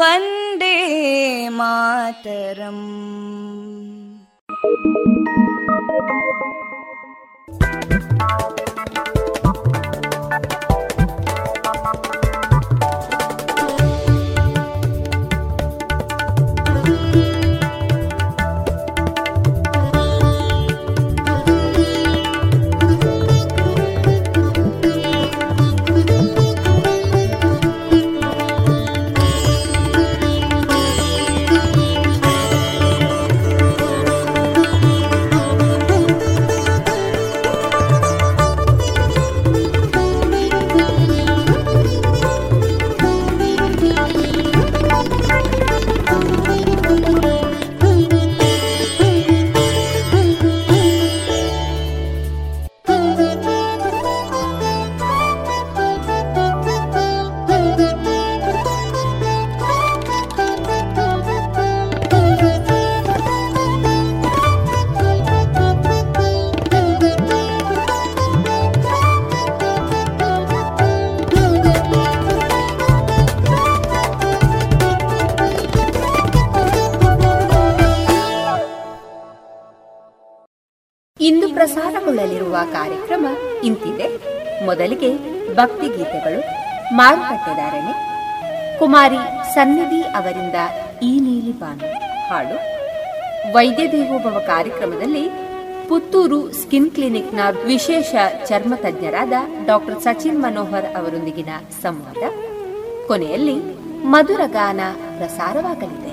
वन्दे मातरम् ಪ್ರಸಾರಗೊಳ್ಳಲಿರುವ ಕಾರ್ಯಕ್ರಮ ಇಂತಿದೆ. ಮೊದಲಿಗೆ ಭಕ್ತಿ ಗೀತೆಗಳು ಮಾರುಕಟ್ಟೆದಾರಣೆ, ಕುಮಾರಿ ಸನ್ನಿಧಿ ಅವರಿಂದ ಈ ನೀಲಿ ಬಾನು, ಹಾಡು. ವೈದ್ಯ ದೇವೋಭವ ಕಾರ್ಯಕ್ರಮದಲ್ಲಿ ಪುತ್ತೂರು ಸ್ಕಿನ್ ಕ್ಲಿನಿಕ್ನ ವಿಶೇಷ ಚರ್ಮ ತಜ್ಞರಾದ ಡಾಕ್ಟರ್ ಸಚಿನ್ ಮನೋಹರ್ ಅವರೊಂದಿಗಿನ ಸಂವಾದ. ಕೊನೆಯಲ್ಲಿ ಮಧುರ ಗಾನ ಪ್ರಸಾರವಾಗಲಿದೆ.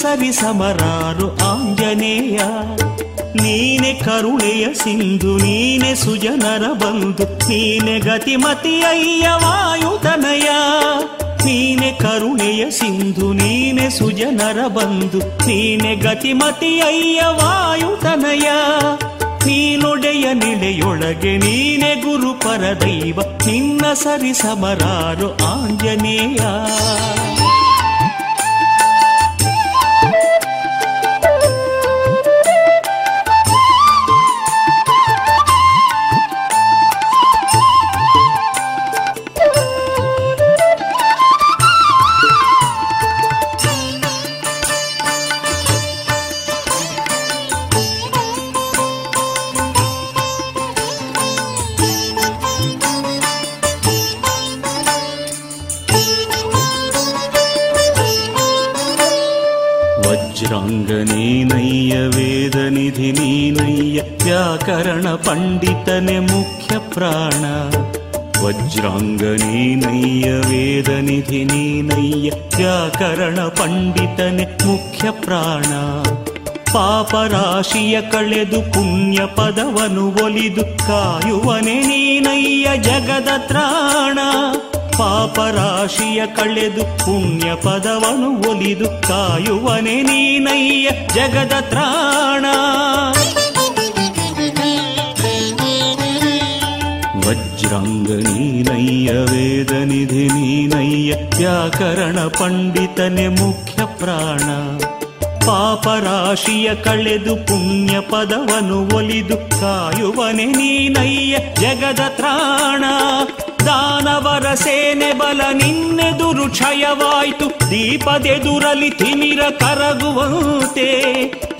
ಸರಿ ಸಮರಾರು ಆಂಜನೇಯ. ನೀನೆ ಕರುಣೆಯ ಸಿಂಧು, ನೀನೆ ಸುಜನರ ಬಂಧು, ನೀನೆ ಗತಿಮತಿಯಯ್ಯ ವಾಯುತನಯ ನೀನೆ ಕರುಣೆಯ ಸಿಂಧು, ನೀನೆ ಸುಜನರ ಬಂಧು, ನೀನೆ ಗತಿಮತಿಯಯ್ಯ ವಾಯುತನಯ ನೀನೊಡೆಯ ನಿಳೆಯೊಳಗೆ ನೀನೆ ಗುರು ಪರದೈವ, ನಿನ್ನ ಸರಿ ಸಮರಾರು ಆಂಜನೇಯ. ಪಾಪರಾಶಿಯ ಕಳೆದು ಪುಣ್ಯ ಪದವನು ಒಲಿದು ಕಾಯುವನೆ ನೀನಯ್ಯ ಜಗದ ತ್ರಾಣ. ಪಾಪರಾಶಿಯ ಕಳೆದು ಪುಣ್ಯ ಪದವನು ಒಲಿದು ಕಾಯುವನೆ ನೀನಯ್ಯ ಜಗದ ತ್ರಾಣ. ವಜ್ರಾಂಗ ನೀನಯ್ಯ ವೇದ ನಿಧಿ ನೀನಯ್ಯ, ವ್ಯಾಕರಣ ಪಂಡಿತನೆ ಮುಖ್ಯ ಪ್ರಾಣ. ಪಾಪರಾಶಿಯ ಕಳೆದು ಪುಣ್ಯ ಪದವನು ಒಲಿದು ಕಾಯುವನೆ ನೀನಯ್ಯ ಜಗದ ತ್ರಾಣ. ದಾನವರ ಸೇನೆ ಬಲ ನಿನ್ನೆದುರು ಕ್ಷಯವಾಯ್ತು, ದೀಪದೆದುರಲಿ ತಿಮಿರ ಕರಗುವಂತೆ.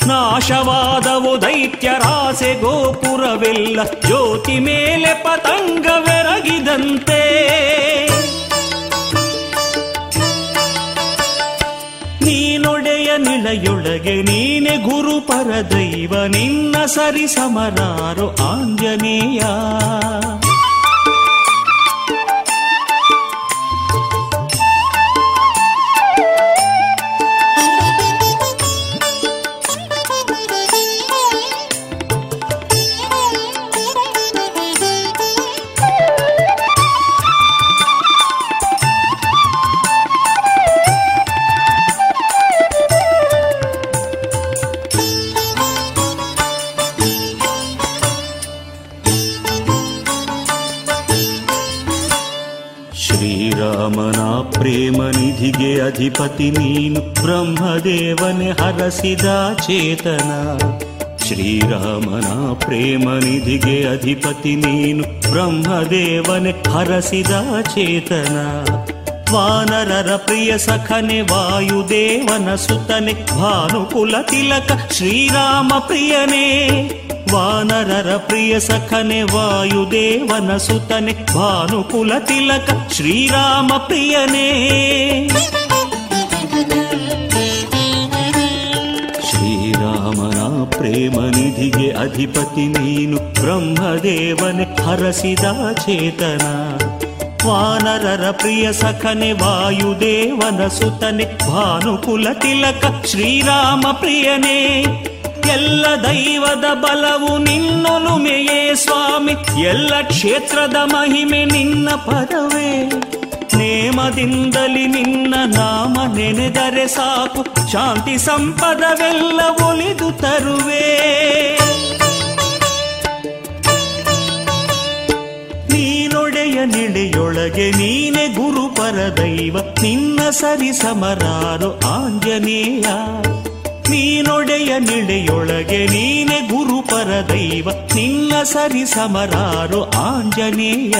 ನಾಶವಾದವು ದೈತ್ಯರಾಸೆ ಗೋಪುರವೆಲ್ಲ ಜ್ಯೋತಿ ಮೇಲೆ ಪತಂಗವೆರಗಿದಂತೆ ನಿಳೆಯೊಳಗೆ ನೀನೆ ಗುರು ಪರದೈವ ನಿನ್ನ ಸರಿ ಸಮರಾರು ಆಂಜನೇಯ. ಅಧಿಪತಿ ನೀನು ಬ್ರಹ್ಮದೇವನೆ ಹರಸಿದ ಚೇತನ ಶ್ರೀರಾಮನ ಪ್ರೇಮ ನಿಧಿಗೆ ಅಧಿಪತಿ ನೀನು ಬ್ರಹ್ಮದೇವನೆ ಹರಸಿದ ಚೇತನ ವಾನರರ ಪ್ರಿಯ ಸಖನೆ ವಾಯುದೇವನ ಸುತನೆ ಭಾನುಕುಲ ತಿಲಕ ಶ್ರೀರಾಮ ಪ್ರಿಯನೇ ವಾನರರ ಪ್ರಿಯ ಸಖನೆ ವಾಯುದೇವನ ಸುತನೆ ಭಾನುಕುಲ ತಿಲಕ ಶ್ರೀರಾಮ ಪ್ರಿಯನೇ ಶ್ರೀರಾಮನ ಪ್ರೇಮ ನಿಧಿಗೆ ಅಧಿಪತಿ ನೀನು ಬ್ರಹ್ಮದೇವನೆ ಹರಸಿದ ಚೇತನ. ವಾನರರ ಪ್ರಿಯ ಸಖನೆ ವಾಯುದೇವನ ಸುತನೆ ಭಾನುಕುಲ ತಿಲಕ ಶ್ರೀರಾಮ ಪ್ರಿಯನೇ. ಎಲ್ಲ ದೈವದ ಬಲವು ನಿನ್ನೊಲುಮೆಯೇ ಸ್ವಾಮಿ. ಎಲ್ಲ ಕ್ಷೇತ್ರದ ಮಹಿಮೆ ನಿನ್ನ ಪದವೇ. ನೇಮದಿಂದಲಿ ನಿನ್ನ ನಾಮ ನೆನೆದರೆ ಸಾಕು. ಶಾಂತಿ ಸಂಪದವೆಲ್ಲ ಒಲಿದು ತರುವೆ. ನೀನೊಡೆಯ ನೆಡೆಯೊಳಗೆ ನೀನೆ ಗುರು ಪರದೈವ. ನಿನ್ನ ಸರಿ ಸಮರಾರು ಆಂಜನೇಯ. ನೀನೊಡೆಯ ನೆಡೆಯೊಳಗೆ ನೀನೆ ಗುರು ಪರದೈವ. ನಿನ್ನ ಸರಿ ಸಮರಾರು ಆಂಜನೇಯ.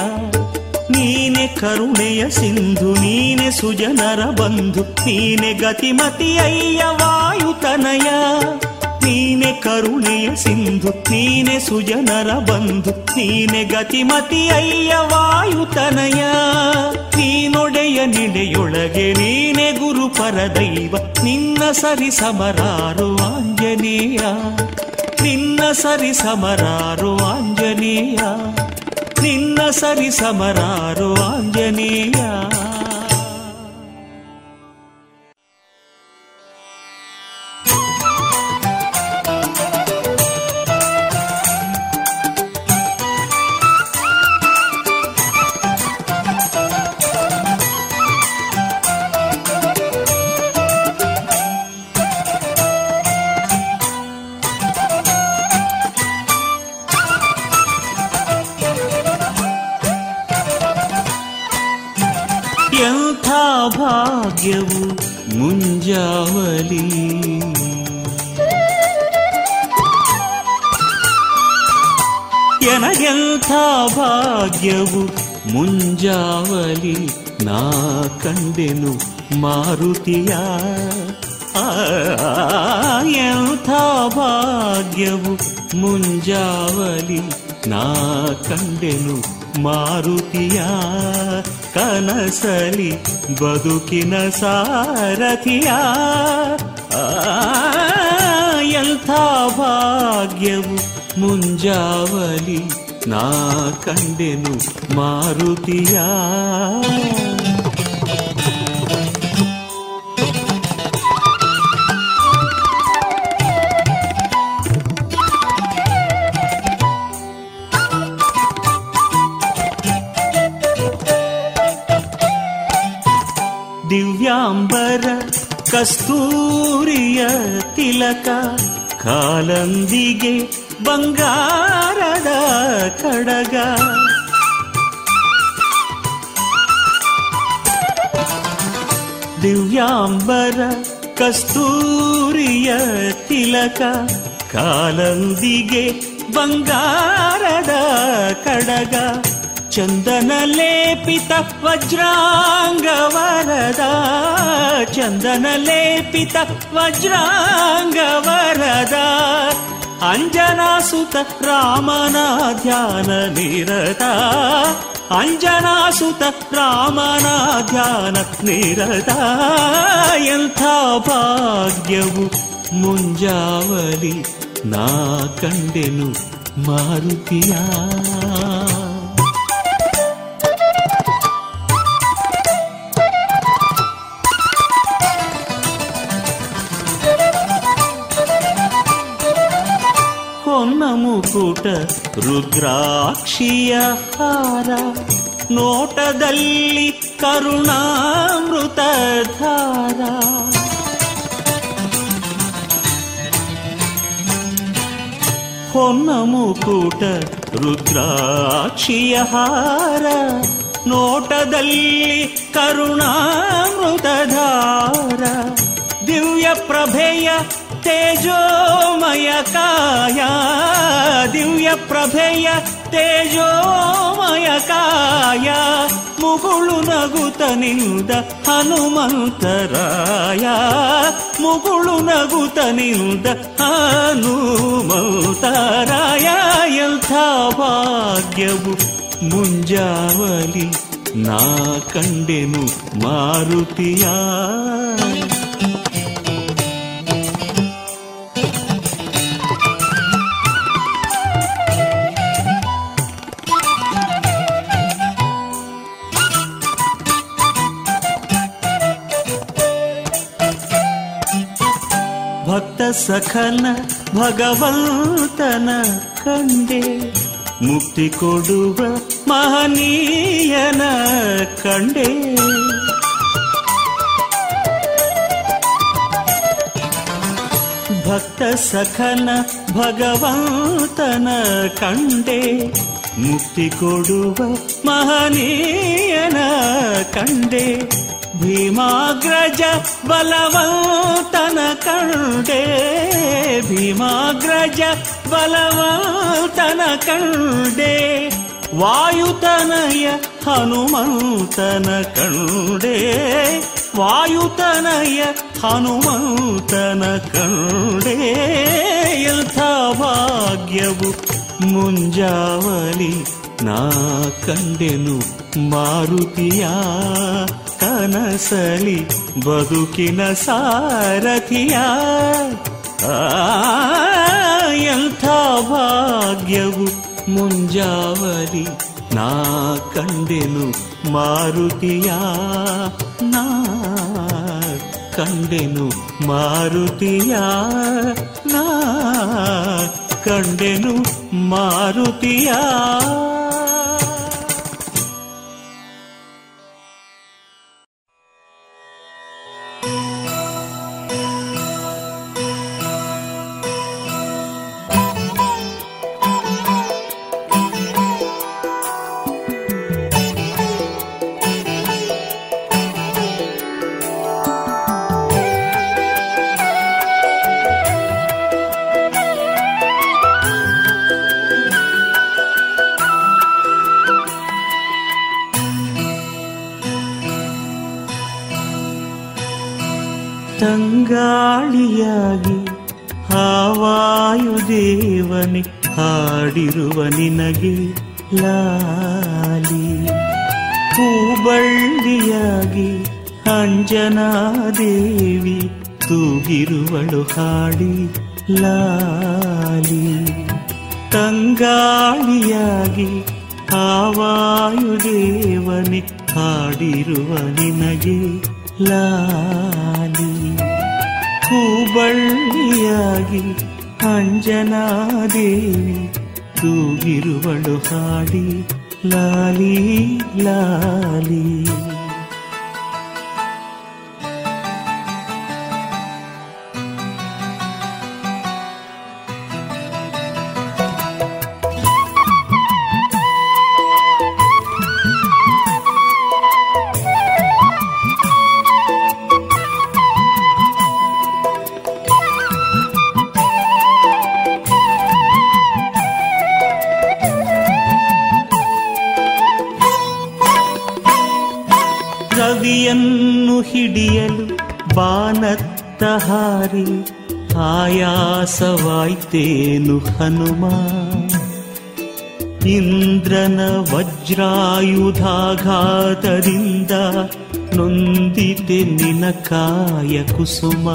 ನೀನೆ ಕರುಣೆಯ ಸಿಂಧು, ನೀನೆ ಸುಜನರ ಬಂಧು, ನೀನೆ ಗತಿಮತಿ ಅಯ್ಯ ವಾಯುತನಯ ನೀನೆ ಕರುಣೆಯ ಸಿಂಧು, ನೀನೆ ಸುಜನರ ಬಂಧು, ನೀನೆ ಗತಿಮತಿ ಅಯ್ಯ ವಾಯುತನಯ ನೀನೊಡೆಯ ನಿಡೆಯೊಳಗೆ ನೀನೆ ಗುರು ಪರದೈವ, ನಿನ್ನ ಸರಿ ಸಮರಾರು ಆಂಜನೇಯ. ನಿನ್ನ ಸರಿ ಸಮರಾರು ಆಂಜನೇಯ. ನಿನ್ನ ಸರಿ ಸಮರಾರು ಆಂಜನೇಯ. ಭಾಗ್ಯವು ಮುಂಜಾವಲಿ ನಾ ಕಂಡೆನು ಮಾರುತಿಯ. ಎಂಥ ಭಾಗ್ಯವು ಮುಂಜಾವಲಿ ನಾ ಕಂಡೆನು ಮಾರುತಿಯ. ಕನಸಲಿ ಬದುಕಿನ ಸಾರಥಿಯ. ಎಂಥ ಭಾಗ್ಯವು ಮುಂಜಾವಲಿ ನಾ ಕಂಡೆನು ಮಾರುತಿಯ. ದಿವ್ಯಾಂಬರ ಕಸ್ತೂರಿಯ ತಿಲಕ ಕಾಲಂದಿಗೆ ಬಂಗಾರದ ಕಡಗ ದಿವ್ಯಾಂಬರ ಕಸ್ತೂರಿಯ ತಿಲಕ ಕಾಲಂದಿಗೆ ಬಂಗಾರದ ಕಡಗ ಚಂದನ ಲೇಪಿತ ವಜ್ರಾಂಗವರದ ಚಂದನ ಲೇಪಿತ ವಜ್ರಾಂಗವರದ ಅಂಜನಾಸುತ ರಾಮನ ಧ್ಯಾನ ನಿರತ ಅಂಜನಾಸುತ ರಾಮನ ಧ್ಯಾನ ನಿರತ ಎಂಥ ಭಾಗ್ಯವು ಮುಂಜಾವಲಿ ನಾ ಕಂಡೆನು ಮಾರುತಿಯ ಮುಕುಟ ರುದ್ರಾಕ್ಷಿಯ ಹಾರ. ನೋಟದಲ್ಲಿ ಕರುಣಾಮೃತ ಧಾರ. ಹೊನ್ನ ಮುಕುಟ ರುದ್ರಾಕ್ಷಿಯ ಹಾರ. ನೋಟದಲ್ಲಿ ಕರುಣಾಮೃತಧಾರ ದಿವ್ಯ ಪ್ರಭೆಯ ತೇಜೋಮಯ ಕಾಯ ದಿವ್ಯ ಪ್ರಭೆಯ ತೇಜೋಮಯ ಕಾಯ ಮುಗುಳು ನಗುತ ನಿಂದ ಹನುಮಂತರಾಯ, ಮುಗುಳು ನಗುತ ನಿಂದ ಹನುಮಂತರಾಯ, ಎಂಥ ಭಾಗ್ಯವು ಮುಂಜಾವಲಿ ನಾ ಕಂಡೆನು ಮಾರುತಿಯ. ಭಕ್ತ ಸಖನ ಭಗವಂತನ ಕಂಡೆ. ಮುಕ್ತಿ ಕೊಡುವ ಮಹನೀಯನ ಕಂಡೆ. ಭಕ್ತ ಸಖನ ಭಗವಂತನ ಕಂಡೆ. ಮುಕ್ತಿ ಕೊಡುವ ಮಹನೀಯನ ಕಂಡೆ. ಭೀಮಾಗ್ರಜ ಬಲವಂತನ ಕಂಡೆ. ಭೀಮಾಗ್ರಜ ಬಲವಂತನ ಕಂಡೆ. ವಾಯುತನಯ ಹನುಮಂತನ ಕಂಡೆ. ವಾಯುತನಯ ಹನುಮಂತನ ಕಂಡೆ. ಎಂಥ ಭಾಗ್ಯವು ಮುಂಜಾವಲಿ ನಾ ಕಂಡೆನು ಮಾರುತಿಯ. ಕನಸಲಿ ಬದುಕಿನ ಸಾರಥಿಯ. ಎಂಥ ಭಾಗ್ಯವು ಮುಂಜಾವರಿ ನಾ ಕಂಡೆನು ಮಾರುತಿಯ. ನಾ ಕಂಡೆನು ಮಾರುತಿಯ. ನಾ ಕಂಡೆನು ಮಾರುತಿಯ. ಹನುಮ ಇಂದ್ರನ ವಜ್ರಾಯುಧಾಘಾತದಿಂದ ನೊಂದಿತೆ ನಿನ ಕಾಯ ಕುಸುಮ.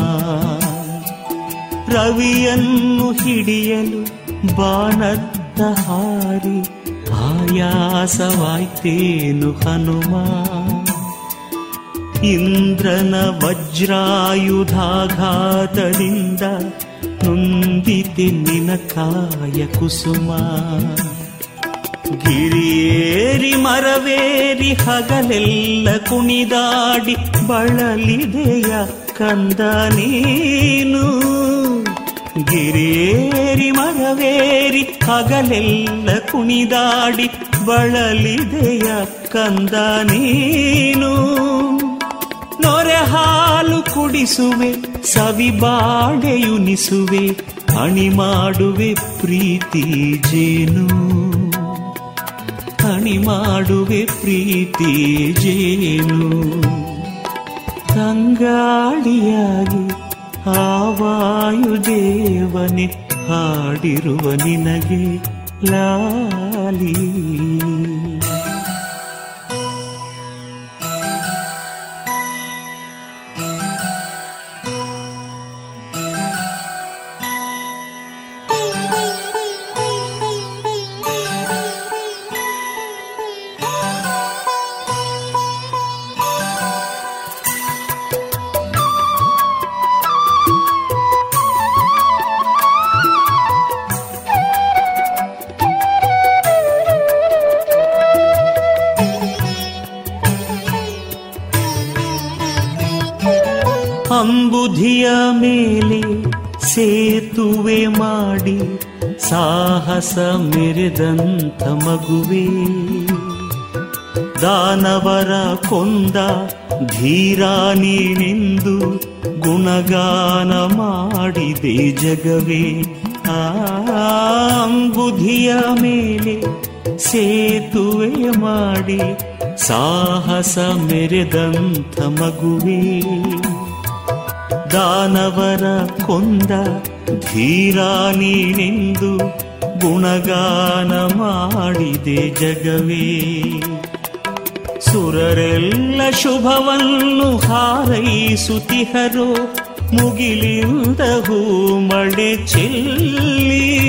ರವಿಯನ್ನು ಹಿಡಿಯಲು ಬಾಣದ ಹಾರಿ ಆಯಾಸವಾಯ್ತೇನು ಹನುಮ ಇಂದ್ರನ ವಜ್ರಾಯುಧಾಘಾತದಿಂದ ನೊಂದಿತೆ ನಿನ ಕಾಯ ಕುಸುಮ. ಗಿರಿಯೇರಿ ಮರವೇರಿ ಹಗಲೆಲ್ಲ ಕುಣಿದಾಡಿ ಬಳಲಿದೆಯ ಕಂದ ನೀನು. ಗಿರಿಯೇರಿ ಮರವೇರಿ ಹಗಲೆಲ್ಲ ಕುಣಿದಾಡಿ ಬಳಲಿದೆಯ ಕಂದ ನೀನು. ನೊರೆ ಹಾಲು ಕುಡಿಸುವೆ ಸವಿ ಬಾಳೆಯುನಿಸುವೆ ಅಣಿ ಮಾಡುವೆ ಪ್ರೀತಿ ಜೇನು. ಅಣಿ ಮಾಡುವೆ ಪ್ರೀತಿ ಜೇನು. ತಂಗಾಳಿಯಾಗಿ ಆ ವಾಯುದೇವನೆ ಹಾಡಿರುವ ನಿನಗೆ ಲಾಲಿ. ಅಂಬುಧಿಯ ಮೇಲೆ ಸೇತುವೆ ಮಾಡಿ ಸಾಹಸ ಮೆರೆದಂಥ ಮಗುವೆ. ದಾನವರ ಕೊಂದ ಧೀರ ನೀನೆಂದು ಗುಣಗಾನ ಮಾಡಿದೆ ಜಗವೇ. ಅಂಬುಧಿಯ ಮೇಲೆ ಸೇತುವೆ ಮಾಡಿ ಸಾಹಸ ಮೆರೆದಂಥ ಮಗುವೇ. ದಾನವರ ಕೊಂದ ಧೀರ ನೀನೆಂದು ಗುಣಗಾನ ಮಾಡಿದೆ ಜಗವೇ. ಸುರರೆಲ್ಲ ಶುಭವನ್ನು ಹಾರೈಸುತಿಹರೋ, ಮುಗಿಲಿಂದ ಮಳೆ ಚೆಲ್ಲಿ.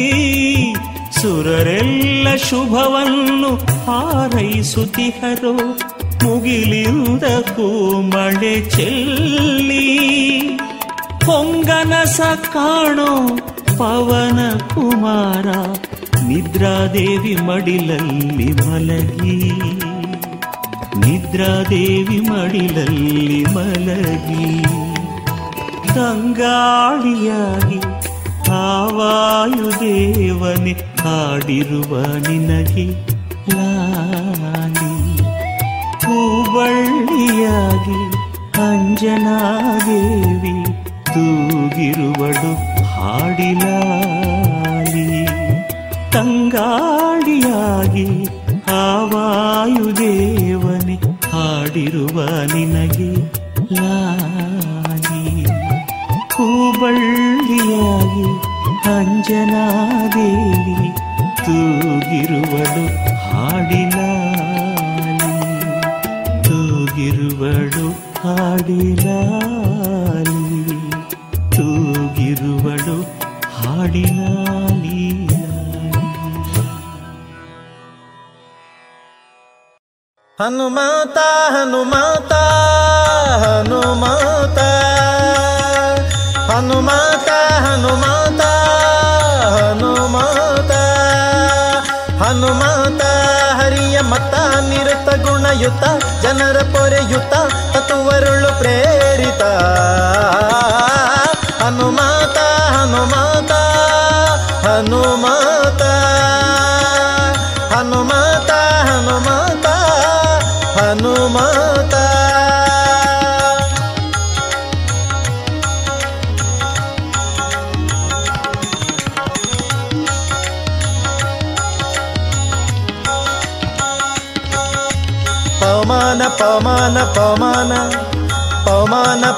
ಸುರರೆಲ್ಲ ಶುಭವನ್ನು ಹಾರೈಸುತಿಹರೋ, ಮುಗಿಲಿಂದ ಮಳೆ ಚೆಲ್ಲಿ. ಹೊಂಗನಸ ಕಾಣೋ ಪವನ ಕುಮಾರ ನಿದ್ರಾದೇವಿ ಮಡಿಲಲ್ಲಿ ಮಲಗಿ. ನಿದ್ರಾದೇವಿ ಮಡಿಲಲ್ಲಿ ಮಲಗಿ. ತಂಗಾಳಿಯಾಗಿ ಆವಾಯುದೇವನೆ ಹಾಡಿರುವ ನಿನಗೆ ಲಾಲಿ. ಹೂಬಳ್ಳಿಯಾಗಿ ಅಂಜನಾದೇವಿ ತೂಗಿರುವಳು ಹಾಡಿಲಾಲಿ. ತಂಗಾಳಿಯಾಗಿ ಆವಾಯುದೇವನೆ ಹಾಡಿರುವ ನಿನಗೆ ಲಾಲಿ. ಹೂಬಳ್ಳಿಯಾಗಿ ಅಂಜನಾದೇವಿ ತೂಗಿರುವಳು ಹಾಡಿಲಾಲಿ. ತೂಗಿರುವಳು ಹಾಡಿಲಾಲಿ. ತೂಗಿರುವಳು ಹಾಡಿನ ಹನುಮಾತ ಹನುಮಾತ ಹನುಮಾತ. ಹನುಮಾತ ಹನುಮಾತ ಹನುಮಾತ. ಹನುಮಾತ, ಹರಿಯ ಮತ ನಿರತ ಗುಣಯುತ, ಜನರ ಪೊರೆಯುತ, ತತ್ವರುಳು ಪ್ರೇರಿತ.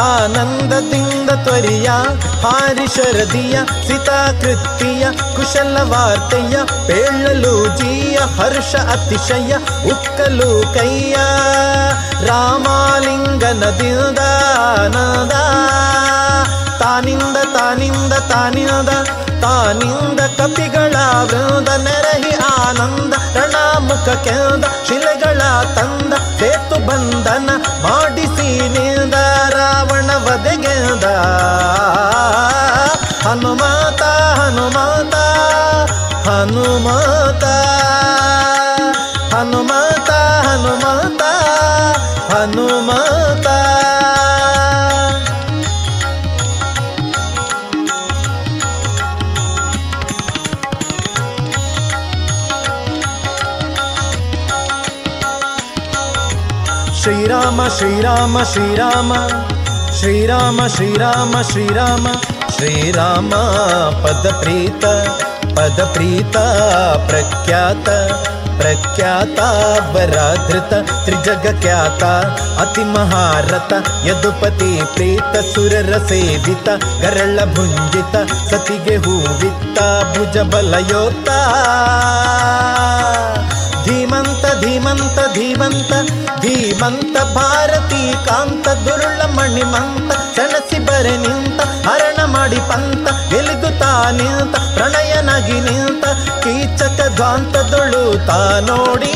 ಆನಂದದಿಂದ ತ್ವರಿಯ ಹಾರಿಶರದಿಯ ಸಿತಾ ಸಿತಾಕೃತಿಯ ಪೇಳಲು ಜೀಯ, ಹರ್ಷ ಅತಿಶಯ, ಉಕ್ಕಲು ಕೈಯ ರಾಮಾಲಿಂಗನದಿಂದ ನದ ತಾನಿಂದ ತಾನಿಂದ ತಾನಿಂದ ತಾನಿಂದ ಕಪಿಗಳ ವೃಂದ, ನೆರಹಿ ಆನಂದ, ರಣಾಮುಖ ಕೆಂದ ಶಿಲೆಗಳ ತಂದ, ಸೇತು ಬಂಧನ, ಮಾಡಿಸಿ ನಿಂದ. ರಾವಣ ವಧೆಗೆಂದ. ಹನುಮಾತ ಹನುಮಾತ ಹನುಮಾತ. ಹನುಮಾತ ಹನುಮಾತ ಹನುಮಾತ. ಶ್ರೀರಾಮ ಶ್ರೀರಾಮ ಶ್ರೀರಾಮ. श्रीराम श्रीराम श्रीराम श्रीराम पद प्रीता प्रख्यात, प्रख्याता बराधृत त्रिजग ख्याता अति महारत यदुपति प्रीत, सुररसेवित गरळभुञ्जित सतिगे भुज भुजबलयोक्ता। धीमंत धीमंत धीमंत ಧೀಮಂತ ಭಾರತಿ ಕಾಂತ ದುರುಳ ಮಣಿಮಂತ, ಸೆಣಸಿ ಬರೆ ನಿಂತ, ಹರಣ ಮಾಡಿ ಪಂತ, ಎಲಿದು ತಾ ನಿಂತ, ಪ್ರಣಯನಾಗಿ ನಿಂತ, ಕೀಚಕ ಧ್ವಾಂತದೊಳು ತಾ ನೋಡಿ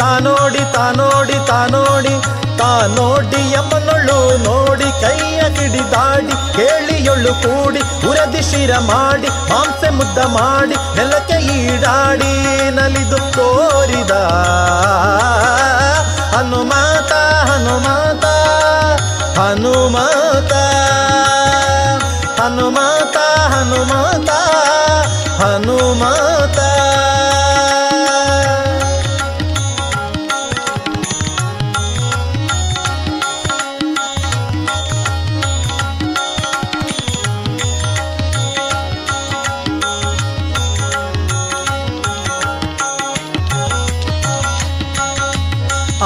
ತಾ ನೋಡಿ ತಾ ನೋಡಿ ತಾ ನೋಡಿ ತಾ ನೋಡಿ, ಯಮನೊಳು ನೋಡಿ, ಕೈಯ ಹಿಡಿದಾಡಿ ಕೇಳಿಯೊಳು ಕೂಡಿ, ಉರದಿ ಶಿರ ಮಾಡಿ, ಮಾಂಸೆ ಮುದ್ದ ಮಾಡಿ, ನೆಲಕ್ಕೆ ಈಡಾಡಿ, ನಲಿದು ತೋರಿದ ಹನುಮಾತ ಹನುಮಾತ ಹನುಮಾತ ಹನುಮಾತ ಹನುಮಾತ ಹನುಮಾತ.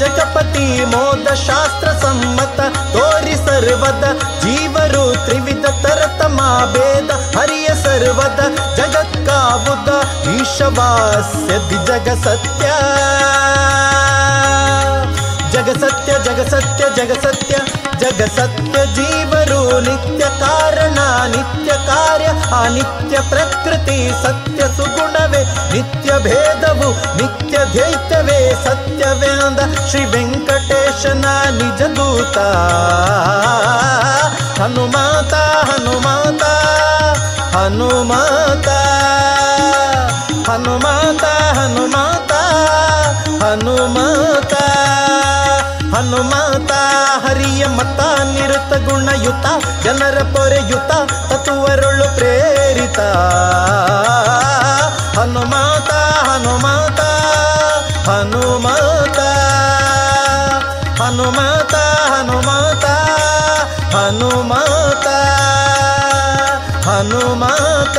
ಜಗಪತಿ ಮೋದ ಶಾಸ್ತ್ರ ಸಮ್ಮತ, ತೋರಿ ಸರ್ವದ ಜೀವರು ತ್ರಿವಿಧ ತರತಮ ಭೇದ, ಹರಿಯ ಸರ್ವದ ಜಗತ್ಕಾವುದ ಈಶವಾಸ್ಯ ಜಗ ಸತ್ಯ. ಜಗ ಸತ್ಯ ಜಗ ಸತ್ಯ ಜಗ ಸತ್ಯ ಜಗ ಸತ್ಯ ಜೀವರು ನಿತ್ಯ ಕಾರಣ, ನಿತ್ಯ ಕಾರ್ಯ, ಅನಿತ್ಯ ಪ್ರಕೃತಿ ಸತ್ಯ ಸುಗುಣವೇ. ನಿತ್ಯ ಭೇದವು ನಿತ್ಯ ದ್ವೈತವೇ. ಸತ್ಯವೇಂದ ಶ್ರೀ ವೆಂಕಟೇಶನ ನಿಜದೂತ. ಹನುಮಾತ ಹನುಮಾತ ಹನುಮಾತ. ಹನುಮಾತ ಹನುಮಾತ ಹನುಮಾತ. ಹನುಮಾತ, ಹರಿಯ ಮತ, ನಿರುತ ಗುಣಯುತ, ಜನರ ಪೊರೆಯುತ, ತತ್ವರೊಳು ಪ್ರೇರಿತ. ಹನುಮಾತ ಹನುಮಾತ ಹನುಮಾತ ಹನುಮಾತ ಹನುಮಾತ ಹನುಮಾತ, ಹನುಮತ.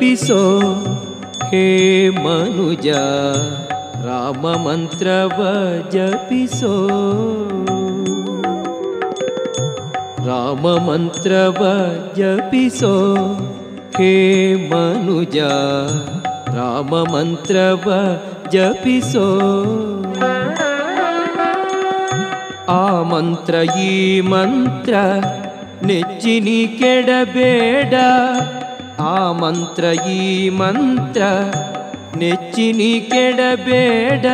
ಜಪಿಸೋ ಹೇ ಮನುಜ ರಾಮ ಮಂತ್ರವ ಜಪಿಸೋ ರಾಮ ಮಂತ್ರವ ಜಪಿಸೋ ಹೇ ಮನುಜ ರಾಮ ಮಂತ್ರವ ಜಪಿಸೋ ಆ ಮಂತ್ರ ಈ ಮಂತ್ರ ನೆಚ್ಚಿನಿ ಕೆಡಬೇಡ ಆ ಮಂತ್ರ, ಈ ಮಂತ್ರ ನೆಚ್ಚಿನಿ ಕೆಡಬೇಡ.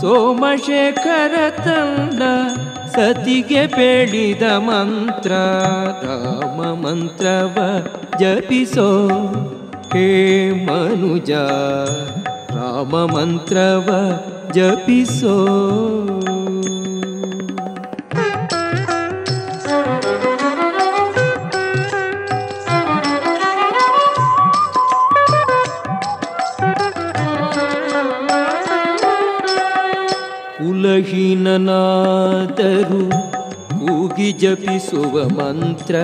ಸೋಮಶೇಖರ ತಂಡ ಸತಿಗೆ ಬೇಡಿದ ಮಂತ್ರ, ರಾಮ ಮಂತ್ರವ ಜಪಿಸೋ. ಹೇ ಮನುಜ, ರಾಮ ಮಂತ್ರವ ಜಪಿಸೋ. ಕುಲಹೀನನಾದರೂ ಕೂಗಿ ಜಪಿಸುವ ಮಂತ್ರ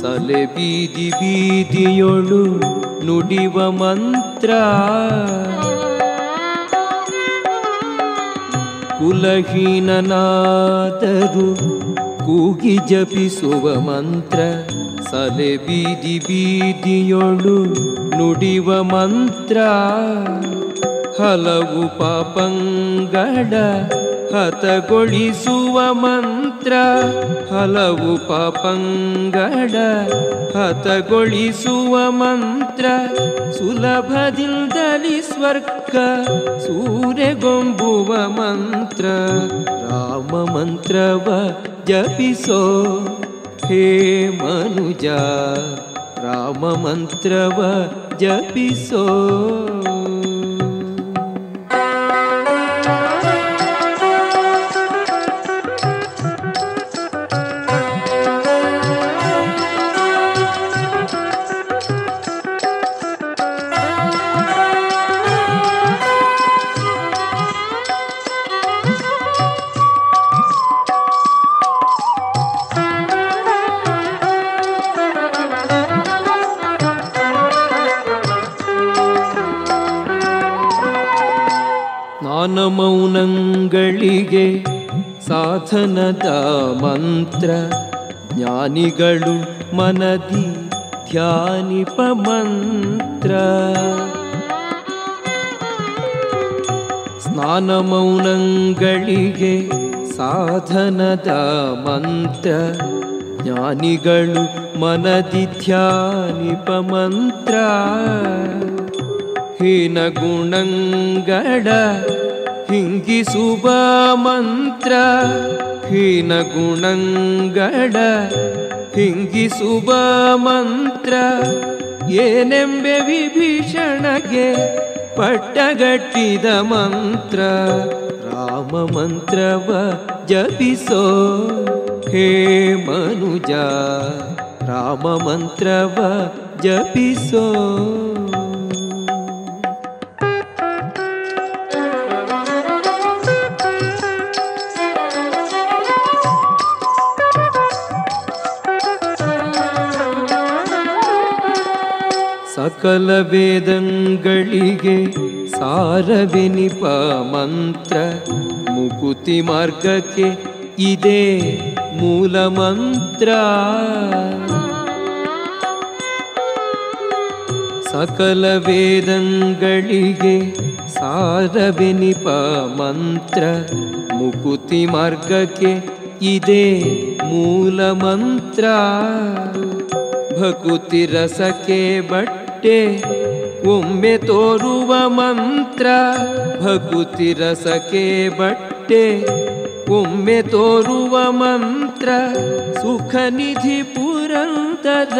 ಸಲೆ ಬೀದಿ ಬೀದಿಯೊಳು ನುಡಿವ ಮಂತ್ರ. ಕುಲಹೀನನಾತರು ಕೂಗಿ ಜಪಿಸುವ ಮಂತ್ರ ಸಲೆ ಬೀದಿ ಬೀದಿಯೊಳು ನುಡಿವ ಮಂತ್ರ. ಹಲವು ಪಾಪಂಗಳ ಹತಗೊಳಿಸುವ ಮಂತ್ರ ಹಲವು ಪಾಪಂಗಳ ಹತಗೊಳಿಸುವ ಮಂತ್ರ ಸುಲಭದಿಂದಲಿ ಸ್ವರ್ಗ ಸೂರ್ಯಗೊಂಬುವ ಮಂತ್ರ ರಾಮ ಮಂತ್ರವ ಜಪಿಸೋ ಹೇ ಮನುಜ ರಾಮ ಮಂತ್ರವ ಜಪಿಸೋ ಜ್ಞಾನಿಗಳು ಮನದಿ ಧ್ಯಾನಿಪ ಮಂತ್ರ. ಸ್ನಾನ ಮೌನಂಗಳಿಗೆ ಸಾಧನದ ಮಂತ್ರ. ಜ್ಞಾನಿಗಳು ಮನದಿ ಧ್ಯಾನಿಪ ಮಂತ್ರ. ಹೀನ ಹಿಂಗಿ ಹಿಂಗಿಸುವ ಮಂತ್ರ. ಹೀನ ಗುಣಂಗಡ ಹಿಂಗಿಸುವ ಮಂತ್ರ ಏನೆಂಬೆ ವಿಭೀಷಣಗೆ ಪಟ್ಟಗಟ್ಟಿದ ಮಂತ್ರ. ರಾಮ ಮಂತ್ರವ ಜಪಿಸೋ ಹೇ ಮನುಜ ರಾಮ ಮಂತ್ರವ ಜಪಿಸೋ. ಸಕಲ ವೇದಂಗಳಿಗೆ ಸಾರವೆನಿಪ ಮಂತ್ರ ಮುಕುತಿ ಮಾರ್ಗಕ್ಕೆ ಇದೇ ಮೂಲ ಮಂತ್ರ. ಸಕಲ ವೇದಂಗಳಿಗೆ ಸಾರವೆನಿಪ ಮಂತ್ರ ಮುಕುತಿ ಮಾರ್ಗಕ್ಕೆ ಇದೇ ಮೂಲ ಮಂತ್ರ. ಭಕುತಿ ರಸಕ್ಕೆ ಬಟ್ಟೆ ಒಮ್ಮೆ ತೋರುವ ಮಂತ್ರ ಭಕುತಿ ರಸಕ್ಕೆ ಬಟ್ಟೆ ಒಮ್ಮೆ ತೋರುವ ಮಂತ್ರ ಸುಖ ನಿಧಿ ಪುರಂತರ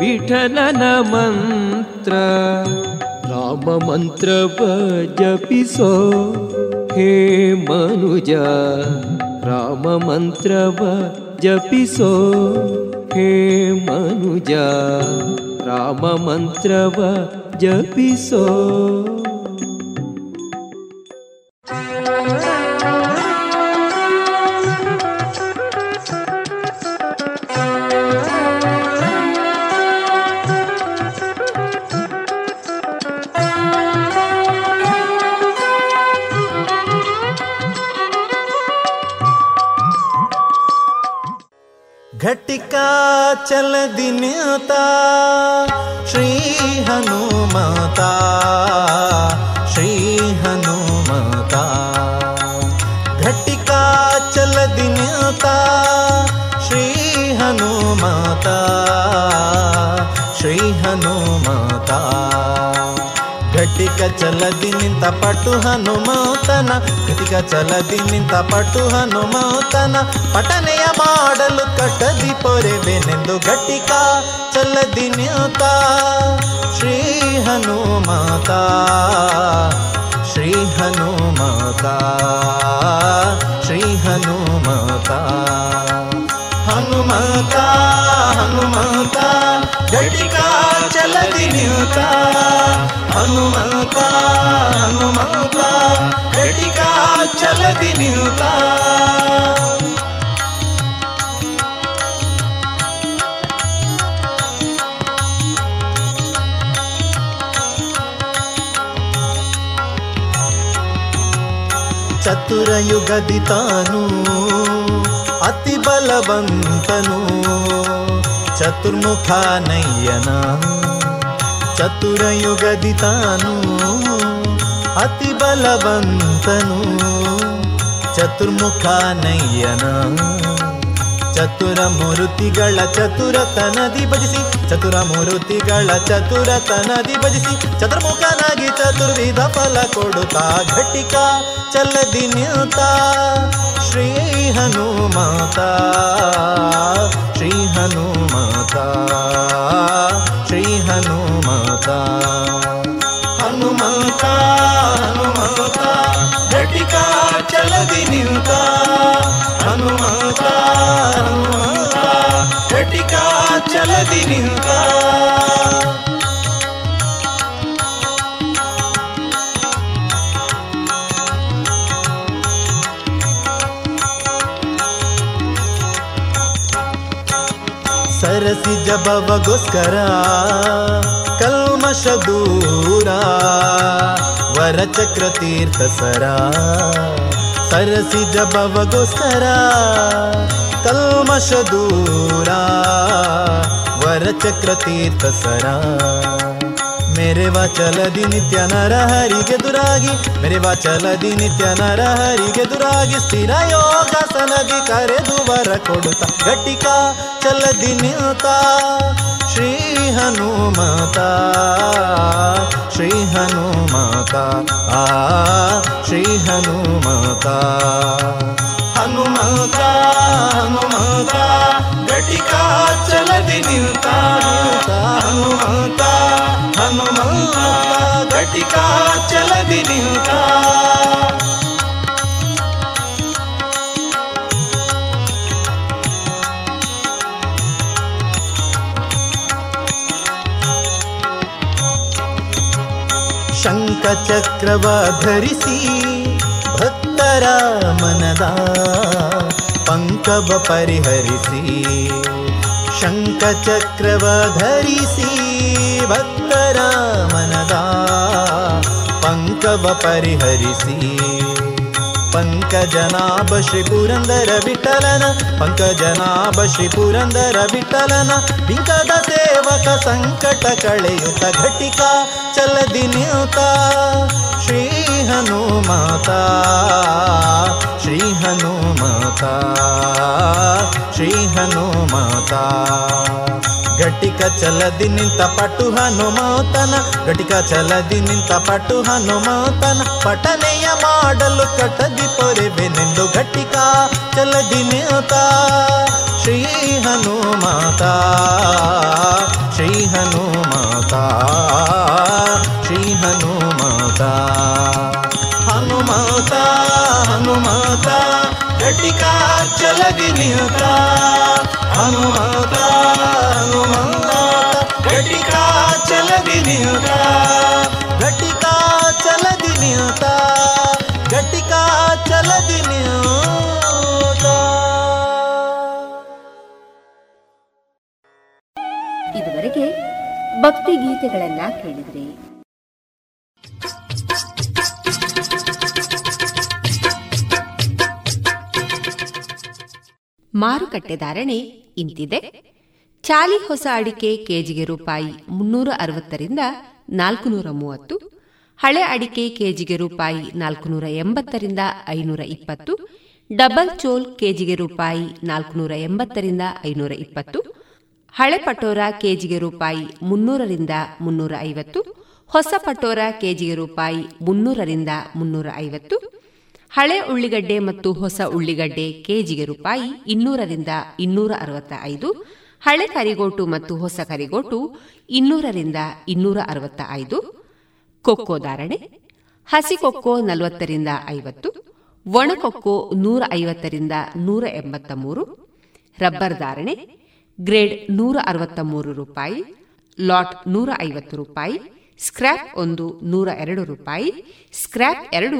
ವಿಠಲನ ಮಂತ್ರ ರಾಮ ಮಂತ್ರವ ಜಪಿಸೋ ಹೇ ಮನುಜ ರಾಮ ಮಂತ್ರವ ಜಪಿಸೋ ಹೇ ಮನುಜ राममन्त्रव जपिसो। चल दिनता श्री हनुमता श्री हनुमता। घटिका चल दिनता श्री हनुमता श्री हनुमता। ಘಟಿಕ ಚಲದಿ ನಿಂತ ಪಟು ಹನುಮೌತನ ಘಟಿಕ ಚಲದಿ ನಿಂತ ಪಟು ಹನುಮೌತನ. ಪಠನೆಯ ಮಾಡಲು ಕಟ್ಟದಿ ಪೊರೆವೆನೆಂದು ಘಟಿಕ ಚಲದಿ ನಿಂತ. ಶ್ರೀ ಹನುಮಾತ ಶ್ರೀ ಹನುಮಾತ ಶ್ರೀ ಹನುಮಾತ. ಹನುಮತ ಹನುಮತ ಘಟಿಕ ಚಲದಿ ನಿಂತ ಹನುಮಂತ ಹನುಮಂತ ಘಟಿಕ ಚಲದಿ ನಿಂತ ಚತುರ ಯುಗದಿ ತಾನು ಅತಿ ಬಲವಂತನು ಚತುರ್ಮುಖ ನಯ್ಯನ ಚತುರ ಯುಗದಿ ತಾನು ಅತಿ ಬಲವಂತನು ಚತುರ್ಮುಖ ನಯ್ಯನ ಚತುರ ಮೂರುತಿಗಳ ಚತುರತನದಿ ಭಜಿಸಿ ಚತುರ ಮೂರುತಿಗಳ ಚತುರತನದಿ ಭಜಿಸಿ, ಚತುರ್ಮುಖನಾಗಿ ಚತುರ್ವಿಧ ಫಲ ಕೊಡುತ್ತಾ, ಘಟಿಕ ಚಲ್ಲದಿ ನಿಂತ ಶ್ರೀ ಹನುಮಾತ. ಶ್ರೀ ಹನುಮಾತ ಶ್ರೀ ಹನುಮಾತ ಹನುಮಂತ ಹನುಮಂತ ಘಟಿಕ ಚಲದಿ ನಿಂತ ಹನುಮಂತ ಹನುಮಂತ ಘಟಿಕ ಚಲದಿ ನಿಂತ ಸರಸಿ ಜಬವಗೋಸ್ಕರ ಕಲ್ಮಶ ದೂರ ವರಚಕ್ರ ತೀರ್ಥ ಸರ ಸರಸಿ ಜಬವಗೋಸ್ಕರ ಕಲ್ಮಶ ದೂರ ವರಚಕ್ರ ತೀರ್ಥ ಸರ ಮೇರೆ ವಾಚಲದಿ ನಿತ್ಯ ನರ ಹರಿಗೆ ದುರಾಗಿ ಮೇರೆ ವಾಚಲದಿ ನಿತ್ಯ ನರ ಹರಿಗೆ ದುರಾಗಿ ಸ್ಥಿರ ಯೋಗಾಸನದಿ ಕರೆದು ವರ ಕೊಡುತ್ತ ಘಟಿಕ ಚಲದಿ ನಿಂತ ಶ್ರೀ ಹನುಮತ ಶ್ರೀ ಹನುಮತ ಆ ಶ್ರೀ ಹನುಮತ ಹನುಮತ ಹನುಮತ ಘಟಿಕ ಚಲದಿ ನಿಂತ ಹನುಮತ ಹನುಮಂತ ಘಟಿಕ ಚಲದಿ ನಿಂತ ಶಂಕ ಚಕ್ರವ ಧರಿಸಿ ಭಕ್ತರ ಮನದ ಪಂಕವ ಪರಿಹರಿಸಿ. ಶಂಕ ಚಕ್ರವ ಧರಿಸಿ ಭಕ್ತರ ಮನದ ಪಂಕವ ಪರಿಹರಿಸಿ ಪಂಕಜನಾಭ ಶ್ರೀ ಪುರಂದರ ವಿಠಲನ ಪಂಕಜನಾಭ ಶ್ರೀ ಪುರಂದರ ವಿಠಲನ ಬಿಂಕದ ಸೇವಕ ಸಂಕಟ ಕಳೆಯುತ್ತ ಘಟಿಕ ಚಲದಿ ನಿಂತ ಶ್ರೀ ಹನುಮಾತ ಶ್ರೀ ಹನುಮಾತ ಶ್ರೀ ಹನುಮಾತ ಘಟಿಕ ಚಲದಿ ನಿಂತ ಪಟು ಹನುಮಾತನ, ಘಟಿಕ ಚಲದಿ ನಿಂತ ಪಟು ಹನುಮಾತನ, ಪಠನೆಯ ಮಾಡಲು ಕಟದಿ ಪೊರೆವೆನೆಂದು ಘಟಿಕ ಚಲದಿ ನಿಂತ. ಶ್ರೀ ಹನುಮಾತ ಶ್ರೀ ಹನುಮಾತ ಶ್ರೀ ಹನುಮಾತ. ಘಟಿಕ ಚಲಗಿ ನಿಂತ ಹನುಮಾತ ಹನುಮಾತ, ಘಟಿಕ ಚಲಗಿ ನಿಂತ ಘಟಿಕ ಚಲಗಿ ನಿಂತ ಘಟಿಕ ಭಕ್ತಿ ಗೀತೆಗಳನ್ನ ಕೇಳಿದ್ರಿ. ಮಾರುಕಟ್ಟೆ ಧಾರಣೆ ಇಂತಿದೆ. ಚಾಲಿ ಹೊಸ ಅಡಿಕೆ ಕೆಜಿಗೆ ರೂಪಾಯಿ ಮುನ್ನೂರ ಅರವತ್ತರಿಂದ ನಾಲ್ಕುನೂರ ಮೂವತ್ತು ಹಳೆ ಅಡಿಕೆ ಕೆಜಿಗೆ ರೂಪಾಯಿ ನಾಲ್ಕುನೂರ ಎಂಬತ್ತರಿಂದ ಐನೂರ ಇಪ್ಪತ್ತು ಡಬಲ್ ಚೋಲ್ ಕೆಜಿಗೆ ರೂಪಾಯಿ ನಾಲ್ಕುನೂರ ಎಂಬತ್ತರಿಂದ ಐನೂರ ಇಪ್ಪತ್ತು ಹಳೆ ಪಟೋರಾ ಕೆಜಿಗೆ ರೂಪಾಯಿ ಮುನ್ನೂರರಿಂದ ಮುನ್ನೂರ ಐವತ್ತು ಹೊಸ ಪಟೋರಾ ಕೆಜಿಗೆ ರೂಪಾಯಿ ಮುನ್ನೂರರಿಂದ ಮುನ್ನೂರ ಐವತ್ತು ಹಳೆ ಉಳ್ಳಿಗಡ್ಡೆ ಮತ್ತು ಹೊಸ ಉಳ್ಳಿಗಡ್ಡೆ ಕೆಜಿಗೆ ರೂಪಾಯಿ ಇನ್ನೂರರಿಂದ ಇನ್ನೂರ ಅರವತ್ತ ಐದು ಹಳೆ ಕರಿಗೋಟು ಮತ್ತು ಹೊಸ ಕರಿಗೋಟು ಇನ್ನೂರರಿಂದ ಇನ್ನೂರ ಅರವತ್ತ ಐದು ಕೊಕ್ಕೋ ಧಾರಣೆ, ಹಸಿ ಕೊಕ್ಕೋ ನಲವತ್ತರಿಂದ ಐವತ್ತು ಒಣಕೊಕ್ಕೋ ನೂರ ಐವತ್ತರಿಂದ ನೂರ ಎಂಬತ್ತ ಮೂರು ರಬ್ಬರ್ ಧಾರಣೆ, ಗ್ರೇಡ್ ನೂರ ಅರವತ್ತ ಮೂರು ರೂಪಾಯಿ, ಲಾಟ್ ನೂರ ಐವತ್ತು ರೂಪಾಯಿ, ಸ್ಕ್ರ್ಯಾಪ್ ಒಂದು ನೂರ ಎರಡು ರೂಪಾಯಿ, ಸ್ಕ್ರ್ಯಾಪ್ ಎರಡು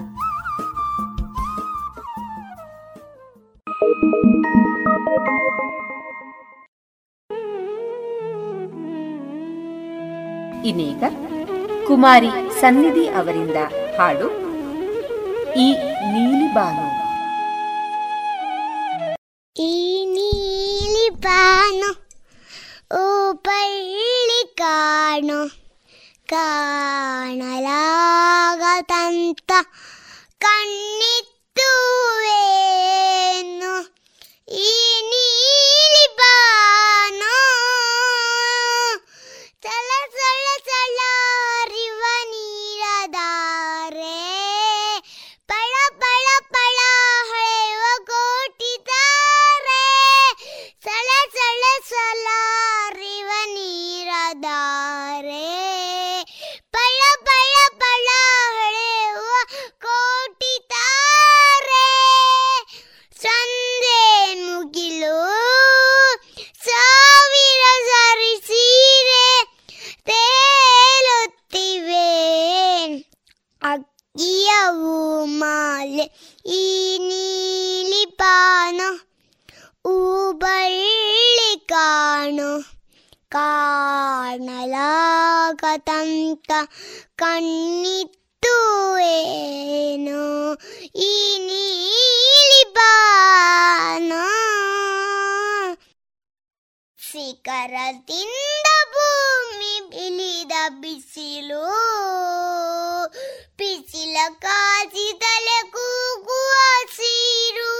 ಇನ್ನೀಗ ಕುಮಾರಿ ಸನ್ನಿಧಿ ಅವರಿಂದ ಹಾಡು ಈ ನೀಲಿ ಬಾನು. ಈ ನೀಲಿ ಬಾನು, ಓ ಪಳ್ಳಿ ಕಾಣು, ಕಾಣಲಾಗದಂತ ಕಣ್ಣಿತ್ತುವೇನು ಈ ಅಕ್ಕಿಯವು ಮಾಲೆ ಈ ನೀಲಿ ಪಾನ ಊಬಳ್ಳಿ ಕಾಣು ಕಾಣಲಾಗದಂತ ಕಣ್ಣಿತ್ತು ಏನು ಈ ನೀಲಿ ಬಾನ ಶಿಖರದಿಂದ ಭೂಮಿ ಇಳಿದ ಬಿಸಿಲು. ಬಿಸಿಲ ಕಾಜಿದಲೆ ಕೂಗುವ ಸೀರು.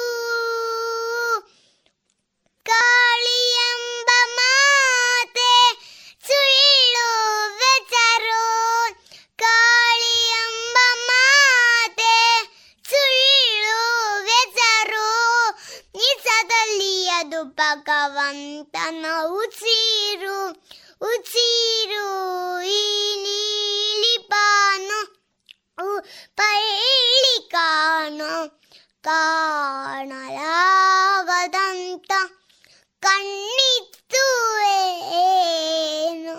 ಕಾಳಿ ಭಗವಂತನ ಉಸಿರು ಉಸಿರು ಬಾನು ಪಳ್ಳಿ ಕಾಣು ಕಾಣಲಾಗದಂತ ಕಣ್ಣಿತ್ತು ಏನು?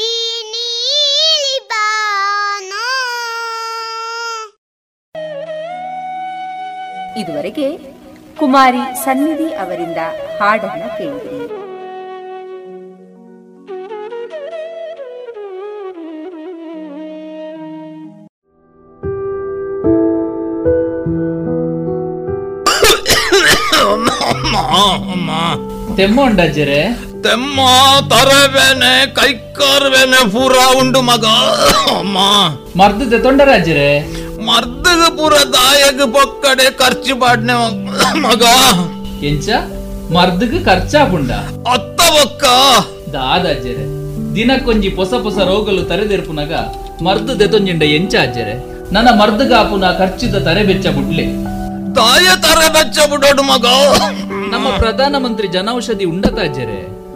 ಈ ನೀಲಿ ಬಾನು. ಇದುವರೆಗೆ ಕುಮಾರಿ ಸನ್ನಿಧಿ ಅವರಿಂದ ಹಾಡನ್ನು ಕೇಳಿದಿರಿ. ತೆಮ್ಮ ಉಂಡಜ್ಜರೆ ತೆಮ್ಮ ತರವೇನೆ ಕೈಕಾರ್ವೇನೆ ಪೂರ ಉಂಡು ಮಗ. ಅಮ್ಮ. ಮರ್ದದ ತೊಂಡರಾಜ್ಜರೆ. ಮರ್ದಗ ಪೂರ ದಾಯಗ ಪೊಕ್ಕಡೆ ಖರ್ಚು ಪಾಡ್ನೆ ಮಗ. ಎಂಚ? ಮರ್ದಗ ಖರ್ಚಾಪುಂಡ ಅತ್ತ ಒಕ್ಕ ದಾದಾಜ್ಜರೆ ದಿನಕ್ಕೊಂಜಿ ಪೊಸ ಪೊಸ ರೋಗಲು ತರೆದೆರ್ಪುನಗ ಮರ್ದು ದೆತೊಂಜಿಂಡ ಎಂಚ ಅಜ್ಜರೆ. ನನ್ನ ಮರ್ದಗ ಆಪುನ ಖರ್ಚಿದ ತರೆ ಬೆಚ್ಚ ಬುಡ್ಲೆ ತಾಯ ತರೆ ಬೆಚ್ಚ ಬಿಡೋಡು ಮಗ. ನಮ್ಮ ಪ್ರಧಾನ ಮಂತ್ರಿ ಜನೌಷಧಿ ಉಂಡತ ಅಜ್ಜರೆ.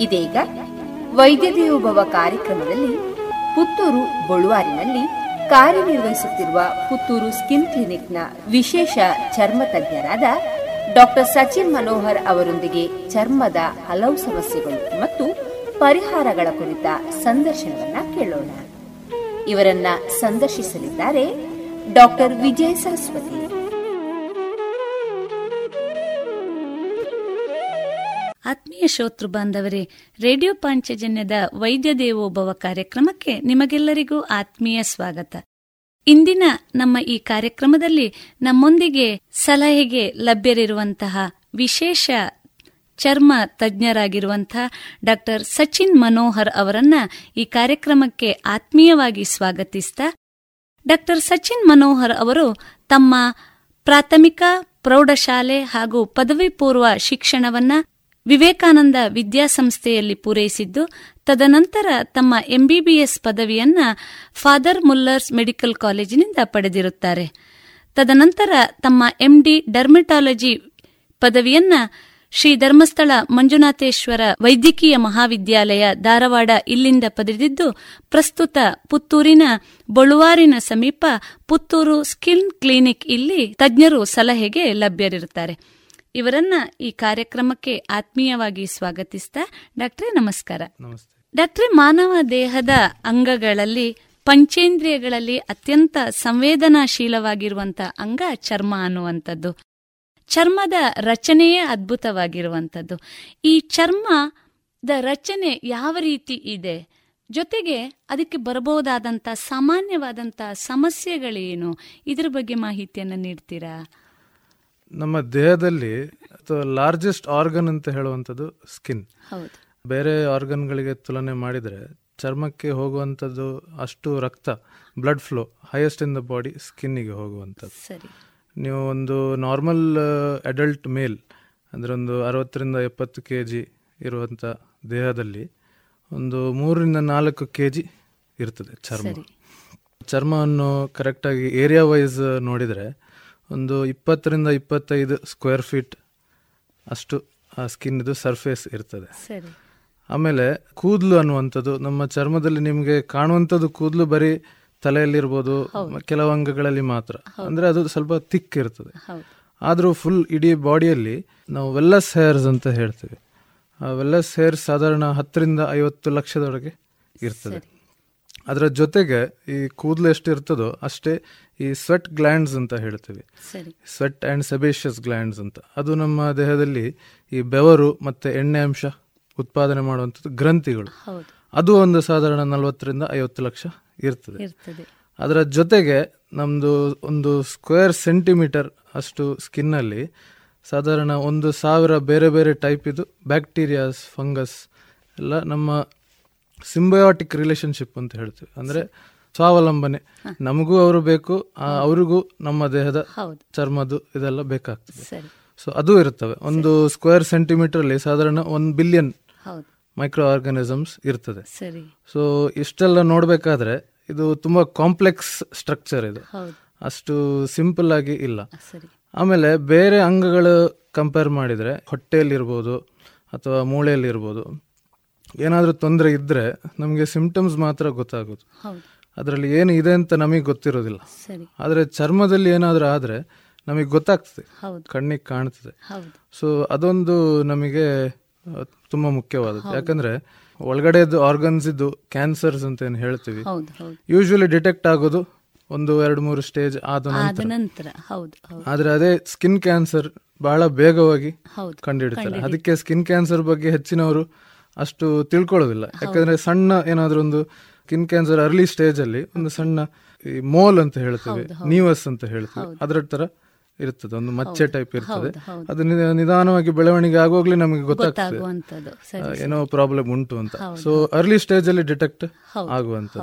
ಇದೀಗ ವೈದ್ಯ ದೇವೋಭವ ಕಾರ್ಯಕ್ರಮದಲ್ಲಿ ಪುತ್ತೂರು ಬಳುವಾರಿನಲ್ಲಿ ಕಾರ್ಯನಿರ್ವಹಿಸುತ್ತಿರುವ ಪುತ್ತೂರು ಸ್ಕಿನ್ ಕ್ಲಿನಿಕ್ನ ವಿಶೇಷ ಚರ್ಮ ತಜ್ಞರಾದ ಡಾಕ್ಟರ್ ಸಚಿನ್ ಮನೋಹರ್ ಅವರೊಂದಿಗೆ ಚರ್ಮದ ಹಲವು ಸಮಸ್ಯೆಗಳು ಮತ್ತು ಪರಿಹಾರಗಳ ಕುರಿತ ಸಂದರ್ಶನವನ್ನ ಕೇಳೋಣ. ಇವರನ್ನ ಸಂದರ್ಶಿಸಲಿದ್ದಾರೆ ಡಾಕ್ಟರ್ ವಿಜಯ ಸರಸ್ವತಿ. ಆತ್ಮೀಯ ಶ್ರೋತೃ ಬಾಂಧವರೇ, ರೇಡಿಯೋ ಪಾಂಚಜನ್ಯದ ವೈದ್ಯ ದೇವೋಭವ ಕಾರ್ಯಕ್ರಮಕ್ಕೆ ನಿಮಗೆಲ್ಲರಿಗೂ ಆತ್ಮೀಯ ಸ್ವಾಗತ. ಇಂದಿನ ನಮ್ಮ ಈ ಕಾರ್ಯಕ್ರಮದಲ್ಲಿ ನಮ್ಮೊಂದಿಗೆ ಸಲಹೆಗೆ ಲಭ್ಯರಿರುವಂತಹ ವಿಶೇಷ ಚರ್ಮ ತಜ್ಞರಾಗಿರುವಂತಹ ಡಾಕ್ಟರ್ ಸಚಿನ್ ಮನೋಹರ್ ಅವರನ್ನ ಈ ಕಾರ್ಯಕ್ರಮಕ್ಕೆ ಆತ್ಮೀಯವಾಗಿ ಸ್ವಾಗತಿಸ್ತಾ ಡಾಕ್ಟರ್ ಸಚಿನ್ ಮನೋಹರ್ ಅವರು ತಮ್ಮ ಪ್ರಾಥಮಿಕ ಪ್ರೌಢಶಾಲೆ ಹಾಗೂ ಪದವಿ ಪೂರ್ವ ಶಿಕ್ಷಣವನ್ನ ವಿವೇಕಾನಂದ ವಿದ್ಯಾಸಂಸ್ಥೆಯಲ್ಲಿ ಪೂರೈಸಿದ್ದು, ತದನಂತರ ತಮ್ಮ ಎಂಬಿಬಿಎಸ್ ಪದವಿಯನ್ನ ಫಾದರ್ ಮುಲ್ಲರ್ಸ್ ಮೆಡಿಕಲ್ ಕಾಲೇಜಿನಿಂದ ಪಡೆದಿರುತ್ತಾರೆ. ತದನಂತರ ತಮ್ಮ ಎಂಡಿ ಡರ್ಮಟಾಲಜಿ ಪದವಿಯನ್ನ ಶ್ರೀ ಧರ್ಮಸ್ಥಳ ಮಂಜುನಾಥೇಶ್ವರ ವೈದ್ಯಕೀಯ ಮಹಾವಿದ್ಯಾಲಯ ಧಾರವಾಡ ಇಲ್ಲಿಂದ ಪಡೆದಿದ್ದು, ಪ್ರಸ್ತುತ ಪುತ್ತೂರಿನ ಬಳುವಾರಿನ ಸಮೀಪ ಪುತ್ತೂರು ಸ್ಕಿನ್ ಕ್ಲಿನಿಕ್ ಇಲ್ಲಿ ತಜ್ಞರು ಸಲಹೆಗೆ ಲಭ್ಯರಿರುತ್ತಾರೆ. ಇವರನ್ನ ಈ ಕಾರ್ಯಕ್ರಮಕ್ಕೆ ಆತ್ಮೀಯವಾಗಿ ಸ್ವಾಗತಿಸ್ತಾ ಡಾಕ್ಟ್ರೆ ನಮಸ್ಕಾರ. ಡಾಕ್ಟ್ರೆ ಮಾನವ ದೇಹದ ಅಂಗಗಳಲ್ಲಿ ಪಂಚೇಂದ್ರಿಯಗಳಲ್ಲಿ ಅತ್ಯಂತ ಸಂವೇದನಾಶೀಲವಾಗಿರುವಂತಹ ಅಂಗ ಚರ್ಮ ಅನ್ನುವಂಥದ್ದು. ಚರ್ಮದ ರಚನೆಯೇ ಅದ್ಭುತವಾಗಿರುವಂಥದ್ದು. ಈ ಚರ್ಮದ ರಚನೆ ಯಾವ ರೀತಿ ಇದೆ? ಜೊತೆಗೆ ಅದಕ್ಕೆ ಬರಬಹುದಾದಂಥ ಸಾಮಾನ್ಯವಾದಂಥ ಸಮಸ್ಯೆಗಳೇನು? ಇದರ ಬಗ್ಗೆ ಮಾಹಿತಿಯನ್ನು ನೀಡ್ತೀರಾ? ನಮ್ಮ ದೇಹದಲ್ಲಿ ಲಾರ್ಜೆಸ್ಟ್ ಆರ್ಗನ್ ಅಂತ ಹೇಳುವಂಥದ್ದು ಸ್ಕಿನ್ ಬೇರೆ ಆರ್ಗನ್ಗಳಿಗೆ ತುಲನೆ ಮಾಡಿದರೆ ಚರ್ಮಕ್ಕೆ ಹೋಗುವಂಥದ್ದು ಅಷ್ಟು ರಕ್ತ blood flow highest in the body ಸ್ಕಿನ್ನಿಗೆ ಹೋಗುವಂಥದ್ದು. ನೀವು ಒಂದು ನಾರ್ಮಲ್ ಅಡಲ್ಟ್ ಮೇಲ್ ಅಂದರೆ ಒಂದು ಅರವತ್ತರಿಂದ ಎಪ್ಪತ್ತು ಕೆ ಜಿ ಇರುವಂಥ ದೇಹದಲ್ಲಿ ಒಂದು ಮೂರರಿಂದ ನಾಲ್ಕು ಕೆ ಜಿ ಇರ್ತದೆ ಚರ್ಮ. ಚರ್ಮವನ್ನು ಕರೆಕ್ಟಾಗಿ ಏರಿಯಾ ವೈಸ್ ನೋಡಿದರೆ ಒಂದು ಇಪ್ಪತ್ತರಿಂದ ಇಪ್ಪತ್ತೈದು ಸ್ಕ್ವೇರ್ ಫೀಟ್ ಅಷ್ಟು ಆ ಸ್ಕಿನ್ ಇದು ಸರ್ಫೇಸ್ ಇರ್ತದೆ ಆಮೇಲೆ ಕೂದಲು ಅನ್ನುವಂಥದ್ದು ನಮ್ಮ ಚರ್ಮದಲ್ಲಿ ನಿಮಗೆ ಕಾಣುವಂಥದ್ದು ಕೂದಲು ಬರೀ ತಲೆಯಲ್ಲಿರ್ಬೋದು ಕೆಲವು ಅಂಗಗಳಲ್ಲಿ ಮಾತ್ರ. ಅಂದರೆ ಅದು ಸ್ವಲ್ಪ ತಿಕ್ ಇರ್ತದೆ. ಆದರೂ ಫುಲ್ ಇಡೀ ಬಾಡಿಯಲ್ಲಿ ನಾವು ವೆಲ್ಲಸ್ ಹೇರ್ಸ್ ಅಂತ ಹೇಳ್ತೇವೆ. ಆ ವೆಲ್ಲಸ್ ಹೇರ್ಸ್ ಸಾಧಾರಣ ಹತ್ತರಿಂದ ಐವತ್ತು ಲಕ್ಷದೊಳಗೆ ಇರ್ತದೆ. ಅದರ ಜೊತೆಗೆ ಈ ಕೂದಲು ಎಷ್ಟು ಇರ್ತದೋ ಅಷ್ಟೇ ಈ ಸ್ವೆಟ್ ಗ್ಲ್ಯಾಂಡ್ಸ್ ಅಂತ ಹೇಳ್ತೇವೆ. ಸ್ವೆಟ್ ಅಂಡ್ ಸೆಬೇಷಿಯಸ್ ಗ್ಲ್ಯಾಂಡ್ಸ್ ಅಂತ. ಅದು ನಮ್ಮ ದೇಹದಲ್ಲಿ ಈ ಬೆವರು ಮತ್ತೆ ಎಣ್ಣೆ ಅಂಶ ಉತ್ಪಾದನೆ ಮಾಡುವಂಥದ್ದು ಗ್ರಂಥಿಗಳು. ಅದು ಒಂದು ಸಾಧಾರಣ ನಲವತ್ತರಿಂದ ಐವತ್ತು ಲಕ್ಷ ಇರ್ತದೆ. ಅದರ ಜೊತೆಗೆ ನಮ್ಮದು ಒಂದು ಸ್ಕ್ವೇರ್ ಸೆಂಟಿಮೀಟರ್ ಅಷ್ಟು ಸ್ಕಿನ್ನಲ್ಲಿ ಸಾಧಾರಣ ಒಂದು ಸಾವಿರ ಬೇರೆ ಬೇರೆ ಟೈಪ್ ಇದು ಬ್ಯಾಕ್ಟೀರಿಯಾಸ್ ಫಂಗಸ್ ಎಲ್ಲ ನಮ್ಮ ಸಿಂಬಯೋಟಿಕ್ ರಿಲೇಶನ್ಶಿಪ್ ಅಂತ ಹೇಳ್ತೀವಿ. ಅಂದ್ರೆ ಸ್ವಾವಲಂಬನೆ. ನಮಗೂ ಅವರು ಬೇಕು ಅವರಿಗೂ ನಮ್ಮ ದೇಹದ ಚರ್ಮದ್ದು ಇದೆಲ್ಲ ಬೇಕಾಗ್ತದೆ. ಸೊ ಅದು ಇರ್ತವೆ ಒಂದು ಸ್ಕ್ವೇರ್ ಸೆಂಟಿಮೀಟರ್ ಅಲ್ಲಿ ಸಾಧಾರಣ ಒಂದು ಬಿಲಿಯನ್ ಮೈಕ್ರೋ ಆರ್ಗನಿಸಮ್ಸ್ ಇರ್ತದೆ. ಸೊ ಇಷ್ಟೆಲ್ಲ ನೋಡ್ಬೇಕಾದ್ರೆ ಇದು ತುಂಬಾ ಕಾಂಪ್ಲೆಕ್ಸ್ ಸ್ಟ್ರಕ್ಚರ್ ಇದು. ಅಷ್ಟು ಸಿಂಪಲ್ ಆಗಿ ಇಲ್ಲ. ಆಮೇಲೆ ಬೇರೆ ಅಂಗಗಳು ಕಂಪೇರ್ ಮಾಡಿದ್ರೆ ಹೊಟ್ಟೆಯಲ್ಲಿರ್ಬೋದು ಅಥವಾ ಮೂಳೆಯಲ್ಲಿರ್ಬೋದು. ಏನಾದರೂ ತೊಂದರೆ ಇದ್ದರೆ ನಮಗೆ ಸಿಂಪ್ಟಮ್ಸ್ ಮಾತ್ರ ಗೊತ್ತಾಗೋದು. ಅದರಲ್ಲಿ ಏನು ಇದೆ ಅಂತ ನಮಗೆ ಗೊತ್ತಿರೋದಿಲ್ಲ. ಆದರೆ ಚರ್ಮದಲ್ಲಿ ಏನಾದರೂ ಆದರೆ ನಮಗೆ ಗೊತ್ತಾಗ್ತದೆ. ಕಣ್ಣಿಗೆ ಕಾಣ್ತದೆ. ಸೊ ಅದೊಂದು ನಮಗೆ ತುಂಬ ಮುಖ್ಯವಾದದ್ದು. ಯಾಕಂದ್ರೆ ಒಳಗಡೆದು ಆರ್ಗನ್ಸ್ ಇದ್ದು ಕ್ಯಾನ್ಸರ್ಸ್ ಅಂತ ಏನು ಹೇಳ್ತೀವಿ. ಯೂಶುವಲಿ ಡಿಟೆಕ್ಟ್ ಆಗೋದು ಒಂದು ಎರಡು ಮೂರು ಸ್ಟೇಜ್ ಆದ ನಂತರ. ಆದ್ರೆ ಅದೇ ಸ್ಕಿನ್ ಕ್ಯಾನ್ಸರ್ ಬಹಳ ಬೇಗವಾಗಿ ಕಂಡುಹಿಡ್ತಾರೆ ಅದಕ್ಕೆ ಸ್ಕಿನ್ ಕ್ಯಾನ್ಸರ್ ಬಗ್ಗೆ ಹೆಚ್ಚಿನವರು ಅಷ್ಟು ತಿಳ್ಕೊಳ್ಳೋದಿಲ್ಲ. ಯಾಕಂದ್ರೆ ಸಣ್ಣ ಏನಾದ್ರೂ ಒಂದು ಸ್ಕಿನ್ ಕ್ಯಾನ್ಸರ್ ಅರ್ಲಿ ಸ್ಟೇಜ್ ಅಲ್ಲಿ ಒಂದು ಸಣ್ಣ ಈ ಮೋಲ್ ಅಂತ ಹೇಳ್ತೇವೆ ನೀವಸ್ ಅಂತ ಹೇಳ್ತೇವೆ. ಅದರ ತರ ಇರ್ತದೆ ಒಂದು ಮಚ್ಚೆ ಟೈಪ್ ಇರ್ತದೆ. ಅದು ನಿಧಾನವಾಗಿ ಬೆಳವಣಿಗೆ ಆಗೋಗ್ಲಿ ನಮಗೆ ಗೊತ್ತಾಗ್ತದೆ. ಏನೋ ಪ್ರಾಬ್ಲಮ್ ಉಂಟು ಅಂತ. ಸೊ ಅರ್ಲಿ ಸ್ಟೇಜ್ ಅಲ್ಲಿ ಡಿಟೆಕ್ಟ್ ಆಗುವಂತ.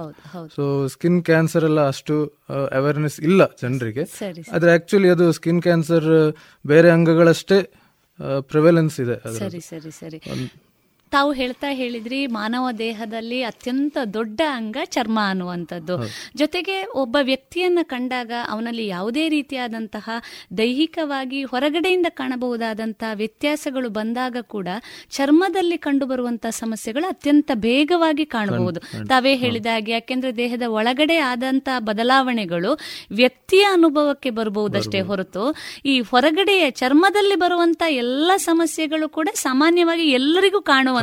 ಸೊ ಸ್ಕಿನ್ ಕ್ಯಾನ್ಸರ್ ಎಲ್ಲ ಅಷ್ಟು ಅವೇರ್ನೆಸ್ ಇಲ್ಲ ಜನರಿಗೆ. ಆದ್ರೆ ಆಕ್ಚುಲಿ ಅದು ಸ್ಕಿನ್ ಕ್ಯಾನ್ಸರ್ ಬೇರೆ ಅಂಗಗಳಷ್ಟೇ ಪ್ರಿವೆಲೆನ್ಸ್ ಇದೆ. ಸರಿ ಸರಿ ಸರಿ. ಒಂದ್- ತಾವು ಹೇಳ್ತಾ ಹೇಳಿದ್ರಿ ಮಾನವ ದೇಹದಲ್ಲಿ ಅತ್ಯಂತ ದೊಡ್ಡ ಅಂಗ ಚರ್ಮ ಅನ್ನುವಂಥದ್ದು. ಜೊತೆಗೆ ಒಬ್ಬ ವ್ಯಕ್ತಿಯನ್ನ ಕಂಡಾಗ ಅವನಲ್ಲಿ ಯಾವುದೇ ರೀತಿಯಾದಂತಹ ದೈಹಿಕವಾಗಿ ಹೊರಗಡೆಯಿಂದ ಕಾಣಬಹುದಾದಂತಹ ವ್ಯತ್ಯಾಸಗಳು ಬಂದಾಗ ಕೂಡ ಚರ್ಮದಲ್ಲಿ ಕಂಡುಬರುವಂತಹ ಸಮಸ್ಯೆಗಳು ಅತ್ಯಂತ ಬೇಗವಾಗಿ ಕಾಣಬಹುದು. ತಾವೇ ಹೇಳಿದ ಹಾಗೆ ಯಾಕೆಂದ್ರೆ ದೇಹದ ಒಳಗಡೆ ಆದಂತಹ ಬದಲಾವಣೆಗಳು ವ್ಯಕ್ತಿಯ ಅನುಭವಕ್ಕೆ ಬರಬಹುದಷ್ಟೇ ಹೊರತು ಈ ಹೊರಗಡೆಯ ಚರ್ಮದಲ್ಲಿ ಬರುವಂತಹ ಎಲ್ಲ ಸಮಸ್ಯೆಗಳು ಕೂಡ ಸಾಮಾನ್ಯವಾಗಿ ಎಲ್ಲರಿಗೂ ಕಾಣುವಂತದ್ದು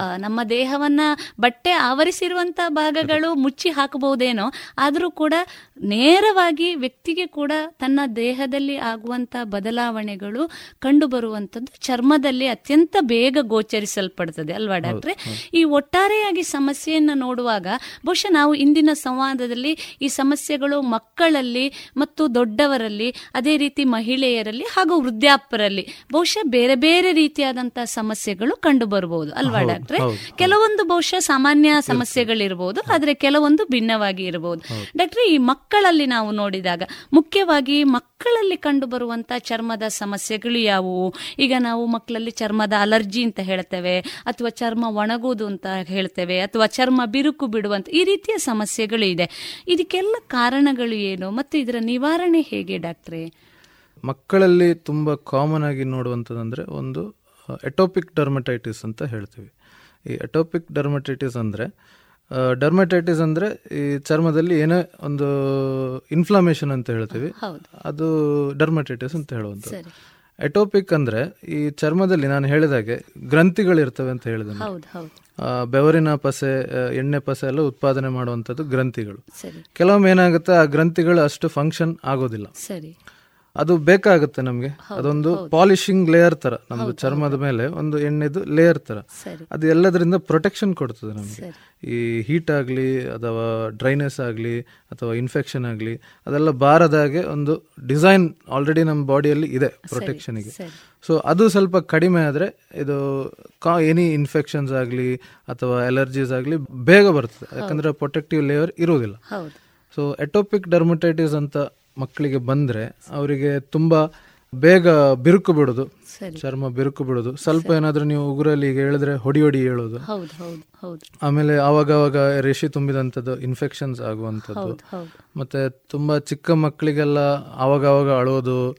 ಆ, ನಮ್ಮ ದೇಹವನ್ನ ಬಟ್ಟೆ ಆವರಿಸಿರುವಂತ ಭಾಗಗಳು ಮುಚ್ಚಿ ಹಾಕಬಹುದೇನೋ ಆದರೂ ಕೂಡ ನೇರವಾಗಿ ವ್ಯಕ್ತಿಗೆ ಕೂಡ ತನ್ನ ದೇಹದಲ್ಲಿ ಆಗುವಂತ ಬದಲಾವಣೆಗಳು ಕಂಡು ಬರುವಂತದ್ದು ಚರ್ಮದಲ್ಲಿ ಅತ್ಯಂತ ಬೇಗ ಗೋಚರಿಸಲ್ಪಡ್ತದೆ ಅಲ್ವಾ ಡಾಕ್ಟ್ರೆ? ಈ ಒಟ್ಟಾರೆಯಾಗಿ ಸಮಸ್ಯೆಯನ್ನು ನೋಡುವಾಗ ಬಹುಶಃ ನಾವು ಇಂದಿನ ಸಂವಾದದಲ್ಲಿ ಈ ಸಮಸ್ಯೆಗಳು ಮಕ್ಕಳಲ್ಲಿ ಮತ್ತು ದೊಡ್ಡವರಲ್ಲಿ ಅದೇ ರೀತಿ ಮಹಿಳೆಯರಲ್ಲಿ ಹಾಗೂ ವೃದ್ಧಾಪರಲ್ಲಿ ಬಹುಶಃ ಬೇರೆ ಬೇರೆ ರೀತಿಯಾದಂತಹ ಸಮಸ್ಯೆಗಳು ಕಂಡು ಬರಬಹುದು ಅಲ್ವಾ ಡಾಕ್ಟ್ರೆ? ಕೆಲವೊಂದು ಬಹುಶಃ ಸಾಮಾನ್ಯ ಸಮಸ್ಯೆಗಳಿರಬಹುದು ಆದರೆ ಕೆಲವೊಂದು ಭಿನ್ನವಾಗಿ ಇರಬಹುದು ಡಾಕ್ಟ್ರೆ ಈ ಮಕ್ಕಳಲ್ಲಿ ನಾವು ನೋಡಿದಾಗ, ಮುಖ್ಯವಾಗಿ ಮಕ್ಕಳಲ್ಲಿ ಕಂಡುಬರುವಂಥ ಚರ್ಮದ ಸಮಸ್ಯೆಗಳು ಯಾವುವು? ಈಗ ನಾವು ಮಕ್ಕಳಲ್ಲಿ ಚರ್ಮದ ಅಲರ್ಜಿ ಅಂತ ಹೇಳ್ತೇವೆ, ಅಥವಾ ಚರ್ಮ ಒಣಗೋದು ಅಂತ ಹೇಳ್ತೇವೆ, ಅಥವಾ ಚರ್ಮ ಬಿರುಕು ಬಿಡುವಂತ ಈ ರೀತಿಯ ಸಮಸ್ಯೆಗಳು ಇದೆ. ಇದಕ್ಕೆಲ್ಲ ಕಾರಣಗಳು ಏನು? ಮತ್ತು ಇದರ ನಿವಾರಣೆ ಹೇಗೆ ಡಾಕ್ಟ್ರೆ? ಮಕ್ಕಳಲ್ಲಿ ತುಂಬ ಕಾಮನ್ ಆಗಿ ನೋಡುವಂಥದ್ದಂದ್ರೆ ಒಂದು ಎಟೋಪಿಕ್ ಡರ್ಮಟೈಟಿಸ್ ಅಂತ ಹೇಳ್ತೀವಿ. ಈ ಎಟೋಪಿಕ್ ಡರ್ಮಟೈಟಿಸ್ ಅಂದ್ರೆ ಡರ್ಮಟೈಟಿಸ್ ಅಂದ್ರೆ ಈ ಚರ್ಮದಲ್ಲಿ ಏನೇ ಒಂದು ಇನ್ಫ್ಲಮೇಷನ್ ಅಂತ ಹೇಳ್ತೀವಿ. ಅದು ಡರ್ಮಟೈಟಿಸ್ ಅಂತ ಹೇಳುವಂಥದ್ದು. ಎಟೋಪಿಕ್ ಅಂದ್ರೆ ಈ ಚರ್ಮದಲ್ಲಿ ನಾನು ಹೇಳಿದಾಗೆ ಗ್ರಂಥಿಗಳಿರ್ತವೆ ಅಂತ ಹೇಳಿದೆ ಬೆವರಿನ ಪಸೆ ಎಣ್ಣೆ ಪಸೆ ಎಲ್ಲ ಉತ್ಪಾದನೆ ಮಾಡುವಂಥದ್ದು ಗ್ರಂಥಿಗಳು. ಕೆಲವೊಮ್ಮೆ ಏನಾಗುತ್ತೆ ಆ ಗ್ರಂಥಿಗಳು ಅಷ್ಟು ಫಂಕ್ಷನ್ ಆಗೋದಿಲ್ಲ. ಸರಿ. ಅದು ಬೇಕಾಗುತ್ತೆ ನಮಗೆ. ಅದೊಂದು ಪಾಲಿಶಿಂಗ್ ಲೇಯರ್ ತರ ನಮ್ದು ಚರ್ಮದ ಮೇಲೆ ಒಂದು ಎಣ್ಣೆದು ಲೇಯರ್ ತರ. ಅದು ಎಲ್ಲದರಿಂದ ಪ್ರೊಟೆಕ್ಷನ್ ಕೊಡ್ತದೆ ನಮಗೆ. ಈ ಹೀಟ್ ಆಗಲಿ ಅಥವಾ ಡ್ರೈನೆಸ್ ಆಗಲಿ ಅಥವಾ ಇನ್ಫೆಕ್ಷನ್ ಆಗಲಿ ಅದೆಲ್ಲ ಬಾರದಾಗೆ ಒಂದು ಡಿಸೈನ್ ಆಲ್ರೆಡಿ ನಮ್ಮ ಬಾಡಿಯಲ್ಲಿ ಇದೆ ಪ್ರೊಟೆಕ್ಷನ್ಗೆ. ಸೊ ಅದು ಸ್ವಲ್ಪ ಕಡಿಮೆ ಆದರೆ ಇದು ಕಾ ಎನಿ ಇನ್ಫೆಕ್ಷನ್ಸ್ ಆಗಲಿ ಅಥವಾ ಅಲರ್ಜೀಸ್ ಆಗಲಿ ಬೇಗ ಬರ್ತದೆ. ಯಾಕಂದರೆ ಪ್ರೊಟೆಕ್ಟಿವ್ ಲೇಯರ್ ಇರುವುದಿಲ್ಲ. ಸೊ ಎಟೋಪಿಕ್ ಡರ್ಮಟೈಟಿಸ್ ಅಂತ ಮಕ್ಕಳಿಗೆ ಬಂದ್ರೆ ಅವರಿಗೆ ತುಂಬ ಬೇಗ ಬಿರುಕು ಬಿಡೋದು. ಚರ್ಮ ಬಿರುಕು ಬಿಡೋದು. ಸ್ವಲ್ಪ ಏನಾದರೂ ನೀವು ಉಗುರಲ್ಲಿ ಈಗ ಹೇಳಿದ್ರೆ ಹೊಡಿ ಹೊಡಿ ಹೇಳೋದು. ಆಮೇಲೆ ಆವಾಗ ರೇಷಿ ತುಂಬಿದಂಥದ್ದು ಇನ್ಫೆಕ್ಷನ್ಸ್ ಆಗುವಂಥದ್ದು. ಮತ್ತೆ ತುಂಬಾ ಚಿಕ್ಕ ಮಕ್ಕಳಿಗೆಲ್ಲ ಆವಾಗ ಆವಾಗ ಅಳೋದು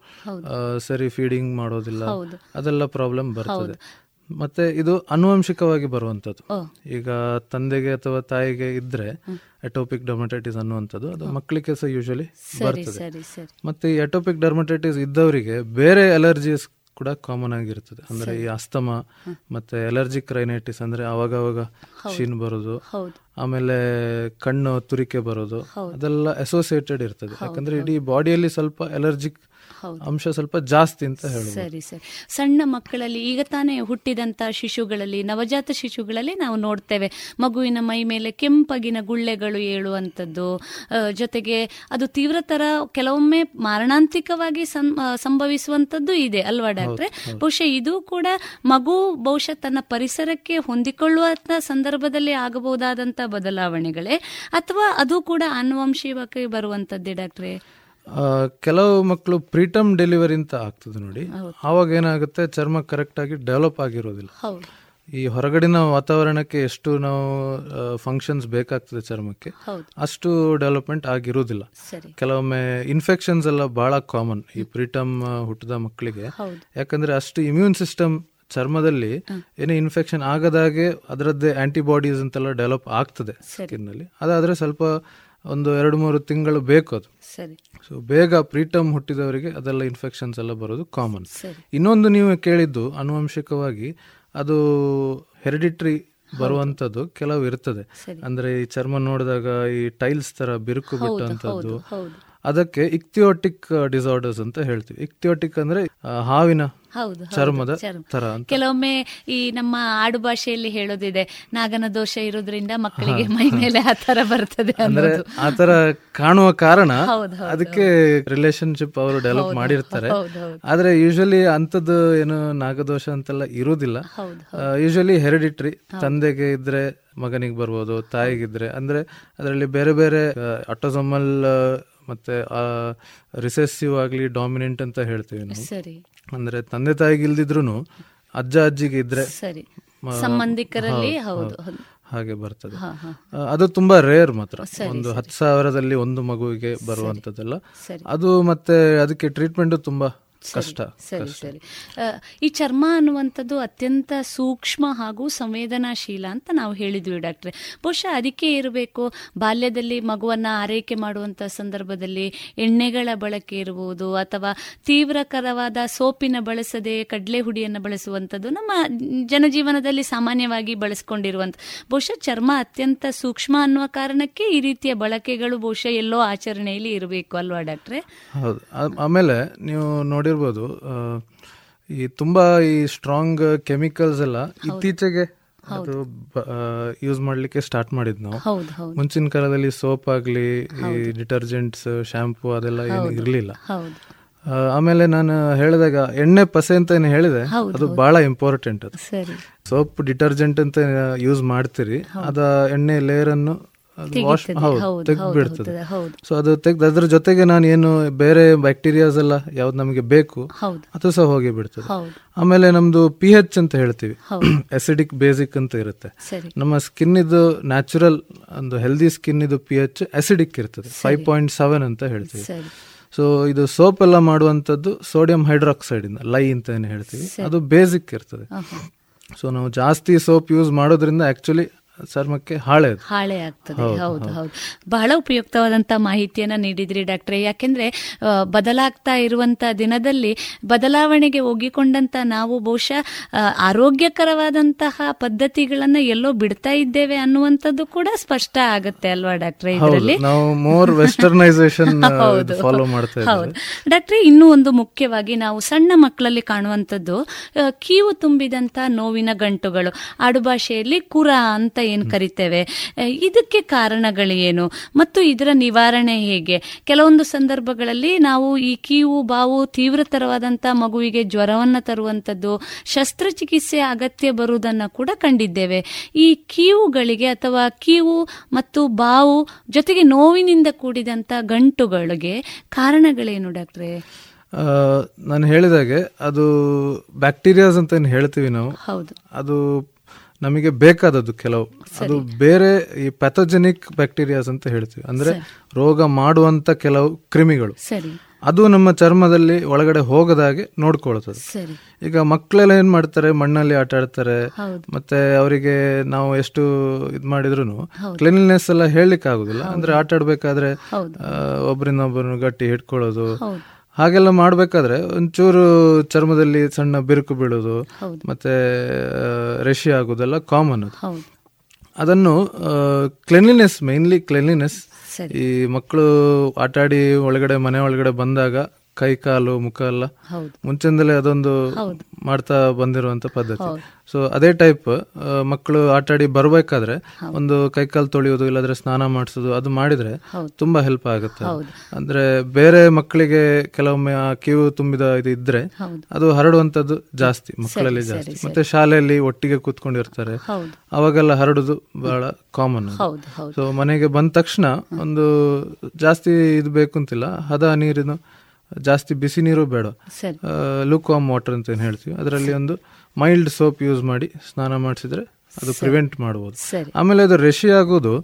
ಸರಿ ಫೀಡಿಂಗ್ ಮಾಡೋದಿಲ್ಲ. ಅದೆಲ್ಲ ಪ್ರಾಬ್ಲಮ್ ಬರ್ತದೆ. ಮತ್ತೆ ಇದು ಅನುವಂಶಿಕವಾಗಿ ಬರುವಂತದ್ದು ಈಗ ತಂದೆಗೆ ಅಥವಾ ತಾಯಿಗೆ ಇದ್ರೆ ಎಟೋಪಿಕ್ ಡರ್ಮಟೈಟಿಸ್ ಅನ್ನುವಂಥದ್ದು ಅದು ಮಕ್ಕಳಿಗೆ ಸಹ ಯೂಶಲಿ ಬರ್ತದೆ. ಮತ್ತೆ ಈ ಎಟೋಪಿಕ್ ಡರ್ಮಟೈಟಿಸ್ ಇದ್ದವರಿಗೆ ಬೇರೆ ಅಲರ್ಜೀಸ್ ಕೂಡ ಕಾಮನ್ ಆಗಿರ್ತದೆ. ಅಂದ್ರೆ ಈ ಅಸ್ತಮ ಮತ್ತೆ ಅಲರ್ಜಿಕ್ ರೈನೈಟಿಸ್ ಅಂದ್ರೆ ಅವಾಗ ಅವಾಗ ಶೀನ್ ಬರೋದು ಆಮೇಲೆ ಕಣ್ಣು ತುರಿಕೆ ಬರೋದು ಅದೆಲ್ಲ ಅಸೋಸಿಯೇಟೆಡ್ ಇರ್ತದೆ. ಯಾಕಂದ್ರೆ ಇಡೀ ಬಾಡಿಯಲ್ಲಿ ಸ್ವಲ್ಪ ಅಲರ್ಜಿಕ್. ಅಂಶ ಸ್ವಲ್ಪ ಜಾಸ್ತಿ ಅಂತ ಹೇಳಿ ಸರಿ ಸರಿ. ಸಣ್ಣ ಮಕ್ಕಳಲ್ಲಿ ಈಗ ತಾನೇ ಹುಟ್ಟಿದಂತ ಶಿಶುಗಳಲ್ಲಿ ನವಜಾತ ಶಿಶುಗಳಲ್ಲಿ ನಾವು ನೋಡ್ತೇವೆ. ಮಗುವಿನ ಮೈ ಮೇಲೆ ಕೆಂಪಗಿನ ಗುಳ್ಳೆಗಳು ಏಳುವಂಥದ್ದು ಜೊತೆಗೆ ಅದು ತೀವ್ರತರ ಕೆಲವೊಮ್ಮೆ ಮಾರಣಾಂತಿಕವಾಗಿ ಸಂ- ಆ, ಸಂಭವಿಸುವಂಥದ್ದು ಇದೆ ಅಲ್ವಾ ಡಾಕ್ಟ್ರೆ? ಬಹುಶಃ ಇದು ಕೂಡ ಮಗು ಬಹುಶಃ ತನ್ನ ಪರಿಸರಕ್ಕೆ ಹೊಂದಿಕೊಳ್ಳುವ ಸಂದರ್ಭದಲ್ಲಿ ಆಗಬಹುದಾದಂತಹ ಬದಲಾವಣೆಗಳೇ? ಅಥವಾ ಅದು ಕೂಡ ಆನುವಂಶಿಕವಾಗಿ ಬರುವಂತದ್ದೇ ಡಾಕ್ಟ್ರೆ? ಕೆಲವು ಮಕ್ಕಳು ಪ್ರೀಟಮ್ ಡೆಲಿವರಿ ಅಂತ ಆಗ್ತದೆ ನೋಡಿ. ಆವಾಗ ಏನಾಗುತ್ತೆ ಚರ್ಮ ಕರೆಕ್ಟ್ ಆಗಿ ಡೆವಲಪ್ ಆಗಿರೋದಿಲ್ಲ. ಈ ಹೊರಗಡಿನ ವಾತಾವರಣಕ್ಕೆ ಎಷ್ಟು ನಾವು ಫಂಕ್ಷನ್ಸ್ ಬೇಕಾಗ್ತದೆ ಚರ್ಮಕ್ಕೆ ಅಷ್ಟು ಡೆವಲಪ್ಮೆಂಟ್ ಆಗಿರೋದಿಲ್ಲ. ಕೆಲವೊಮ್ಮೆ ಇನ್ಫೆಕ್ಷನ್ಸ್ ಎಲ್ಲ ಬಹಳ ಕಾಮನ್ ಈ ಪ್ರೀಟಮ್ ಹುಟ್ಟಿದ ಮಕ್ಕಳಿಗೆ. ಯಾಕಂದ್ರೆ ಅಷ್ಟು ಇಮ್ಯೂನ್ ಸಿಸ್ಟಮ್ ಚರ್ಮದಲ್ಲಿ ಏನೇ ಇನ್ಫೆಕ್ಷನ್ ಆಗದಾಗೆ ಅದರದ್ದೇ ಆಂಟಿಬಾಡೀಸ್ ಅಂತೆಲ್ಲ ಡೆವಲಪ್ ಆಗ್ತದೆ ಸ್ಕಿನ್ನಲ್ಲಿ. ಅದಾದ್ರೆ ಸ್ವಲ್ಪ ಒಂದು ಎರಡು ಮೂರು ತಿಂಗಳು ಬೇಕು ಅದು. ಸರಿ. ಸೊ ಬೇಗ ಪ್ರೀಟಮ್ ಹುಟ್ಟಿದವರಿಗೆ ಅದೆಲ್ಲ ಇನ್ಫೆಕ್ಷನ್ಸ್ ಎಲ್ಲ ಬರೋದು ಕಾಮನ್ ಇನ್ನೊಂದು ನೀವು ಕೇಳಿದ್ದು ಆನುವಂಶಿಕವಾಗಿ ಅದು ಹೆರಿಡಿಟ್ರಿ ಬರುವಂತದ್ದು ಕೆಲವು ಇರ್ತದೆ. ಅಂದ್ರೆ ಈ ಚರ್ಮ ನೋಡಿದಾಗ ಈ ಟೈಲ್ಸ್ ತರ ಬಿರುಕು ಬಿಟ್ಟಂತದ್ದು. ಅದಕ್ಕೆ ಇಕ್ತಿಯೋಟಿಕ್ ಡಿಸಾರ್ಡರ್ಸ್ ಅಂತ ಹೇಳ್ತೀವಿ. ಇಕ್ತಿಯೋಟಿಕ್ ಅಂದ್ರೆ ಹಾವಿನ ಹೌದು ಚರ್ಮದ ತರ ಕೆಲವೊಮ್ಮೆ ಈ ನಮ್ಮ ಆಡು ಭಾಷೆಯಲ್ಲಿ ಹೇಳೋದಿದೆ ನಾಗನ ದೋಷ ಇರೋದ್ರಿಂದ ಮಕ್ಕಳಿಗೆ ಮೈ ಮೇಲೆ ಆ ತರ ಬರ್ತದೆ ಅಂದ್ರೆ ಆತರ ಕಾಣುವ ಕಾರಣ ಅದಕ್ಕೆ ರಿಲೇಶನ್ಶಿಪ್ ಅವರು ಡೆವಲಪ್ ಮಾಡಿರ್ತಾರೆ. ಆದ್ರೆ ಯೂಶಲಿ ಅಂತದ್ದು ಏನು ನಾಗದೋಷ ಅಂತೆಲ್ಲ ಇರುವುದಿಲ್ಲ. ಯೂಶಲಿ ಹೆರಿಡಿಟ್ರಿ ತಂದೆಗೆ ಇದ್ರೆ ಮಗನಿಗೆ ಬರ್ಬೋದು ತಾಯಿಗಿದ್ರೆ ಅಂದ್ರೆ ಅದರಲ್ಲಿ ಬೇರೆ ಬೇರೆ ಅಟೋಸಮಲ್ ಮತ್ತೆ ರಿಸೆಸಿವ್ ಆಗಲಿ ಡಾಮಿನೆಂಟ್ ಅಂತ ಹೇಳ್ತೀವಿ ನಾವು. ಅಂದ್ರೆ ತಂದೆ ತಾಯಿಗೆ ಇಲ್ದಿದ್ರು ಅಜ್ಜ ಅಜ್ಜಿಗೆ ಇದ್ರೆ ಸಂಬಂಧಿಕರಲ್ಲಿ ಹೌದು. ಹಾಗೆ ಬರ್ತದೆ. ಅದು ತುಂಬಾ ರೇರ್ ಮಾತ್ರ. ಒಂದು. ಹತ್ತು ಸಾವಿರದಲ್ಲಿ ಒಂದು ಮಗುವಿಗೆ ಬರುವಂತದ್ದಲ್ಲ ಅದು ಮತ್ತೆ ಅದಕ್ಕೆ ಟ್ರೀಟ್ಮೆಂಟ್ ತುಂಬಾ ಕಷ್ಟ ಸರಿ ಸರಿ ಈ ಚರ್ಮ ಅನ್ನುವಂಥದ್ದು ಅತ್ಯಂತ ಸೂಕ್ಷ್ಮ ಹಾಗೂ ಸಂವೇದನಾಶೀಲ ಅಂತ ನಾವು ಹೇಳಿದ್ವಿ ಡಾಕ್ಟ್ರೆ. ಬಹುಶಃ ಅದಕ್ಕೆ ಇರಬೇಕು. ಬಾಲ್ಯದಲ್ಲಿ ಮಗುವನ್ನ ಆರೈಕೆ ಮಾಡುವಂತ ಸಂದರ್ಭದಲ್ಲಿ ಎಣ್ಣೆಗಳ ಬಳಕೆ ಇರಬಹುದು ಅಥವಾ ತೀವ್ರಕರವಾದ ಸೋಪಿನ ಬಳಸದೆ ಕಡಲೆ ಹುಡಿಯನ್ನು ಬಳಸುವಂಥದ್ದು ನಮ್ಮ ಜನಜೀವನದಲ್ಲಿ ಸಾಮಾನ್ಯವಾಗಿ ಬಳಸ್ಕೊಂಡಿರುವಂಥ. ಬಹುಶಃ ಚರ್ಮ ಅತ್ಯಂತ ಸೂಕ್ಷ್ಮ ಅನ್ನುವ ಕಾರಣಕ್ಕೆ ಈ ರೀತಿಯ ಬಳಕೆಗಳು ಬಹುಶಃ ಎಲ್ಲೋ ಆಚರಣೆಯಲ್ಲಿ ಇರಬೇಕು ಅಲ್ವಾ ಡಾಕ್ಟ್ರೆ? ಹೌದು. ಆಮೇಲೆ ನೀವು ನೋಡಿರ್ಬೋದು ಈ ತುಂಬಾ ಈ ಸ್ಟ್ರಾಂಗ್ ಕೆಮಿಕಲ್ಸ್ ಎಲ್ಲ ಇತ್ತೀಚೆಗೆ ಅದು ಯೂಸ್ ಮಾಡ್ಲಿಕ್ಕೆ ಸ್ಟಾರ್ಟ್ ಮಾಡಿದ್ ನಾವು. ಮುಂಚಿನ ಕಾಲದಲ್ಲಿ ಸೋಪ್ ಆಗ್ಲಿ ಈ ಡಿಟರ್ಜೆಂಟ್ಸ್ ಶಾಂಪೂ ಅದೆಲ್ಲ ಏನು ಇರ್ಲಿಲ್ಲ. ಆಮೇಲೆ ನಾನು ಹೇಳಿದಾಗ ಎಣ್ಣೆ ಪಸೆ ಅಂತ ಏನು ಹೇಳಿದೆ ಅದು ಬಹಳ ಇಂಪಾರ್ಟೆಂಟ್ ಅದು. ಸೋಪ್ ಡಿಟರ್ಜೆಂಟ್ ಅಂತ ಯೂಸ್ ಮಾಡ್ತೀರಿ ಅದ ಎಣ್ಣೆ ಲೇಯರ್ ಅನ್ನು ವಾಶ್ ಹೌದು ಹೌದು, ತೆಗ್ದು ಬಿಡ್ತದೆ ಹೌದು, ಹೌದು. ಸೊ ಅದು ತೆಗ್ದು ಅದ್ರ ಜೊತೆಗೆ ನಾನು ಏನು ಬೇರೆ ಬ್ಯಾಕ್ಟೀರಿಯಾಸ್ ಎಲ್ಲ ಯಾವ್ದು ನಮಗೆ ಬೇಕು ಅದು ಸಹ ಹೋಗಿ ಬಿಡ್ತದೆ. ಆಮೇಲೆ ನಮ್ದು ಪಿ ಹೆಚ್ ಅಂತ ಹೇಳ್ತೀವಿ. ಅಸಿಡಿಕ್ ಬೇಸಿಕ್ ಅಂತ ಇರುತ್ತೆ. ನಮ್ಮ ಸ್ಕಿನ್ ಇದು ನ್ಯಾಚುರಲ್ ಒಂದು ಹೆಲ್ದಿ ಸ್ಕಿನ್ ಇದು ಪಿ ಹೆಚ್ ಅಸಿಡಿಕ್ ಇರ್ತದೆ. ಫೈವ್ ಪಾಯಿಂಟ್ ಸೆವೆನ್ ಅಂತ ಹೇಳ್ತೀವಿ. ಸೊ ಇದು ಸೋಪ್ ಎಲ್ಲ ಮಾಡುವಂತದ್ದು ಸೋಡಿಯಂ ಹೈಡ್ರಾಕ್ಸೈಡ್ ಇಂದ ಲೈ ಅಂತ ಏನು ಹೇಳ್ತೀವಿ. ಅದು ಬೇಸಿಕ್ ಇರ್ತದೆ. ಸೊ ನಾವು ಜಾಸ್ತಿ ಸೋಪ್ ಯೂಸ್ ಮಾಡೋದ್ರಿಂದ ಆಕ್ಚುಲಿ ಚರ್ಮಕ್ಕೆ ಹಾಳೆ ಹಾಳೆ ಆಗ್ತದೆ. ಹೌದು ಹೌದು ಬಹಳ ಉಪಯುಕ್ತವಾದಂತ ಮಾಹಿತಿಯನ್ನ ನೀಡಿದ್ರಿ ಡಾಕ್ಟ್ರೆ. ಯಾಕೆಂದ್ರೆ ಬದಲಾಗ್ತಾ ಇರುವಂತ ದಿನದಲ್ಲಿ ಬದಲಾವಣೆಗೆ ಒಗ್ಗಿಕೊಂಡಂತ ನಾವು ಬಹುಶಃ ಆರೋಗ್ಯಕರವಾದಂತಹ ಪದ್ಧತಿಗಳನ್ನ ಎಲ್ಲೋ ಬಿಡ್ತಾ ಇದ್ದೇವೆ ಅನ್ನುವಂಥದ್ದು ಕೂಡ ಸ್ಪಷ್ಟ ಆಗುತ್ತೆ ಅಲ್ವಾ ಡಾಕ್ಟ್ರೆ ಇದರಲ್ಲಿ? ನಾವು ಮೋರ್ ವೆಸ್ಟರ್ನೈಸೇಷನ್ ಹೌದು. ಫಾಲೋ ಮಾಡ್ತಾ ಹೌದು. ಇದ್ದೇವೆ ಡಾಕ್ಟ್ರೆ ಇನ್ನೂ ಒಂದು ಮುಖ್ಯವಾಗಿ ನಾವು ಸಣ್ಣ ಮಕ್ಕಳಲ್ಲಿ ಕಾಣುವಂಥದ್ದು ಕೀವು ತುಂಬಿದಂತ ನೋವಿನ ಗಂಟುಗಳು ಆಡುಭಾಷೆಯಲ್ಲಿ ಕುರ ಅಂತ ಏನ್ ಕರಿತೇವೆ? ಇದಕ್ಕೆ ಕಾರಣಗಳೇನು? ಏನು ಮತ್ತು ಇದರ ನಿವಾರಣೆ ಹೇಗೆ? ಕೆಲವೊಂದು ಸಂದರ್ಭಗಳಲ್ಲಿ ನಾವು ಈ ಕೀವು ಬಾವು ತೀವ್ರತರವಾದಂತ ಮಗುವಿಗೆ ಜ್ವರವನ್ನ ತರುವಂತದ್ದು ಶಸ್ತ್ರಚಿಕಿತ್ಸೆ ಅಗತ್ಯ ಬರುವುದನ್ನ ಕೂಡ ಕಂಡಿದ್ದೇವೆ. ಈ ಕೀವುಗಳಿಗೆ ಅಥವಾ ಕೀವು ಮತ್ತು ಬಾವು ಜೊತೆಗೆ ನೋವಿನಿಂದ ಕೂಡಿದಂತ ಗಂಟುಗಳಿಗೆ ಕಾರಣಗಳೇನು ಡಾಕ್ಟ್ರೆ? ನಾನು ಹೇಳಿದಾಗೆ ಅದು ಬ್ಯಾಕ್ಟೀರಿಯಾಸ್ ಅಂತ ಏನು ಹೇಳ್ತೀವಿ ನಾವು. ಹೌದು. ಅದು ನಮಗೆ ಬೇಕಾದದ್ದು ಕೆಲವು. ಅದು ಬೇರೆ ಈ ಪ್ಯಾಥೋಜೆನಿಕ್ ಬ್ಯಾಕ್ಟೀರಿಯಾಸ್ ಅಂತ ಹೇಳ್ತೀವಿ. ಅಂದ್ರೆ ರೋಗ ಮಾಡುವಂತ ಕೆಲವು ಕ್ರಿಮಿಗಳು. ಅದು ನಮ್ಮ ಚರ್ಮದಲ್ಲಿ ಒಳಗಡೆ ಹೋಗದಾಗೆ ನೋಡ್ಕೊಳ್ತದೆ. ಈಗ ಮಕ್ಕಳೆಲ್ಲ ಏನ್ ಮಾಡ್ತಾರೆ? ಮಣ್ಣಲ್ಲಿ ಆಟ ಆಡ್ತಾರೆ. ಮತ್ತೆ ಅವರಿಗೆ ನಾವು ಎಷ್ಟು ಇದು ಮಾಡಿದ್ರು ಕ್ಲೀನ್ಲಿನೆಸ್ ಎಲ್ಲ ಹೇಳಲಿಕ್ಕೆ ಆಗುದಿಲ್ಲ ಅಂದ್ರೆ ಆಟ ಆಡ್ಬೇಕಾದ್ರೆ ಒಬ್ಬರನ್ನು ಗಟ್ಟಿ ಹಿಡ್ಕೊಳ್ಳೋದು. ಹಾಗೆಲ್ಲ ಮಾಡಬೇಕಾದ್ರೆ ಒಂಚೂರು ಚರ್ಮದಲ್ಲಿ ಸಣ್ಣ ಬಿರುಕು ಬೀಳೋದು. ಮತ್ತೆ ರೆಶಿ ಆಗೋದೆಲ್ಲ ಕಾಮನ್ ಅದನ್ನು ಕ್ಲೆನ್ಲಿನೆಸ್ ಮೇನ್ಲಿ ಕ್ಲೆನ್ಲಿನೆಸ್. ಈ ಮಕ್ಕಳು ಆಟಾಡಿ ಒಳಗಡೆ ಮನೆ ಒಳಗಡೆ ಬಂದಾಗ ಕೈ ಕಾಲು ಮುಖ ಎಲ್ಲ ಮುಂಚೆಂದಲೇ ಅದೊಂದು. ಮಾಡ್ತಾ ಬಂದಿರುವಂತ ಪದ್ಧತಿ. ಸೊ ಅದೇ ಟೈಪ್ ಮಕ್ಕಳು ಆಟಾಡಿ ಬರ್ಬೇಕಾದ್ರೆ ಒಂದು ಕೈಕಾಲು ತೊಳೆಯೋದು ಇಲ್ಲಾಂದ್ರೆ ಸ್ನಾನ ಮಾಡಿಸೋದು ಅದು ಮಾಡಿದ್ರೆ ತುಂಬಾ ಹೆಲ್ಪ್ ಆಗುತ್ತೆ. ಅಂದ್ರೆ ಬೇರೆ ಮಕ್ಕಳಿಗೆ ಕೆಲವೊಮ್ಮೆ ಆ ಕ್ಯೂ ತುಂಬಿದ ಇದು ಇದ್ರೆ. ಅದು ಹರಡುವಂತದ್ದು ಜಾಸ್ತಿ ಮಕ್ಕಳಲ್ಲಿ ಜಾಸ್ತಿ. ಮತ್ತೆ ಶಾಲೆಯಲ್ಲಿ ಒಟ್ಟಿಗೆ ಕೂತ್ಕೊಂಡಿರ್ತಾರೆ. ಅವಾಗೆಲ್ಲ ಹರಡುದು ಬಹಳ ಕಾಮನ್ ಸೊ ಮನೆಗೆ ಬಂದ ತಕ್ಷಣ ಒಂದು ಜಾಸ್ತಿ ಇದು ಬೇಕು ಅಂತಿಲ್ಲ ಹದ ನೀರಿನ ಜಾಸ್ತಿ ಬಿಸಿ ನೀರು ಬೇಡ. ಲುಕ್ ಲೂಕ್ವಾಮ್ ವಾಟರ್ ಅಂತ ಏನು ಹೇಳ್ತೀವಿ? ಅದರಲ್ಲಿ ಒಂದು ಮೈಲ್ಡ್ ಸೋಪ್ ಯೂಸ್ ಮಾಡಿ ಸ್ನಾನ ಮಾಡಿಸಿದ್ರೆ ಅದು ಪ್ರಿವೆಂಟ್ ಮಾಡಬಹುದು ಆಮೇಲೆ ಅದು ರೆಶಿ ಆಗೋದು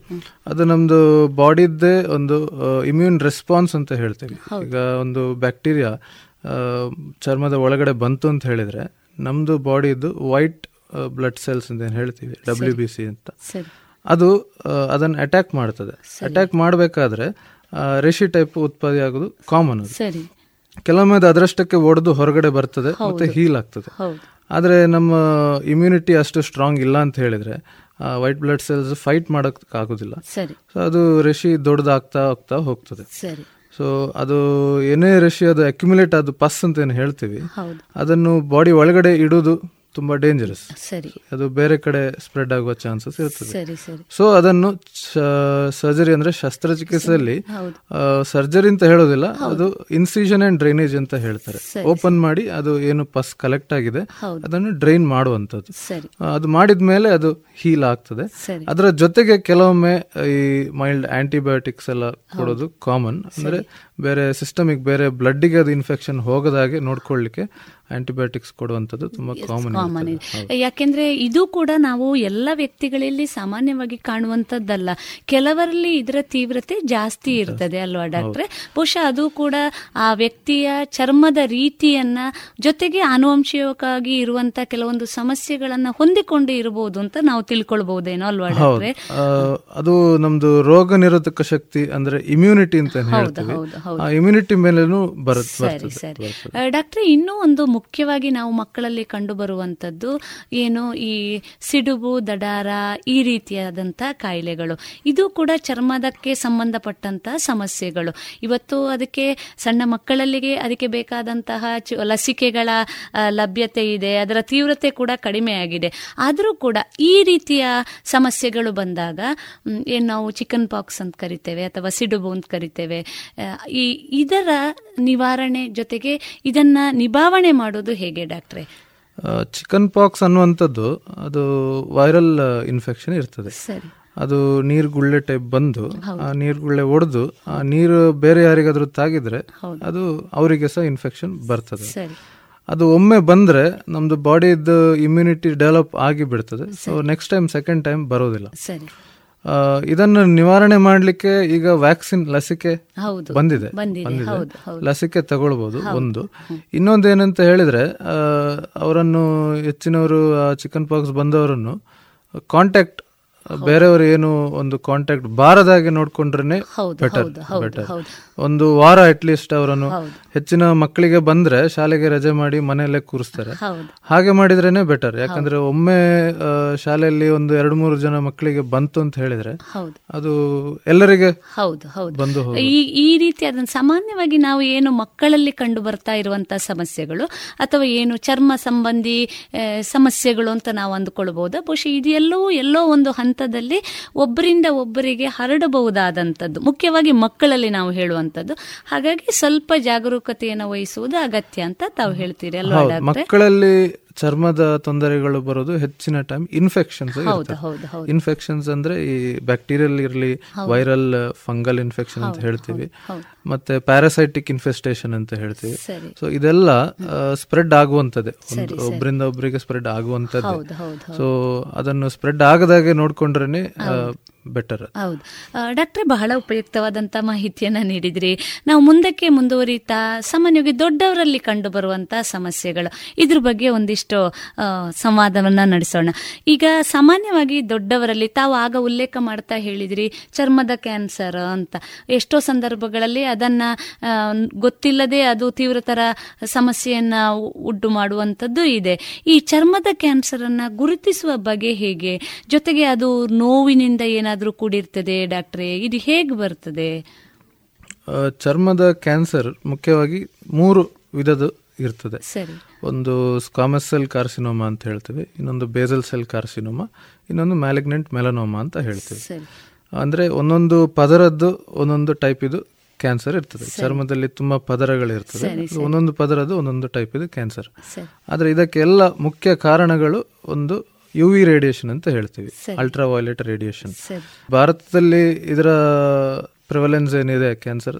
ಅದು ನಮ್ದು ಬಾಡಿದ್ದೇ ಒಂದು ಇಮ್ಯೂನ್ ರೆಸ್ಪಾನ್ಸ್ ಅಂತ ಹೇಳ್ತೀವಿ. ಈಗ ಒಂದು ಬ್ಯಾಕ್ಟೀರಿಯಾ ಚರ್ಮದ ಒಳಗಡೆ ಬಂತು ಅಂತ ಹೇಳಿದ್ರೆ ನಮ್ದು ಬಾಡಿದ್ದು ವೈಟ್ ಬ್ಲಡ್ ಸೆಲ್ಸ್ ಅಂತ ಏನು ಹೇಳ್ತೀವಿ? ಡಬ್ಲ್ಯೂ ಬಿ ಸಿ ಅಂತ. ಅದು ಅದನ್ನು ಅಟ್ಯಾಕ್ ಮಾಡ್ತದೆ. ಅಟ್ಯಾಕ್ ಮಾಡಬೇಕಾದ್ರೆ ರೆಶಿ ಟೈಪ್ ಉತ್ಪತ್ತಿ ಆಗೋದು ಕಾಮನ್ ಅದು ಕೆಲವೊಮ್ಮೆ ಅದು ಅದರಷ್ಟಕ್ಕೆ ಒಡೆದು ಹೊರಗಡೆ ಬರ್ತದೆ ಮತ್ತೆ ಹೀಲ್ ಆಗ್ತದೆ. ಆದರೆ ನಮ್ಮ ಇಮ್ಯುನಿಟಿ ಅಷ್ಟು ಸ್ಟ್ರಾಂಗ್ ಇಲ್ಲ ಅಂತ ಹೇಳಿದ್ರೆ ವೈಟ್ ಬ್ಲಡ್ ಸೆಲ್ಸ್ ಫೈಟ್ ಮಾಡೋಕ್ಕಾಗೋದಿಲ್ಲ. ಸೊ ಅದು ರಶಿ ದೊಡ್ಡದಾಗ್ತಾ ಹೋಗ್ತಾ ಹೋಗ್ತದೆ. ಸೊ ಅದು ಏನೇ ಅದು ಅಕ್ಯುಮುಲೇಟ್ ಅದು ಪಸ್ ಅಂತ ಏನು ಹೇಳ್ತೀವಿ. ಅದನ್ನು ಬಾಡಿ ಒಳಗಡೆ ಇಡುವುದು ತುಂಬಾ ಡೇಂಜರಸ್ ಸರಿ. ಅದು ಬೇರೆ ಕಡೆ ಸ್ಪ್ರೆಡ್ ಆಗುವ ಚಾನ್ಸಸ್ ಇರ್ತದೆ. ಸೊ ಅದನ್ನು ಸರ್ಜರಿ ಅಂದ್ರೆ ಶಸ್ತ್ರಚಿಕಿತ್ಸೆಯಲ್ಲಿ ಸರ್ಜರಿ ಅಂತ ಹೇಳೋದಿಲ್ಲ ಅದು ಇನ್ಸಿಷನ್ ಅಂಡ್ ಡ್ರೈನೇಜ್ ಅಂತ ಹೇಳ್ತಾರೆ. ಓಪನ್ ಮಾಡಿ ಅದು ಏನು ಪಸ್ ಕಲೆಕ್ಟ್ ಆಗಿದೆ. ಅದನ್ನು ಡ್ರೈನ್ ಮಾಡುವಂತದ್ದು ಅದು ಮಾಡಿದ ಮೇಲೆ ಅದು ಹೀಲ್ ಆಗ್ತದೆ. ಅದರ ಜೊತೆಗೆ ಕೆಲವೊಮ್ಮೆ ಈ ಮೈಲ್ಡ್ ಆಂಟಿಬಯೋಟಿಕ್ಸ್ ಎಲ್ಲ ಕೊಡೋದು ಕಾಮನ್ ಅಂದ್ರೆ ಬೇರೆ ಸಿಸ್ಟಮಿಗೆ ಬೇರೆ ಬ್ಲಡ್ಗೆ ಅದು ಇನ್ಫೆಕ್ಷನ್ ಹೋಗದಾಗೆ ನೋಡ್ಕೊಳ್ಳಿಕ್ಕೆ ಆಂಟಿಬಯೋಟಿಕ್ಸ್ ಕೊಡುವಂಥದ್ದು ತುಂಬಾ ಕಾಮನ್ ಇದೆ ಯಾಕೆಂದ್ರೆ ಇದು ಕೂಡ ನಾವು ಎಲ್ಲ ವ್ಯಕ್ತಿಗಳಲ್ಲಿ ಸಾಮಾನ್ಯವಾಗಿ ಕಾಣುವಂತದ್ದಲ್ಲ. ಕೆಲವರಲ್ಲಿ ಇದರ ತೀವ್ರತೆ ಜಾಸ್ತಿ ಇರ್ತದೆ ಅಲ್ವಾ ಡಾಕ್ಟ್ರೆ? ಬಹುಶಃ ಅದು ಕೂಡ ಆ ವ್ಯಕ್ತಿಯ ಚರ್ಮದ ರೀತಿಯನ್ನ ಜೊತೆಗೆ ಆನುವಂಶಿಕವಾಗಿ ಇರುವಂತ ಕೆಲವೊಂದು ಸಮಸ್ಯೆಗಳನ್ನ ಹೊಂದಿಕೊಂಡು ಇರಬಹುದು ಅಂತ ನಾವು ತಿಳ್ಕೊಳ್ಬಹುದೇನೋ ಅಲ್ವಾ ಡಾಕ್ಟ್ರೆ? ಅದು ನಮ್ದು ರೋಗ ನಿರೋಧಕ ಶಕ್ತಿ ಅಂದ್ರೆ ಇಮ್ಯುನಿಟಿ ಅಂತ ಹೇಳ್ತೀವಿ. ಇಮ್ಯುನಿಟಿ ಮೇಲೇನು ಬರುತ್ತೆ ಸರಿ ಸರಿ. ಡಾಕ್ಟ್ರೆ ಇನ್ನೂ ಒಂದು ಮುಖ್ಯವಾಗಿ ನಾವು ಮಕ್ಕಳಲ್ಲಿ ಕಂಡು ಬರುವಂತದ್ದು ಏನು ಈ ಸಿಡುಬು, ದಡಾರ ಈ ರೀತಿಯಾದಂಥ ಕಾಯಿಲೆಗಳು. ಇದು ಕೂಡ ಚರ್ಮದಕ್ಕೆ ಸಂಬಂಧಪಟ್ಟಂತ ಸಮಸ್ಯೆಗಳು. ಇವತ್ತು ಅದಕ್ಕೆ ಸಣ್ಣ ಮಕ್ಕಳಲ್ಲಿಗೆ ಅದಕ್ಕೆ ಬೇಕಾದಂತಹ ಲಸಿಕೆಗಳ ಲಭ್ಯತೆ ಇದೆ, ಅದರ ತೀವ್ರತೆ ಕೂಡ ಕಡಿಮೆ ಆಗಿದೆ. ಆದರೂ ಕೂಡ ಈ ರೀತಿಯ ಸಮಸ್ಯೆಗಳು ಬಂದಾಗ ಏನು ನಾವು ಚಿಕನ್ ಪಾಕ್ಸ್ ಅಂತ ಕರಿತೇವೆ ಅಥವಾ ಸಿಡುಬು ಅಂತ ಕರಿತೇವೆ ಈ ಇದರ ನಿವಾರಣೆ ಜೊತೆಗೆ ಇದನ್ನ ನಿಭಾವಣೆ ಮಾಡೋದು ಹೇಗೆ ಡಾಕ್ಟ್ರೆ? ಚಿಕನ್ ಪಾಕ್ಸ್ ಅನ್ನುವಂಥದ್ದು ಅದು ವೈರಲ್ ಇನ್ಫೆಕ್ಷನ್ ಇರ್ತದೆ. ಅದು ಅದು ನೀರ್ಗುಳ್ಳೆ ಟೈಪ್ ಬಂದು ಆ ನೀರು ಗುಳ್ಳೆ ಒಡೆದು ಆ ನೀರು ಬೇರೆ ಯಾರಿಗಾದ್ರೂ ತಾಗಿದ್ರೆ ಅದು ಅವರಿಗೆ ಸಹ ಇನ್ಫೆಕ್ಷನ್ ಬರ್ತದೆ. ಅದು ಒಮ್ಮೆ ಬಂದ್ರೆ ನಮ್ದು ಬಾಡಿದು ಇಮ್ಯುನಿಟಿ ಡೆವಲಪ್ ಆಗಿ ಬಿಡ್ತದೆ so next time second time ಬರೋದಿಲ್ಲ. ಇದನ್ನು ನಿವಾರಣೆ ಮಾಡಲಿಕ್ಕೆ ಈಗ ವ್ಯಾಕ್ಸಿನ್ ಲಸಿಕೆ ಬಂದಿದೆ. ಲಸಿಕೆ ತಗೊಳ್ಬಹುದು ಒಂದು. ಇನ್ನೊಂದು ಏನಂತ ಹೇಳಿದ್ರೆ ಅವರನ್ನು ಹೆಚ್ಚಿನವರು ಚಿಕನ್ ಪಾಕ್ಸ್ ಬಂದವರನ್ನು ಕಾಂಟ್ಯಾಕ್ಟ್ ಬೇರೆಯವರು ಏನು ಒಂದು ಕಾಂಟ್ಯಾಕ್ಟ್ ಬಾರದಾಗೆ ನೋಡ್ಕೊಂಡ್ರೆ ಬೆಟರ್ ಬೆಟರ್. ಒಂದು ವಾರ ಅಟ್ಲೀಸ್ಟ್ ಅವರನ್ನು ಹೆಚ್ಚಿನ ಮಕ್ಕಳಿಗೆ ಬಂದ್ರೆ ಶಾಲೆಗೆ ರಜೆ ಮಾಡಿ ಮನೆಯಲ್ಲೇ ಕೂರಿಸ್ತಾರೆ. ಹಾಗೆ ಮಾಡಿದ್ರೇನೆ ಬೆಟರ್ ಯಾಕಂದ್ರೆ ಒಮ್ಮೆ ಶಾಲೆಯಲ್ಲಿ ಒಂದು ಎರಡು ಮೂರು ಜನ ಮಕ್ಕಳಿಗೆ ಬಂತು ಅಂತ ಹೇಳಿದ್ರೆ ಅದು ಎಲ್ಲರಿಗೆ ಹೌದು ಹೌದು. ಬಂದು ಈ ರೀತಿ ಅದನ್ನು ಸಾಮಾನ್ಯವಾಗಿ ನಾವು ಏನು ಮಕ್ಕಳಲ್ಲಿ ಕಂಡು ಬರ್ತಾ ಇರುವಂತಹ ಸಮಸ್ಯೆಗಳು ಅಥವಾ ಏನು ಚರ್ಮ ಸಂಬಂಧಿ ಸಮಸ್ಯೆಗಳು ಅಂತ ನಾವು ಅಂದ್ಕೊಳ್ಬಹುದು. ಬಹುಶಃ ಇದು ಎಲ್ಲೋ ಎಲ್ಲೋ ಒಂದು ಹಂತದಲ್ಲಿ ಒಬ್ಬರಿಂದ ಒಬ್ಬರಿಗೆ ಹರಡಬಹುದಾದಂಥದ್ದು. ಮುಖ್ಯವಾಗಿ ಮಕ್ಕಳಲ್ಲಿ ನಾವು ಹೇಳುವಂಥದ್ದು. ಹಾಗಾಗಿ ಸ್ವಲ್ಪ ಜಾಗರೂಕತೆಯನ್ನು ವಹಿಸುವುದು ಅಗತ್ಯ ಅಂತ ತಾವು ಹೇಳ್ತೀರಿ ಅಲ್ವಾ ಮಕ್ಕಳಲ್ಲಿ ಚರ್ಮದ ತೊಂದರೆಗಳು ಬರೋದು ಹೆಚ್ಚಿನ ಟೈಮ್ ಇನ್ಫೆಕ್ಷನ್ಸ್ ಇನ್ಫೆಕ್ಷನ್ಸ್ ಅಂದ್ರೆ ಈ ಬ್ಯಾಕ್ಟೀರಿಯಲ್ ಇರಲಿ ವೈರಲ್ ಫಂಗಲ್ ಇನ್ಫೆಕ್ಷನ್ ಅಂತ ಹೇಳ್ತೀವಿ. ಮತ್ತೆ ಪ್ಯಾರಾಸೈಟಿಕ್ ಇನ್ಫೆಸ್ಟೇಷನ್ ಅಂತ ಹೇಳ್ತೀವಿ. ಸೊ ಇದೆಲ್ಲ ಸ್ಪ್ರೆಡ್ ಆಗುವಂತದ್ದೇ ಒಂದು ಒಬ್ಬರಿಂದ ಒಬ್ಬರಿಗೆ ಸ್ಪ್ರೆಡ್ ಆಗುವಂತದ್ದು ಸೊ ಅದನ್ನು ಸ್ಪ್ರೆಡ್ ಆಗದಾಗೆ ನೋಡ್ಕೊಂಡ್ರೇನೆ ಬೆಟರ್ ಹೌದು. ಡಾಕ್ಟ್ರೆ, ಬಹಳ ಉಪಯುಕ್ತವಾದಂಥ ಮಾಹಿತಿಯನ್ನ ನೀಡಿದ್ರಿ. ನಾವು ಮುಂದಕ್ಕೆ ಮುಂದುವರಿತಾ, ಸಾಮಾನ್ಯವಾಗಿ ದೊಡ್ಡವರಲ್ಲಿ ಕಂಡು ಬರುವಂತಹ ಸಮಸ್ಯೆಗಳು. ಇದ್ರ ಬಗ್ಗೆ ಒಂದಿಷ್ಟು ಸಂವಾದವನ್ನ ನಡೆಸೋಣ. ಈಗ ಸಾಮಾನ್ಯವಾಗಿ ದೊಡ್ಡವರಲ್ಲಿ ತಾವು ಆಗ ಉಲ್ಲೇಖ ಮಾಡ್ತಾ ಹೇಳಿದ್ರಿ, ಚರ್ಮದ ಕ್ಯಾನ್ಸರ್ ಅಂತ. ಎಷ್ಟೋ ಸಂದರ್ಭಗಳಲ್ಲಿ ಅದನ್ನ ಗೊತ್ತಿಲ್ಲದೆ ಅದು ತೀವ್ರತರ ಸಮಸ್ಯೆಯನ್ನ ಉಡ್ಡು ಮಾಡುವಂಥದ್ದು ಇದೆ. ಈ ಚರ್ಮದ ಕ್ಯಾನ್ಸರ್ ಅನ್ನ ಗುರುತಿಸುವ ಬಗೆ ಹೇಗೆ? ಜೊತೆಗೆ ಅದು ನೋವಿನಿಂದ ಕೂಡಿರ್ತದೆ ಡಾಕ್ಟ್ರೆ? ಇದು ಹೇಗೆ ಬರ್ತದೆ? ಚರ್ಮದ ಕ್ಯಾನ್ಸರ್ ಮುಖ್ಯವಾಗಿ ಮೂರು ವಿಧದ ಇರ್ತದೆ. ಸರಿ. ಒಂದು ಸ್ಕಾಮಸ್ ಸೆಲ್ ಕಾರ್ಸಿನೋಮಾ ಅಂತ ಹೇಳ್ತೇವೆ ಇನ್ನೊಂದು ಬೇಸಲ್ ಸೆಲ್ ಕಾರ್ಸಿನೋಮಾ ಇನ್ನೊಂದು ಮ್ಯಾಲಿಗ್ನೆಂಟ್ ಮೆಲನೋಮಾ ಅಂತ ಹೇಳ್ತೇವೆ. ಅಂದರೆ ಒಂದೊಂದು ಪದರದ್ದು ಒಂದೊಂದು ಟೈಪ್ ಇದು ಕ್ಯಾನ್ಸರ್ ಇರ್ತದೆ. ಚರ್ಮದಲ್ಲಿ ತುಂಬಾ ಪದರಗಳಿರ್ತದೆ. ಒಂದೊಂದು ಪದರದ್ದು ಒಂದೊಂದು ಟೈಪ್ ಇದು ಕ್ಯಾನ್ಸರ್ ಆದ್ರೆ ಇದಕ್ಕೆಲ್ಲ ಮುಖ್ಯ ಕಾರಣಗಳು ಒಂದು ಯು ವಿ ರೇಡಿಯೇಷನ್ ಅಂತ ಹೇಳ್ತೀವಿ. ಅಲ್ಟ್ರಾ ವೈಲೆಟ್ ರೇಡಿಯೇಷನ್ ಭಾರತದಲ್ಲಿ ಇದರ ಪ್ರಿವಲೆನ್ಸ್ ಏನಿದೆ cancer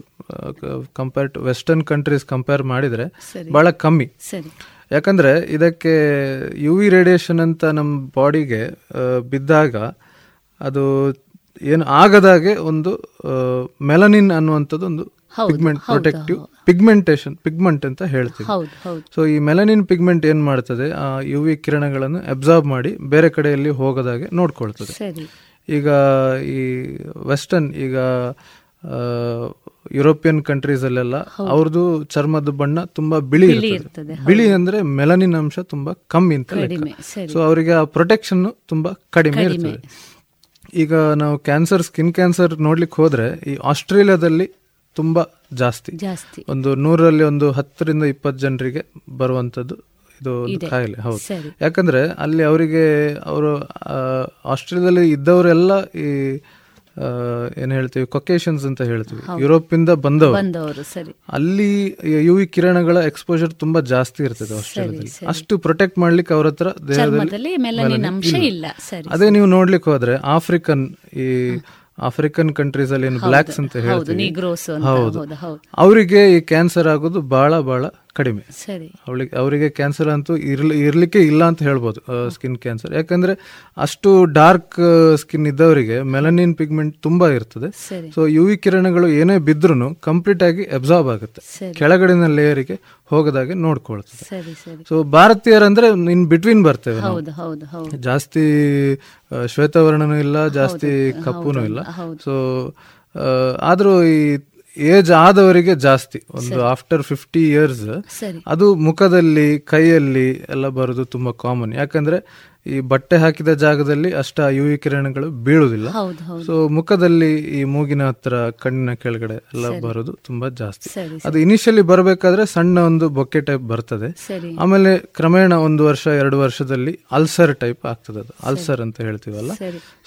compare to western countries compare ಮಾಡಿದ್ರೆ. ಬಹಳ ಕಮ್ಮಿ. ಯಾಕಂದ್ರೆ ಇದಕ್ಕೆ ಯು ವಿ ರೇಡಿಯೇಷನ್ ಅಂತ ನಮ್ಮ ಬಾಡಿಗೆ ಬಿದ್ದಾಗ ಅದು ಏನು ಆಗದಾಗೆ ಒಂದು ಮೆಲನಿನ್ ಅನ್ನುವಂಥದ್ದು ಒಂದು ಪಿಗ್ಮೆಂಟ್ ಪ್ರೊಟೆಕ್ಟಿವ್ ಪಿಗ್ಮೆಂಟೇಷನ್ ಪಿಗ್ಮೆಂಟ್ ಅಂತ ಹೇಳ್ತೀವಿ. ಸೊ ಈ ಮೆಲನಿನ್ ಪಿಗ್ಮೆಂಟ್ ಏನ್ ಮಾಡ್ತದೆ ಆ ಯು ವಿ ಕಿರಣಗಳನ್ನು ಅಬ್ಸಾರ್ಬ್ ಮಾಡಿ ಬೇರೆ ಕಡೆಯಲ್ಲಿ ಹೋಗದಾಗೆ ನೋಡ್ಕೊಳ್ತದೆ. ಈಗ ಈ ವೆಸ್ಟರ್ನ್ ಈಗ ಯುರೋಪಿಯನ್ ಕಂಟ್ರೀಸ್ ಅಲ್ಲೆಲ್ಲ ಅವ್ರದ್ದು ಚರ್ಮದ ಬಣ್ಣ ತುಂಬಾ ಬಿಳಿ ಬಿಳಿ ಇರ್ತದೆ. ಬಿಳಿ ಅಂದ್ರೆ ಮೆಲನಿನ್ ಅಂಶ ತುಂಬಾ ಕಮ್ಮಿ ಅಂತ. ಸೊ ಅವರಿಗೆ ಆ ಪ್ರೊಟೆಕ್ಷನ್ ತುಂಬಾ ಕಡಿಮೆ ಕಡಿಮೆ. ಇರ್ತದೆ. ಈಗ ನಾವು ಕ್ಯಾನ್ಸರ್ ಸ್ಕಿನ್ ಕ್ಯಾನ್ಸರ್ ನೋಡ್ಲಿಕ್ಕೆ ಹೋದ್ರೆ ಈ ಆಸ್ಟ್ರೇಲಿಯಾದಲ್ಲಿ ತುಂಬಾ ಜಾಸ್ತಿ. ಜಾಸ್ತಿ. ಒಂದು ನೂರರಲ್ಲಿ ಒಂದು ಹತ್ತರಿಂದ ಇಪ್ಪತ್ತು ಜನರಿಗೆ ಬರುವಂತದ್ದು ಇದು ಒಂದು ಕಾಯಿಲೆ ಹೌದು. ಯಾಕಂದ್ರೆ ಅಲ್ಲಿ ಅವರಿಗೆ ಅವರು ಆಸ್ಟ್ರೇಲಿಯಾದಲ್ಲಿ ಇದ್ದವರೆಲ್ಲ ಈ ಏನ್ ಹೇಳ್ತೀವಿ ಕೊಕೇಶನ್ಸ್ ಅಂತ ಹೇಳ್ತೀವಿ. ಯುರೋಪಿಂದ ಯುರೋಪ್ ಇಂದ ಬಂದವರು ಅಲ್ಲಿ ಯು ವಿ ಕಿರಣಗಳ ಎಕ್ಸ್ಪೋಜರ್ ತುಂಬಾ ಜಾಸ್ತಿ ಇರ್ತದೆ ಆಸ್ಟ್ರೇಲಿಯಾದಲ್ಲಿ. ಅಷ್ಟು ಪ್ರೊಟೆಕ್ಟ್ ಮಾಡ್ಲಿಕ್ಕೆ ಅವ್ರ ಹತ್ರ ದೇಹದಲ್ಲಿ ಅದೇ ನೀವು ನೋಡ್ಲಿಕ್ಕೆ ಹೋದ್ರೆ ಆಫ್ರಿಕನ್ ಈ ಆಫ್ರಿಕನ್ ಕಂಟ್ರೀಸ್ ಅಲ್ಲಿ ಬ್ಲಾಕ್ಸ್ ಅಂತ ಹೇಳ್ತೀವಿ. ಹೌದು. ಅವರಿಗೆ ಈ ಕ್ಯಾನ್ಸರ್ ಆಗೋದು ಬಹಳ ಬಹಳ ಕಡಿಮೆ. ಸರಿ. ಅವಳಿಗೆ ಅವರಿಗೆ ಕ್ಯಾನ್ಸರ್ ಅಂತೂ ಇರ್ಲಿ ಇರಲಿಕ್ಕೆ ಇಲ್ಲ ಅಂತ ಹೇಳ್ಬೋದು ಸ್ಕಿನ್ ಕ್ಯಾನ್ಸರ್ ಯಾಕಂದ್ರೆ ಅಷ್ಟು ಡಾರ್ಕ್ ಸ್ಕಿನ್ ಇದ್ದವರಿಗೆ ಮೆಲನಿನ್ ಪಿಗ್ಮೆಂಟ್ ತುಂಬಾ ಇರ್ತದೆ. ಸೊ ಯು ವಿ ಕಿರಣಗಳು ಏನೇ ಬಿದ್ರೂ ಕಂಪ್ಲೀಟ್ ಆಗಿ ಅಬ್ಸಾರ್ಬ್ ಆಗುತ್ತೆ. ಕೆಳಗಡೆನ ಲೇಯರಿಗೆ ಹೋಗದಾಗೆ ನೋಡ್ಕೊಳ್ತದೆ. ಸೊ ಭಾರತೀಯರಂದ್ರೆ ಇನ್ ಬಿಟ್ವೀನ್ ಬರ್ತೇವೆ ಜಾಸ್ತಿ ಶ್ವೇತವರ್ಣನೂ ಇಲ್ಲ ಜಾಸ್ತಿ ಕಪ್ಪುನೂ ಇಲ್ಲ. ಸೊ ಆದರೂ ಈ ಏಜ್ ಆದವರಿಗೆ ಜಾಸ್ತಿ. ಒಂದು ಆಫ್ಟರ್ ಫಿಫ್ಟಿ ಇಯರ್ಸ್ ಅದು ಮುಖದಲ್ಲಿ ಕೈಯಲ್ಲಿ ಎಲ್ಲ ಬರೋದು ತುಂಬಾ ಕಾಮನ್ ಯಾಕಂದ್ರೆ ಈ ಬಟ್ಟೆ ಹಾಕಿದ ಜಾಗದಲ್ಲಿ ಅಷ್ಟ ಯು ವಿ ಕಿರಣಗಳು ಬೀಳುವುದಿಲ್ಲ. ಸೊ ಮುಖದಲ್ಲಿ ಈ ಮೂಗಿನ ಹತ್ರ ಕಣ್ಣಿನ ಕೆಳಗಡೆ ಎಲ್ಲ ಬರೋದು ತುಂಬಾ ಜಾಸ್ತಿ. ಅದು ಇನಿಷಿಯಲಿ ಬರಬೇಕಾದ್ರೆ ಸಣ್ಣ ಒಂದು ಬೊಕ್ಕೆ ಟೈಪ್ ಬರ್ತದೆ. ಆಮೇಲೆ ಕ್ರಮೇಣ ಒಂದು ವರ್ಷ ಎರಡು ವರ್ಷದಲ್ಲಿ ಅಲ್ಸರ್ ಟೈಪ್ ಆಗ್ತದೆ ಅದು. ಅಲ್ಸರ್ ಅಂತ ಹೇಳ್ತೀವಲ್ಲ?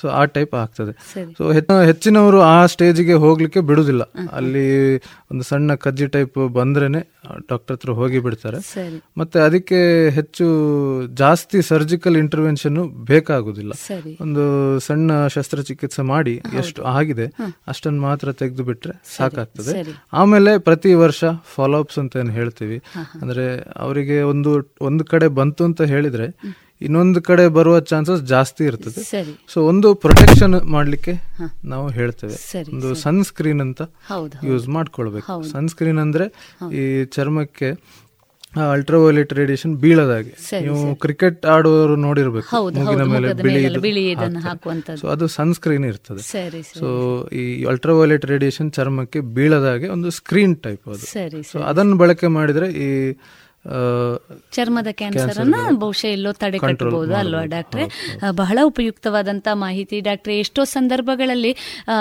ಸೊ ಆ ಟೈಪ್ ಆಗ್ತದೆ. ಸೊ ಹೆಚ್ಚಿನವರು ಆ ಸ್ಟೇಜಿಗೆ ಹೋಗ್ಲಿಕ್ಕೆ ಬಿಡುದಿಲ್ಲ. ಅಲ್ಲಿ ಒಂದು ಸಣ್ಣ ಕಜ್ಜಿ ಟೈಪ್ ಬಂದ್ರೇನೆ ಡಾಕ್ಟರ್ ಹತ್ರ ಹೋಗಿ ಬಿಡ್ತಾರೆ. ಮತ್ತೆ ಅದಕ್ಕೆ ಹೆಚ್ಚು ಜಾಸ್ತಿ ಸರ್ಜಿಕಲ್ ಇಂಟರ್ವೆನ್ಷನ್ ಬೇಕಾಗುದಿಲ್ಲ. ಒಂದು ಸಣ್ಣ ಶಸ್ತ್ರಚಿಕಿತ್ಸೆ ಮಾಡಿ ಎಷ್ಟು ಆಗಿದೆ ಅಷ್ಟನ್ನು ಮಾತ್ರ ತೆಗೆದು ಬಿಟ್ರೆ ಸಾಕಾಗ್ತದೆ. ಆಮೇಲೆ ಪ್ರತಿ ವರ್ಷ ಫಾಲೋ ಅಪ್ಸ್ ಅಂತ ಏನು ಹೇಳ್ತೀವಿ. ಅಂದ್ರೆ ಅವರಿಗೆ ಒಂದು ಒಂದು ಕಡೆ ಬಂತು ಅಂತ ಹೇಳಿದ್ರೆ ಇನ್ನೊಂದು ಕಡೆ ಬರುವ ಚಾನ್ಸಸ್ ಜಾಸ್ತಿ ಇರ್ತದೆ. ಸೊ ಒಂದು ಪ್ರೊಟೆಕ್ಷನ್ ಮಾಡ್ಲಿಕ್ಕೆ ನಾವು ಹೇಳ್ತೇವೆ. ಒಂದು ಸನ್ಸ್ಕ್ರೀನ್ ಅಂತ ಯೂಸ್ ಮಾಡ್ಕೊಳ್ಬೇಕು. ಸನ್ಸ್ಕ್ರೀನ್ ಅಂದ್ರೆ ಈ ಚರ್ಮಕ್ಕೆ ಅಲ್ಟ್ರಾವೈಲೆಟ್ ರೇಡಿಯೇಷನ್ ಬೀಳದಾಗೆ. ನೀವು ಕ್ರಿಕೆಟ್ ಆಡುವವರು ನೋಡಿರ್ಬೇಕು. ಮೂಗಿನ ಮೇಲೆ ಬಿಳಿ ಸೊ ಅದು ಸನ್ಸ್ಕ್ರೀನ್ ಇರ್ತದೆ. ಸರಿ ಸೊ ಈ ಈ ಅಲ್ಟ್ರಾವೈಲೆಟ್ ರೇಡಿಯೇಷನ್ ಚರ್ಮಕ್ಕೆ ಬೀಳದಾಗೆ ಒಂದು ಸ್ಕ್ರೀನ್ ಟೈಪ್ ಅದು. ಸೊ ಅದನ್ನು ಬಳಕೆ ಮಾಡಿದ್ರೆ ಈ ಚರ್ಮದ ಕ್ಯಾನ್ಸರ್ ಅನ್ನ ಬಹುಶಃ ಎಲ್ಲೋ ತಡೆಗಟ್ಟಬಹುದು ಅಲ್ವಾ ಡಾಕ್ಟ್ರೆ? ಬಹಳ ಉಪಯುಕ್ತವಾದಂತ ಮಾಹಿತಿ ಡಾಕ್ಟ್ರೆ. ಎಷ್ಟೋ ಸಂದರ್ಭಗಳಲ್ಲಿ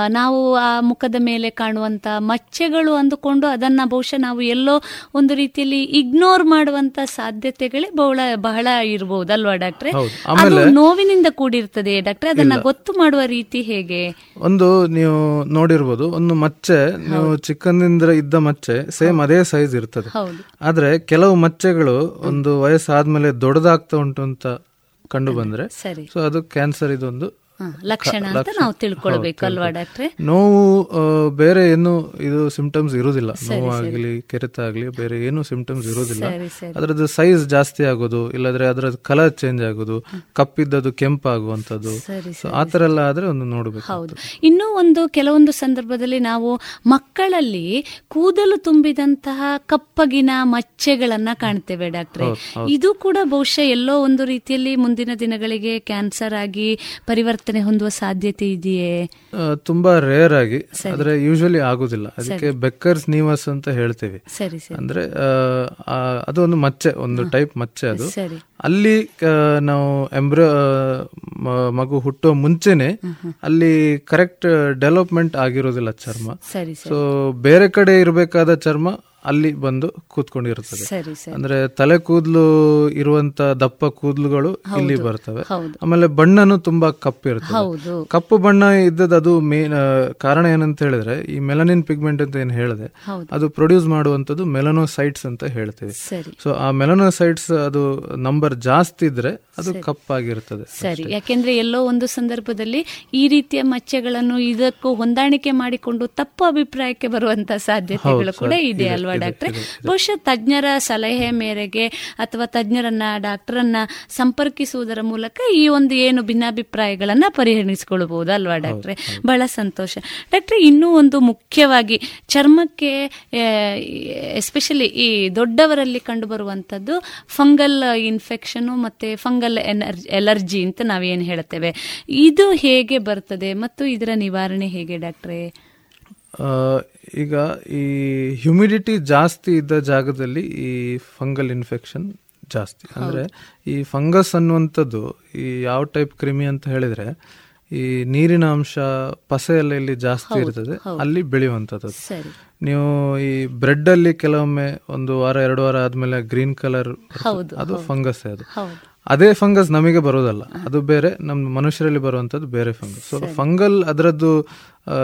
ನಾವು ಆ ಮುಖದ ಮೇಲೆ ಕಾಣುವಂತ ಮಚ್ಚೆಗಳು ಅಂದುಕೊಂಡು ಅದನ್ನ ಬಹುಶಃ ನಾವು ಎಲ್ಲೋ ಒಂದು ರೀತಿಯಲ್ಲಿ ಇಗ್ನೋರ್ ಮಾಡುವಂತ ಸಾಧ್ಯತೆಗಳೇ ಬಹಳ ಬಹಳ ಇರಬಹುದು ಅಲ್ವಾ ಡಾಕ್ಟ್ರೆ? ಅದು ನೋವಿನಿಂದ ಕೂಡಿರ್ತದೆ ಡಾಕ್ಟ್ರೆ? ಅದನ್ನ ಗೊತ್ತು ಮಾಡುವ ರೀತಿ ಹೇಗೆ? ಒಂದು ನೀವು ನೋಡಿರ್ಬೋದು ಒಂದು ಮಚ್ಚೆ ನೀವು ಚಿಕ್ಕಂದಿಂದ ಇದ್ದ ಮಚ್ಚೆ ಸೇಮ್ ಅದೇ ಸೈಜ್ ಇರ್ತದೆ. ಆದ್ರೆ ಕೆಲವು ಮಚ್ಚೆಗಳು ಒಂದು ವಯಸ್ಸಾದ್ಮೇಲೆ ದೊಡ್ಡದಾಗ್ತಾ ಉಂಟು ಅಂತ ಕಂಡು ಬಂದ್ರೆ ಸರಿ. ಸೊ ಅದು ಕ್ಯಾನ್ಸರ್ ಇದೊಂದು. ಲಕ್ಷಣ ಅಂತ ನಾವು ತಿಳ್ಕೊಳ್ಬೇಕು ಅಲ್ವಾ ಡಾಕ್ಟ್ರೆ? ನೋವು ಬೇರೆ ಏನು ಇದು ಸಿಂಪ್ಟಮ್ಸ್ ಇರುವುದಿಲ್ಲ. ನೋವಾಗ್ಲಿ ಕೆರೆತ ಆಗಲಿ ಬೇರೆ ಏನು ಸಿಂಪ್ಟಮ್ಸ್ ಇರೋದಿಲ್ಲ ಅದರದ್ದು ಸೈಜ್ ಜಾಸ್ತಿ ಆಗೋದು ಇಲ್ಲಾದ್ರೆ ಅದ್ರದ್ದು ಕಲರ್ ಚೇಂಜ್ ಆಗೋದು ಕಪ್ಪಿದ್ದದು ಸೊ ಆತರ ಎಲ್ಲ ಆದ್ರೆ ಒಂದು ನೋಡಬೇಕು ಹೌದು. ಇನ್ನೂ ಒಂದು ಕೆಲವೊಂದು ಸಂದರ್ಭದಲ್ಲಿ ನಾವು ಮಕ್ಕಳಲ್ಲಿ ಕೂದಲು ತುಂಬಿದಂತಹ ಕಪ್ಪಗಿನ ಮಚ್ಚೆಗಳನ್ನ ಕಾಣ್ತೇವೆ ಡಾಕ್ಟ್ರೆ. ಇದು ಕೂಡ ಬಹುಶಃ ಎಲ್ಲೋ ಒಂದು ರೀತಿಯಲ್ಲಿ ಮುಂದಿನ ದಿನಗಳಿಗೆ ಕ್ಯಾನ್ಸರ್ ಆಗಿ ಪರಿವರ್ತನೆ ಹೊಂದುವ ಸಾಧ್ಯತೆ ಇದೆಯೇ? ತುಂಬಾ ರೇರ್ ಆಗಿ ಆದ್ರೆ ಯೂಶಲಿ ಆಗುದಿಲ್ಲ. ಅದಕ್ಕೆ ಬೆಕ್ಕರ್ಸ್ ನೀವಸ್ ಅಂತ ಹೇಳ್ತೇವೆ. ಅಂದ್ರೆ ಅದು ಒಂದು ಮಚ್ಚೆ ಒಂದು ಟೈಪ್ ಮಚ್ಚೆ ಅದು. ಅಲ್ಲಿ ನಾವು ಎಂಬ್ರೋ ಮಗು ಹುಟ್ಟುವ ಮುಂಚೆನೆ ಅಲ್ಲಿ ಕರೆಕ್ಟ್ ಡೆವಲಪ್ಮೆಂಟ್ ಆಗಿರೋದಿಲ್ಲ ಚರ್ಮ. ಸೊ ಬೇರೆ ಕಡೆ ಇರಬೇಕಾದ ಚರ್ಮ ಅಲ್ಲಿ ಬಂದು ಕೂತ್ಕೊಂಡಿರುತ್ತದೆ. ಅಂದ್ರೆ ತಲೆ ಕೂದಲು ಇರುವಂತ ದಪ್ಪ ಕೂದಲುಗಳು ಇಲ್ಲಿ ಬರ್ತವೆ. ಆಮೇಲೆ ಬಣ್ಣನು ತುಂಬಾ ಕಪ್ಪಿರ್ತದೆ ಇರುತ್ತೆ ಕಪ್ಪು ಬಣ್ಣ ಇದ್ದದ್ದು ಅದು ಮೇನ್ ಕಾರಣ ಏನಂತ ಹೇಳಿದ್ರೆ ಈ ಮೆಲನಿನ್ ಪಿಗ್ಮೆಂಟ್ ಅಂತ ಏನು ಹೇಳಿದೆ ಅದು ಪ್ರೊಡ್ಯೂಸ್ ಮಾಡುವಂತದ್ದು ಮೆಲನೋಸೈಟ್ಸ್ ಅಂತ ಹೇಳ್ತೇವೆ. ಸೊ ಆ ಮೆಲನೋಸೈಟ್ಸ್ ಅದು ನಂಬರ್ ಜಾಸ್ತಿ ಇದ್ರೆ ಅದು ಕಪ್ಪಾಗಿರ್ತದೆ ಸರಿ. ಯಾಕೆಂದ್ರೆ ಎಲ್ಲೋ ಒಂದು ಸಂದರ್ಭದಲ್ಲಿ ಈ ರೀತಿಯ ಮಚ್ಚೆಗಳನ್ನು ಇದಕ್ಕೂ ಹೊಂದಾಣಿಕೆ ಮಾಡಿಕೊಂಡು ತಪ್ಪು ಅಭಿಪ್ರಾಯಕ್ಕೆ ಬರುವಂತ ಸಾಧ್ಯತೆಗಳು ಕೂಡ ಇದೆ. ಅಲ್ವಾ? ಡಾಕ್ಟ್ರೆ. ಬಹುಶಃ ತಜ್ಞರ ಸಲಹೆ ಮೇರೆಗೆ ಅಥವಾ ತಜ್ಞರನ್ನ ಡಾಕ್ಟರನ್ನ ಸಂಪರ್ಕಿಸುವುದರ ಮೂಲಕ ಈ ಒಂದು ಏನು ಭಿನ್ನಾಭಿಪ್ರಾಯಗಳನ್ನ ಪರಿಹರಿಸಿಕೊಳ್ಳಬಹುದು ಅಲ್ವಾ ಡಾಕ್ಟ್ರೆ? ಬಹಳ ಸಂತೋಷ. ಡಾಕ್ಟ್ರೆ ಇನ್ನೂ ಒಂದು ಮುಖ್ಯವಾಗಿ ಚರ್ಮಕ್ಕೆ ಎಸ್ಪೆಷಲಿ ಈ ದೊಡ್ಡವರಲ್ಲಿ ಕಂಡು ಬರುವಂತದ್ದು ಫಂಗಲ್ ಇನ್ಫೆಕ್ಷನ್ ಮತ್ತೆ ಫಂಗಲ್ ಎಲರ್ಜಿ ಅಂತ ನಾವೇನು ಹೇಳ್ತೇವೆ. ಇದು ಹೇಗೆ ಬರ್ತದೆ ಮತ್ತು ಇದರ ನಿವಾರಣೆ ಹೇಗೆ ಡಾಕ್ಟ್ರೆ? ಈಗ ಈ ಹ್ಯುಮಿಡಿಟಿ ಜಾಸ್ತಿ ಇದ್ದ ಜಾಗದಲ್ಲಿ ಈ ಫಂಗಲ್ ಇನ್ಫೆಕ್ಷನ್ ಜಾಸ್ತಿ. ಅಂದರೆ ಈ ಫಂಗಸ್ ಅನ್ನುವಂಥದ್ದು ಈ ಯಾವ ಟೈಪ್ ಕ್ರಿಮಿ ಅಂತ ಹೇಳಿದ್ರೆ ಈ ನೀರಿನ ಅಂಶ ಪಸೆ ಎಲ್ಲ ಇಲ್ಲಿ ಜಾಸ್ತಿ ಇರ್ತದೆ ಅಲ್ಲಿ ಬೆಳೆಯುವಂಥದ್ದು. ನೀವು ಈ ಬ್ರೆಡ್ ಅಲ್ಲಿ ಕೆಲವೊಮ್ಮೆ ಒಂದು ವಾರ ಎರಡು ವಾರ ಆದ್ಮೇಲೆ ಗ್ರೀನ್ ಕಲರ್ ಅದು ಫಂಗಸ್ ಅದು. ಅದೇ ಫಂಗಸ್ ನಮಗೆ ಬರೋದಲ್ಲ. ಅದು ಬೇರೆ ನಮ್ಮ ಮನುಷ್ಯರಲ್ಲಿ ಬರುವಂತದ್ದು ಬೇರೆ ಫಂಗಸ್. ಸೊ ಫಂಗಲ್ ಅದರದ್ದು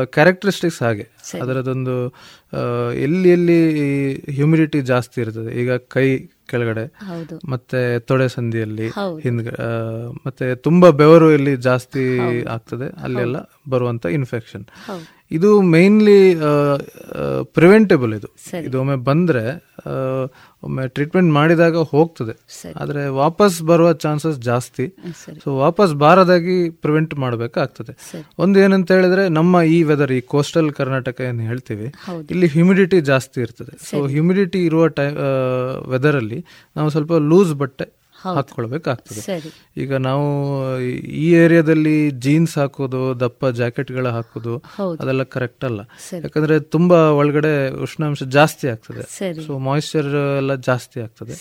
ಕ್ಯಾರೆಕ್ಟರಿಸ್ಟಿಕ್ಸ್ ಹಾಗೆ. ಅದರದೊಂದು ಎಲ್ಲಿ ಎಲ್ಲಿ ಹ್ಯೂಮಿಡಿಟಿ ಜಾಸ್ತಿ ಇರ್ತದೆ. ಈಗ ಕೈ ಕೆಳಗಡೆ ಮತ್ತೆ ತೊಡೆ ಸಂಧಿಯಲ್ಲಿ ಹಿಂದ್. ಹಿಂದ್ಗ ಮತ್ತೆ ತುಂಬಾ ಬೆವರು ಇಲ್ಲಿ ಜಾಸ್ತಿ ಆಗ್ತದೆ. ಅಲ್ಲೆಲ್ಲ ಬರುವಂತ ಇನ್ಫೆಕ್ಷನ್. ಇದು ಮೇನ್ಲಿ ಪ್ರಿವೆಂಟೇಬಲ್ ಇದು. ಇದು ಒಮ್ಮೆ ಬಂದ್ರೆ ಒಮ್ಮೆ ಟ್ರೀಟ್ಮೆಂಟ್ ಮಾಡಿದಾಗ ಹೋಗ್ತದೆ. ಆದ್ರೆ ವಾಪಸ್ ಬರುವ ಚಾನ್ಸಸ್ ಜಾಸ್ತಿ. ಸೊ ವಾಪಸ್ ಬಾರದಾಗಿ ಪ್ರಿವೆಂಟ್ ಮಾಡಬೇಕಾಗ್ತದೆ. ಒಂದು ಏನಂತ ಹೇಳಿದ್ರೆ ನಮ್ಮ ಈ ವೆದರ್ ಈ ಕೋಸ್ಟಲ್ ಕರ್ನಾಟಕ ಏನು ಹೇಳ್ತೀವಿ ಇಲ್ಲಿ ಹ್ಯುಮಿಡಿಟಿ ಜಾಸ್ತಿ ಇರ್ತದೆ. ಸೊ ಹ್ಯುಮಿಡಿಟಿ ಇರುವ ಟೈ ವೆದರ್ ಅಲ್ಲಿ ನಾವು ಸ್ವಲ್ಪ ಲೂಸ್ ಬಟ್ಟೆ ಹಾಕೊಳ್ಬೇಕಾಗ್ತದೆ ಈಗ ನಾವು ಈ ಏರಿಯಾದಲ್ಲಿ ಜೀನ್ಸ್ ಹಾಕೋದು ದಪ್ಪ ಜಾಕೆಟ್ಗಳ ಹಾಕೋದು. ಅದೆಲ್ಲ ಕರೆಕ್ಟ್ ಅಲ್ಲ. ಯಾಕಂದ್ರೆ ತುಂಬಾ ಒಳಗಡೆ ಉಷ್ಣಾಂಶ ಜಾಸ್ತಿ ಆಗ್ತದೆ. ಸೊ ಮಾಯಿಶ್ಚರ್ ಎಲ್ಲ ಜಾಸ್ತಿ ಆಗ್ತದೆ.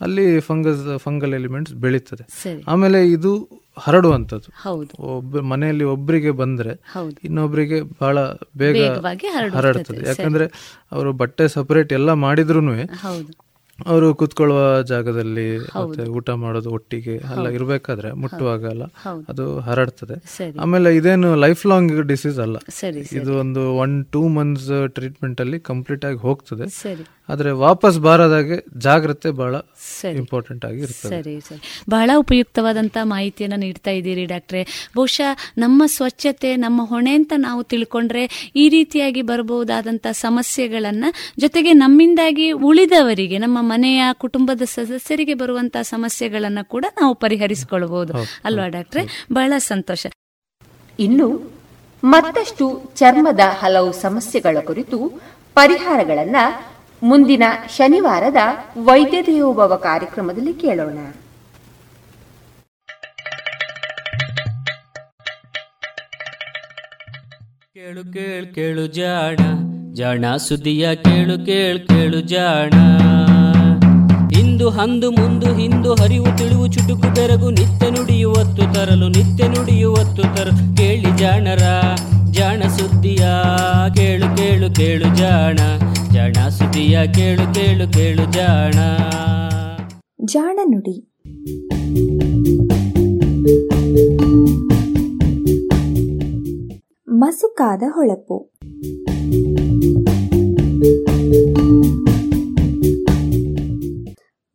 ಅಲ್ಲಿ ಫಂಗಸ್ ಫಂಗಲ್ ಎಲಿಮೆಂಟ್ಸ್ ಬೆಳೀತದೆ. ಆಮೇಲೆ ಇದು ಹರಡುವಂತದ್ದು ಒಬ್ಬ ಮನೆಯಲ್ಲಿ ಒಬ್ಬರಿಗೆ ಬಂದ್ರೆ ಇನ್ನೊಬ್ಬರಿಗೆ ಬಹಳ ಬೇಗ ಹರಡುತ್ತದೆ. ಹರಡ್ತದೆ. ಯಾಕಂದ್ರೆ ಅವರು ಬಟ್ಟೆ ಸಪರೇಟ್ ಎಲ್ಲ ಮಾಡಿದ್ರು ಅವರು ಕುತ್ಕೊಳ್ಳುವ ಜಾಗದಲ್ಲಿ ಮತ್ತೆ ಊಟ ಮಾಡೋದು ಒಟ್ಟಿಗೆ ಅಲ್ಲ ಇರಬೇಕಾದ್ರೆ ಮುಟ್ಟುವಾಗ ಎಲ್ಲ ಅದು ಹರಡ್ತದೆ. ಆಮೇಲೆ ಇದೇನು ಲೈಫ್ ಲಾಂಗ್ ಡಿಸೀಸ್ ಅಲ್ಲ ಇದು ಒಂದು ಒನ್ ಟೂ ಮಂತ್ಸ್ ಟ್ರೀಟ್ಮೆಂಟ್ ಅಲ್ಲಿ ಕಂಪ್ಲೀಟ್ ಆಗಿ ಹೋಗ್ತದೆ. ಆದ್ರೆ ವಾಪಸ್ ಬಾರದಾಗೆ ಜಾಗ್ರತೆ ಬಹಳ ಇಂಪಾರ್ಟೆಂಟ್ ಆಗಿ ಸರಿ ಸರಿ. ಬಹಳ ಉಪಯುಕ್ತವಾದಂಥ ಮಾಹಿತಿಯನ್ನು ನೀಡ್ತಾ ಇದ್ದೀರಿ ಡಾಕ್ಟ್ರೆ. ಬಹುಶಃ ನಮ್ಮ ಸ್ವಚ್ಛತೆ ನಮ್ಮ ಹೊಣೆ ಅಂತ ನಾವು ತಿಳ್ಕೊಂಡ್ರೆ ಈ ರೀತಿಯಾಗಿ ಬರಬಹುದಾದಂಥ ಸಮಸ್ಯೆಗಳನ್ನ ಜೊತೆಗೆ ನಮ್ಮಿಂದಾಗಿ ಉಳಿದವರಿಗೆ ನಮ್ಮ ಮನೆಯ ಕುಟುಂಬದ ಸದಸ್ಯರಿಗೆ ಬರುವಂತಹ ಸಮಸ್ಯೆಗಳನ್ನ ಕೂಡ ನಾವು ಪರಿಹರಿಸಿಕೊಳ್ಳಬಹುದು ಅಲ್ವಾ ಡಾಕ್ಟ್ರೆ? ಬಹಳ ಸಂತೋಷ. ಇನ್ನು ಮತ್ತಷ್ಟು ಚರ್ಮದ ಹಲವು ಸಮಸ್ಯೆಗಳ ಕುರಿತು ಪರಿಹಾರಗಳನ್ನ ಮುಂದಿನ ಶನಿವಾರದ ವೈದ್ಯ ದೇವೋಭವ ಕಾರ್ಯಕ್ರಮದಲ್ಲಿ ಕೇಳೋಣ. ಕೇಳು ಕೇಳು ಕೇಳು ಜಾಣ ಜಾಣ ಸುದಿಯ ಕೇಳು ಕೇಳು ಕೇಳು ಜಾಣ. ಇಂದು ಹಂದು ಮುಂದು ಹಿಂದು ಹರಿವು ತಿಳಿವು ಚುಟುಕು ಬೆರಗು ನಿತ್ಯ ನುಡಿಯುವತ್ತು ತರಲು ನಿತ್ಯ ನುಡಿಯುವತ್ತು ತರಲು. ಕೇಳಿ ಜಾಣರ, ಜಾಣ ಸುದ್ದಿಯ, ಕೇಳು ಕೇಳು ಕೇಳು ಜಾಣ. ಜಾಣ ಸುದ್ದಿಯ, ಕೇಳು ಕೇಳು ಕೇಳು ಜಾಣ. ಜಾಣ ನುಡಿ. ಮಸುಕಾದ ಹೊಳಪು.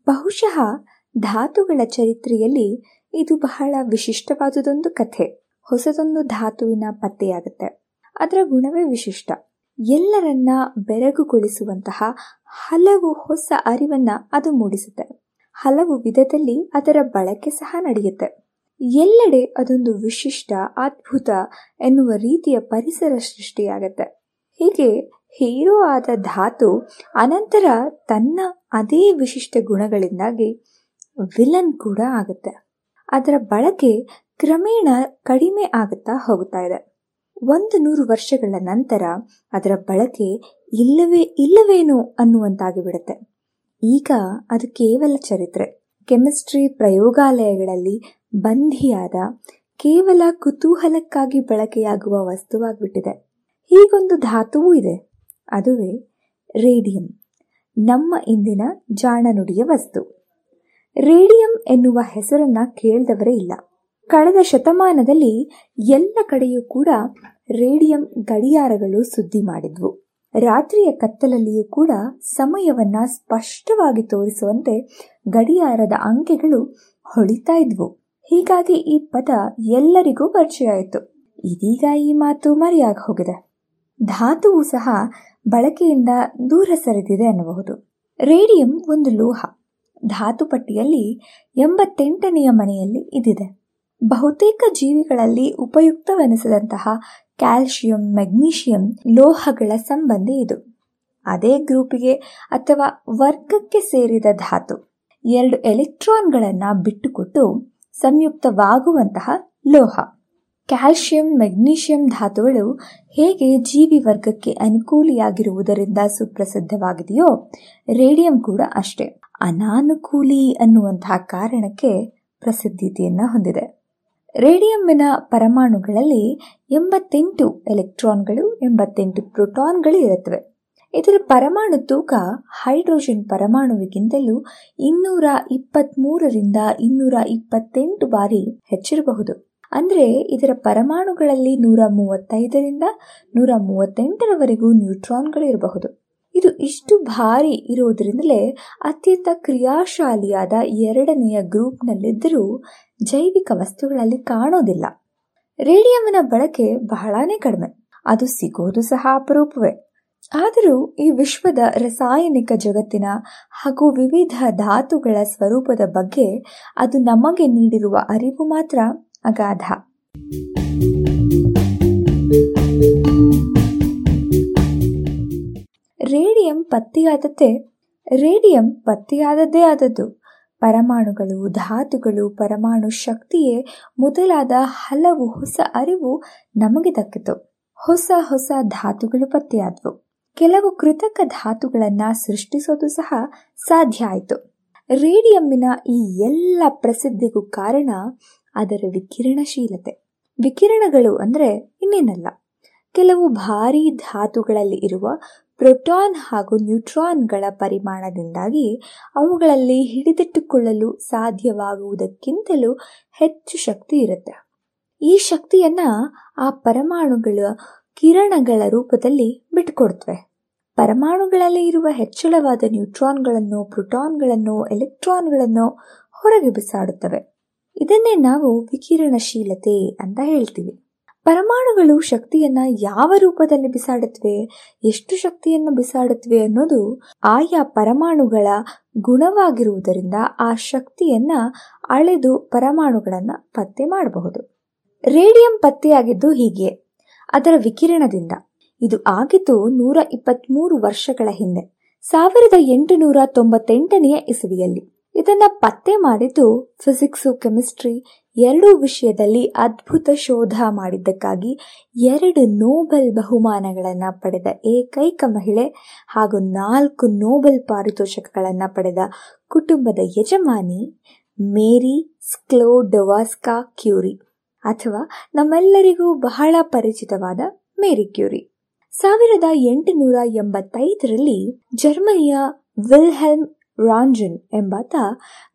ಬಹುಶಃ ಧಾತುಗಳ ಚರಿತ್ರೆಯಲ್ಲಿ ಇದು ಬಹಳ ವಿಶಿಷ್ಟವಾದುದೊಂದು ಕಥೆ. ಹೊಸದೊಂದು ಧಾತುವಿನ ಪತ್ತೆಯಾಗುತ್ತೆ. ಅದರ ಗುಣವೇ ವಿಶಿಷ್ಟ. ಎಲ್ಲರನ್ನ ಬೆರಗುಗೊಳಿಸುವಂತಹ ಹಲವು ಹೊಸ ಅರಿವನ್ನ ಅದು ಮೂಡಿಸುತ್ತೆ. ಹಲವು ವಿಧದಲ್ಲಿ ಅದರ ಬಳಕೆ ಸಹ ನಡೆಯುತ್ತೆ. ಎಲ್ಲೆಡೆ ಅದೊಂದು ವಿಶಿಷ್ಟ, ಅದ್ಭುತ ಎನ್ನುವ ರೀತಿಯ ಪರಿಸರ ಸೃಷ್ಟಿಯಾಗತ್ತೆ. ಹೀಗೆ ಹೀರೋ ಆದ ಧಾತು ಅನಂತರ ತನ್ನ ಅದೇ ವಿಶಿಷ್ಟ ಗುಣಗಳಿಂದಾಗಿ ವಿಲನ್ ಕೂಡ ಆಗುತ್ತೆ. ಅದರ ಬಳಕೆ ಕ್ರಮೇಣ ಕಡಿಮೆ ಆಗುತ್ತಾ ಹೋಗುತ್ತಾ ಇದೆ. ಒಂದು ನೂರು ವರ್ಷಗಳ ನಂತರ ಅದರ ಬಳಕೆ ಇಲ್ಲವೇ, ಇಲ್ಲವೇನು ಅನ್ನುವಂತಾಗಿ ಬಿಡುತ್ತೆ. ಈಗ ಅದು ಕೇವಲ ಚರಿತ್ರೆ. ಕೆಮಿಸ್ಟ್ರಿ ಪ್ರಯೋಗಾಲಯಗಳಲ್ಲಿ ಬಂಧಿಯಾದ ಕೇವಲ ಕುತೂಹಲಕ್ಕಾಗಿ ಬಳಕೆಯಾಗುವ ವಸ್ತುವಾಗಿಬಿಟ್ಟಿದೆ. ಹೀಗೊಂದು ಧಾತುವೂ ಇದೆ. ಅದುವೇ ರೇಡಿಯಂ. ನಮ್ಮ ಇಂದಿನ ಜಾಣನುಡಿಯ ವಸ್ತು. ರೇಡಿಯಂ ಎನ್ನುವ ಹೆಸರನ್ನ ಕೇಳಿದವರೇ ಇಲ್ಲ. ಕಳೆದ ಶತಮಾನದಲ್ಲಿ ಎಲ್ಲ ಕಡೆಯೂ ಕೂಡ ರೇಡಿಯಂ ಗಡಿಯಾರಗಳು ಸುದ್ದಿ ಮಾಡಿದ್ವು. ರಾತ್ರಿಯ ಕತ್ತಲಲ್ಲಿಯೂ ಕೂಡ ಸಮಯವನ್ನ ಸ್ಪಷ್ಟವಾಗಿ ತೋರಿಸುವಂತೆ ಗಡಿಯಾರದ ಅಂಕೆಗಳು ಹೊಳಿತಾ ಇದ್ವು. ಹೀಗಾಗಿ ಈ ಪದ ಎಲ್ಲರಿಗೂ ಪರಿಚಯ ಆಯಿತು. ಇದೀಗ ಈ ಮಾತು ಮರೆಯಾಗಿ ಹೋಗಿದೆ. ಧಾತುವು ಸಹ ಬಳಕೆಯಿಂದ ದೂರ ಸರಿದಿದೆ ಅನ್ನಬಹುದು. ರೇಡಿಯಂ ಒಂದು ಲೋಹ. ಧಾತು ಪಟ್ಟಿಯಲ್ಲಿ ಎಂಬತ್ತೆಂಟನೆಯ ಮನೆಯಲ್ಲಿ ಇದಿದೆ. ಬಹುತೇಕ ಜೀವಿಗಳಲ್ಲಿ ಉಪಯುಕ್ತವೆನಿಸಿದಂತಹ ಕ್ಯಾಲ್ಶಿಯಂ, ಮೆಗ್ನೀಷಿಯಂ ಲೋಹಗಳ ಸಂಬಂಧಿ ಇದು. ಅದೇ ಗ್ರೂಪಿಗೆ ಅಥವಾ ವರ್ಗಕ್ಕೆ ಸೇರಿದ ಧಾತು. ಎರಡು ಎಲೆಕ್ಟ್ರಾನ್ಗಳನ್ನು ಬಿಟ್ಟುಕೊಟ್ಟು ಸಂಯುಕ್ತವಾಗುವಂತಹ ಲೋಹ. ಕ್ಯಾಲ್ಸಿಯಂ ಮೆಗ್ನೀಷಿಯಂ ಧಾತುಗಳು ಹೇಗೆ ಜೀವಿ ವರ್ಗಕ್ಕೆ ಅನುಕೂಲಿಯಾಗಿರುವುದರಿಂದ ಸುಪ್ರಸಿದ್ಧವಾಗಿದೆಯೋ, ರೇಡಿಯಂ ಕೂಡ ಅಷ್ಟೇ. ಅನಾನುಕೂಲಿ ಅನ್ನುವಂತಹ ಕಾರಣಕ್ಕೆ ಪ್ರಸಿದ್ಧತೆಯನ್ನು ಹೊಂದಿದೆ. ರೇಡಿಯಂನ ಪರಮಾಣುಗಳಲ್ಲಿ ಎಂಬತ್ತೆಂಟು ಎಲೆಕ್ಟ್ರಾನ್ಗಳು, ಎಂಬತ್ತೆಂಟು ಪ್ರೋಟಾನ್ಗಳು ಇರುತ್ತವೆ. ಇದರ ಪರಮಾಣು ತೂಕ ಹೈಡ್ರೋಜನ್ ಪರಮಾಣುವಿಗಿಂತಲೂ ಇನ್ನೂರ ಇಪ್ಪತ್ತ್ಮೂರರಿಂದ ಇನ್ನೂರ ಇಪ್ಪತ್ತೆಂಟು ಬಾರಿ ಹೆಚ್ಚಿರಬಹುದು. ಅಂದ್ರೆ ಇದರ ಪರಮಾಣುಗಳಲ್ಲಿ ನೂರ ಮೂವತ್ತೈದರಿಂದ ನೂರ ಮೂವತ್ತೆಂಟರವರೆಗೂ ನ್ಯೂಟ್ರಾನ್ಗಳು ಇರಬಹುದು ಇದು ಇಷ್ಟು ಭಾರಿ ಇರುವುದರಿಂದಲೇ ಅತ್ಯಂತ ಕ್ರಿಯಾಶಾಲಿಯಾದ ಎರಡನೆಯ ಗ್ರೂಪ್ನಲ್ಲಿದ್ದರೂ ಜೈವಿಕ ವಸ್ತುಗಳಲ್ಲಿ ಕಾಣೋದಿಲ್ಲ. ರೇಡಿಯಂನ ಬಳಕೆ ಬಹಳಾನೇ ಕಡಿಮೆ. ಅದು ಸಿಗೋದು ಸಹ ಅಪರೂಪವೇ. ಆದರೂ ಈ ವಿಶ್ವದ ರಾಸಾಯನಿಕ ಜಗತ್ತಿನ ಹಾಗೂ ವಿವಿಧ ಧಾತುಗಳ ಸ್ವರೂಪದ ಬಗ್ಗೆ ಅದು ನಮಗೆ ನೀಡಿರುವ ಅರಿವು ಮಾತ್ರ ಅಗಾಧ. ರೇಡಿಯಂ ಪತ್ತೆಯಾದದ್ದೇ ರೇಡಿಯಂ ಪತ್ತೆಯಾದದ್ದೇ ಆದದ್ದು. ಪರಮಾಣುಗಳು, ಧಾತುಗಳು, ಪರಮಾಣು ಶಕ್ತಿಯೇ ಮೊದಲಾದ ಹಲವು ಹೊಸ ಅರಿವು ನಮಗೆ ದಕ್ಕಿತು. ಹೊಸ ಹೊಸ ಧಾತುಗಳು ಪತ್ತೆಯಾದವು. ಕೆಲವು ಕೃತಕ ಧಾತುಗಳನ್ನ ಸೃಷ್ಟಿಸೋದು ಸಹ ಸಾಧ್ಯ ಆಯಿತು. ರೇಡಿಯಂನ ಈ ಎಲ್ಲ ಪ್ರಸಿದ್ಧಿಗೂ ಕಾರಣ ಅದರ ವಿಕಿರಣಶೀಲತೆ. ವಿಕಿರಣಗಳು ಅಂದ್ರೆ ಇನ್ನೇನಲ್ಲ. ಕೆಲವು ಭಾರೀ ಧಾತುಗಳಲ್ಲಿ ಇರುವ ಪ್ರೋಟಾನ್ ಹಾಗೂ ನ್ಯೂಟ್ರಾನ್ಗಳ ಪರಿಮಾಣದಿಂದಾಗಿ ಅವುಗಳಲ್ಲಿ ಹಿಡಿದಿಟ್ಟುಕೊಳ್ಳಲು ಸಾಧ್ಯವಾಗುವುದಕ್ಕಿಂತಲೂ ಹೆಚ್ಚು ಶಕ್ತಿ ಇರುತ್ತೆ. ಈ ಶಕ್ತಿಯನ್ನ ಆ ಪರಮಾಣುಗಳ ಕಿರಣಗಳ ರೂಪದಲ್ಲಿ ಬಿಟ್ಕೊಡ್ತವೆ ಪರಮಾಣುಗಳಲ್ಲಿ ಇರುವ ಹೆಚ್ಚಳವಾದ ನ್ಯೂಟ್ರಾನ್ಗಳನ್ನು, ಪ್ರೋಟಾನ್ಗಳನ್ನು, ಎಲೆಕ್ಟ್ರಾನ್ಗಳನ್ನು ಹೊರಗೆ ಬಿಸಾಡುತ್ತವೆ. ಇದನ್ನೇ ನಾವು ವಿಕಿರಣಶೀಲತೆ ಅಂತ ಹೇಳ್ತೀವಿ. ಪರಮಾಣುಗಳು ಶಕ್ತಿಯನ್ನ ಯಾವ ರೂಪದಲ್ಲಿ ಬಿಸಾಡುತ್ತವೆ ಎಷ್ಟು ಶಕ್ತಿಯನ್ನು ಬಿಸಾಡುತ್ತವೆ ಅನ್ನೋದು ಆಯಾ ಪರಮಾಣುಗಳ ಗುಣವಾಗಿರುವುದರಿಂದ ಆ ಶಕ್ತಿಯನ್ನ ಅಳೆದು ಪರಮಾಣುಗಳನ್ನ ಪತ್ತೆ ಮಾಡಬಹುದು. ರೇಡಿಯಂ ಪತ್ತೆಯಾಗಿದ್ದು ಹೀಗೆ, ಅದರ ವಿಕಿರಣದಿಂದ. ಇದು ಆಗಿದ್ದು ನೂರ ಇಪ್ಪತ್ಮೂರು ವರ್ಷಗಳ ಹಿಂದೆ, ಸಾವಿರದ ಎಂಟುನೂರ ತೊಂಬತ್ತೆಂಟನೆಯ ಇಸವಿಯಲ್ಲಿ. ಇದನ್ನ ಪತ್ತೆ ಮಾಡಿದ್ದು ಫಿಸಿಕ್ಸು ಕೆಮಿಸ್ಟ್ರಿ ಎರಡೂ ವಿಷಯದಲ್ಲಿ ಅದ್ಭುತ ಶೋಧ ಮಾಡಿದ್ದಕ್ಕಾಗಿ ಎರಡು ನೋಬೆಲ್ ಬಹುಮಾನಗಳನ್ನ ಪಡೆದ ಏಕೈಕ ಮಹಿಳೆ ಹಾಗೂ ನಾಲ್ಕು ನೋಬೆಲ್ ಪಾರಿತೋಷಕಗಳನ್ನ ಪಡೆದ ಕುಟುಂಬದ ಯಜಮಾನಿ ಮೇರಿ ಸ್ಕ್ಲೋಡವಾಸ್ಕಾ ಕ್ಯೂರಿ ಅಥವಾ ನಮ್ಮೆಲ್ಲರಿಗೂ ಬಹಳ ಪರಿಚಿತವಾದ ಮೇರಿ ಕ್ಯೂರಿ. ಸಾವಿರದ ಎಂಟುನೂರ ಎಂಬತ್ತೈದರಲ್ಲಿ ಜರ್ಮನಿಯ ವಿಲ್ಹೆಲ್ಮ್ ರಾಂಜನ್ ಎಂಬಾತ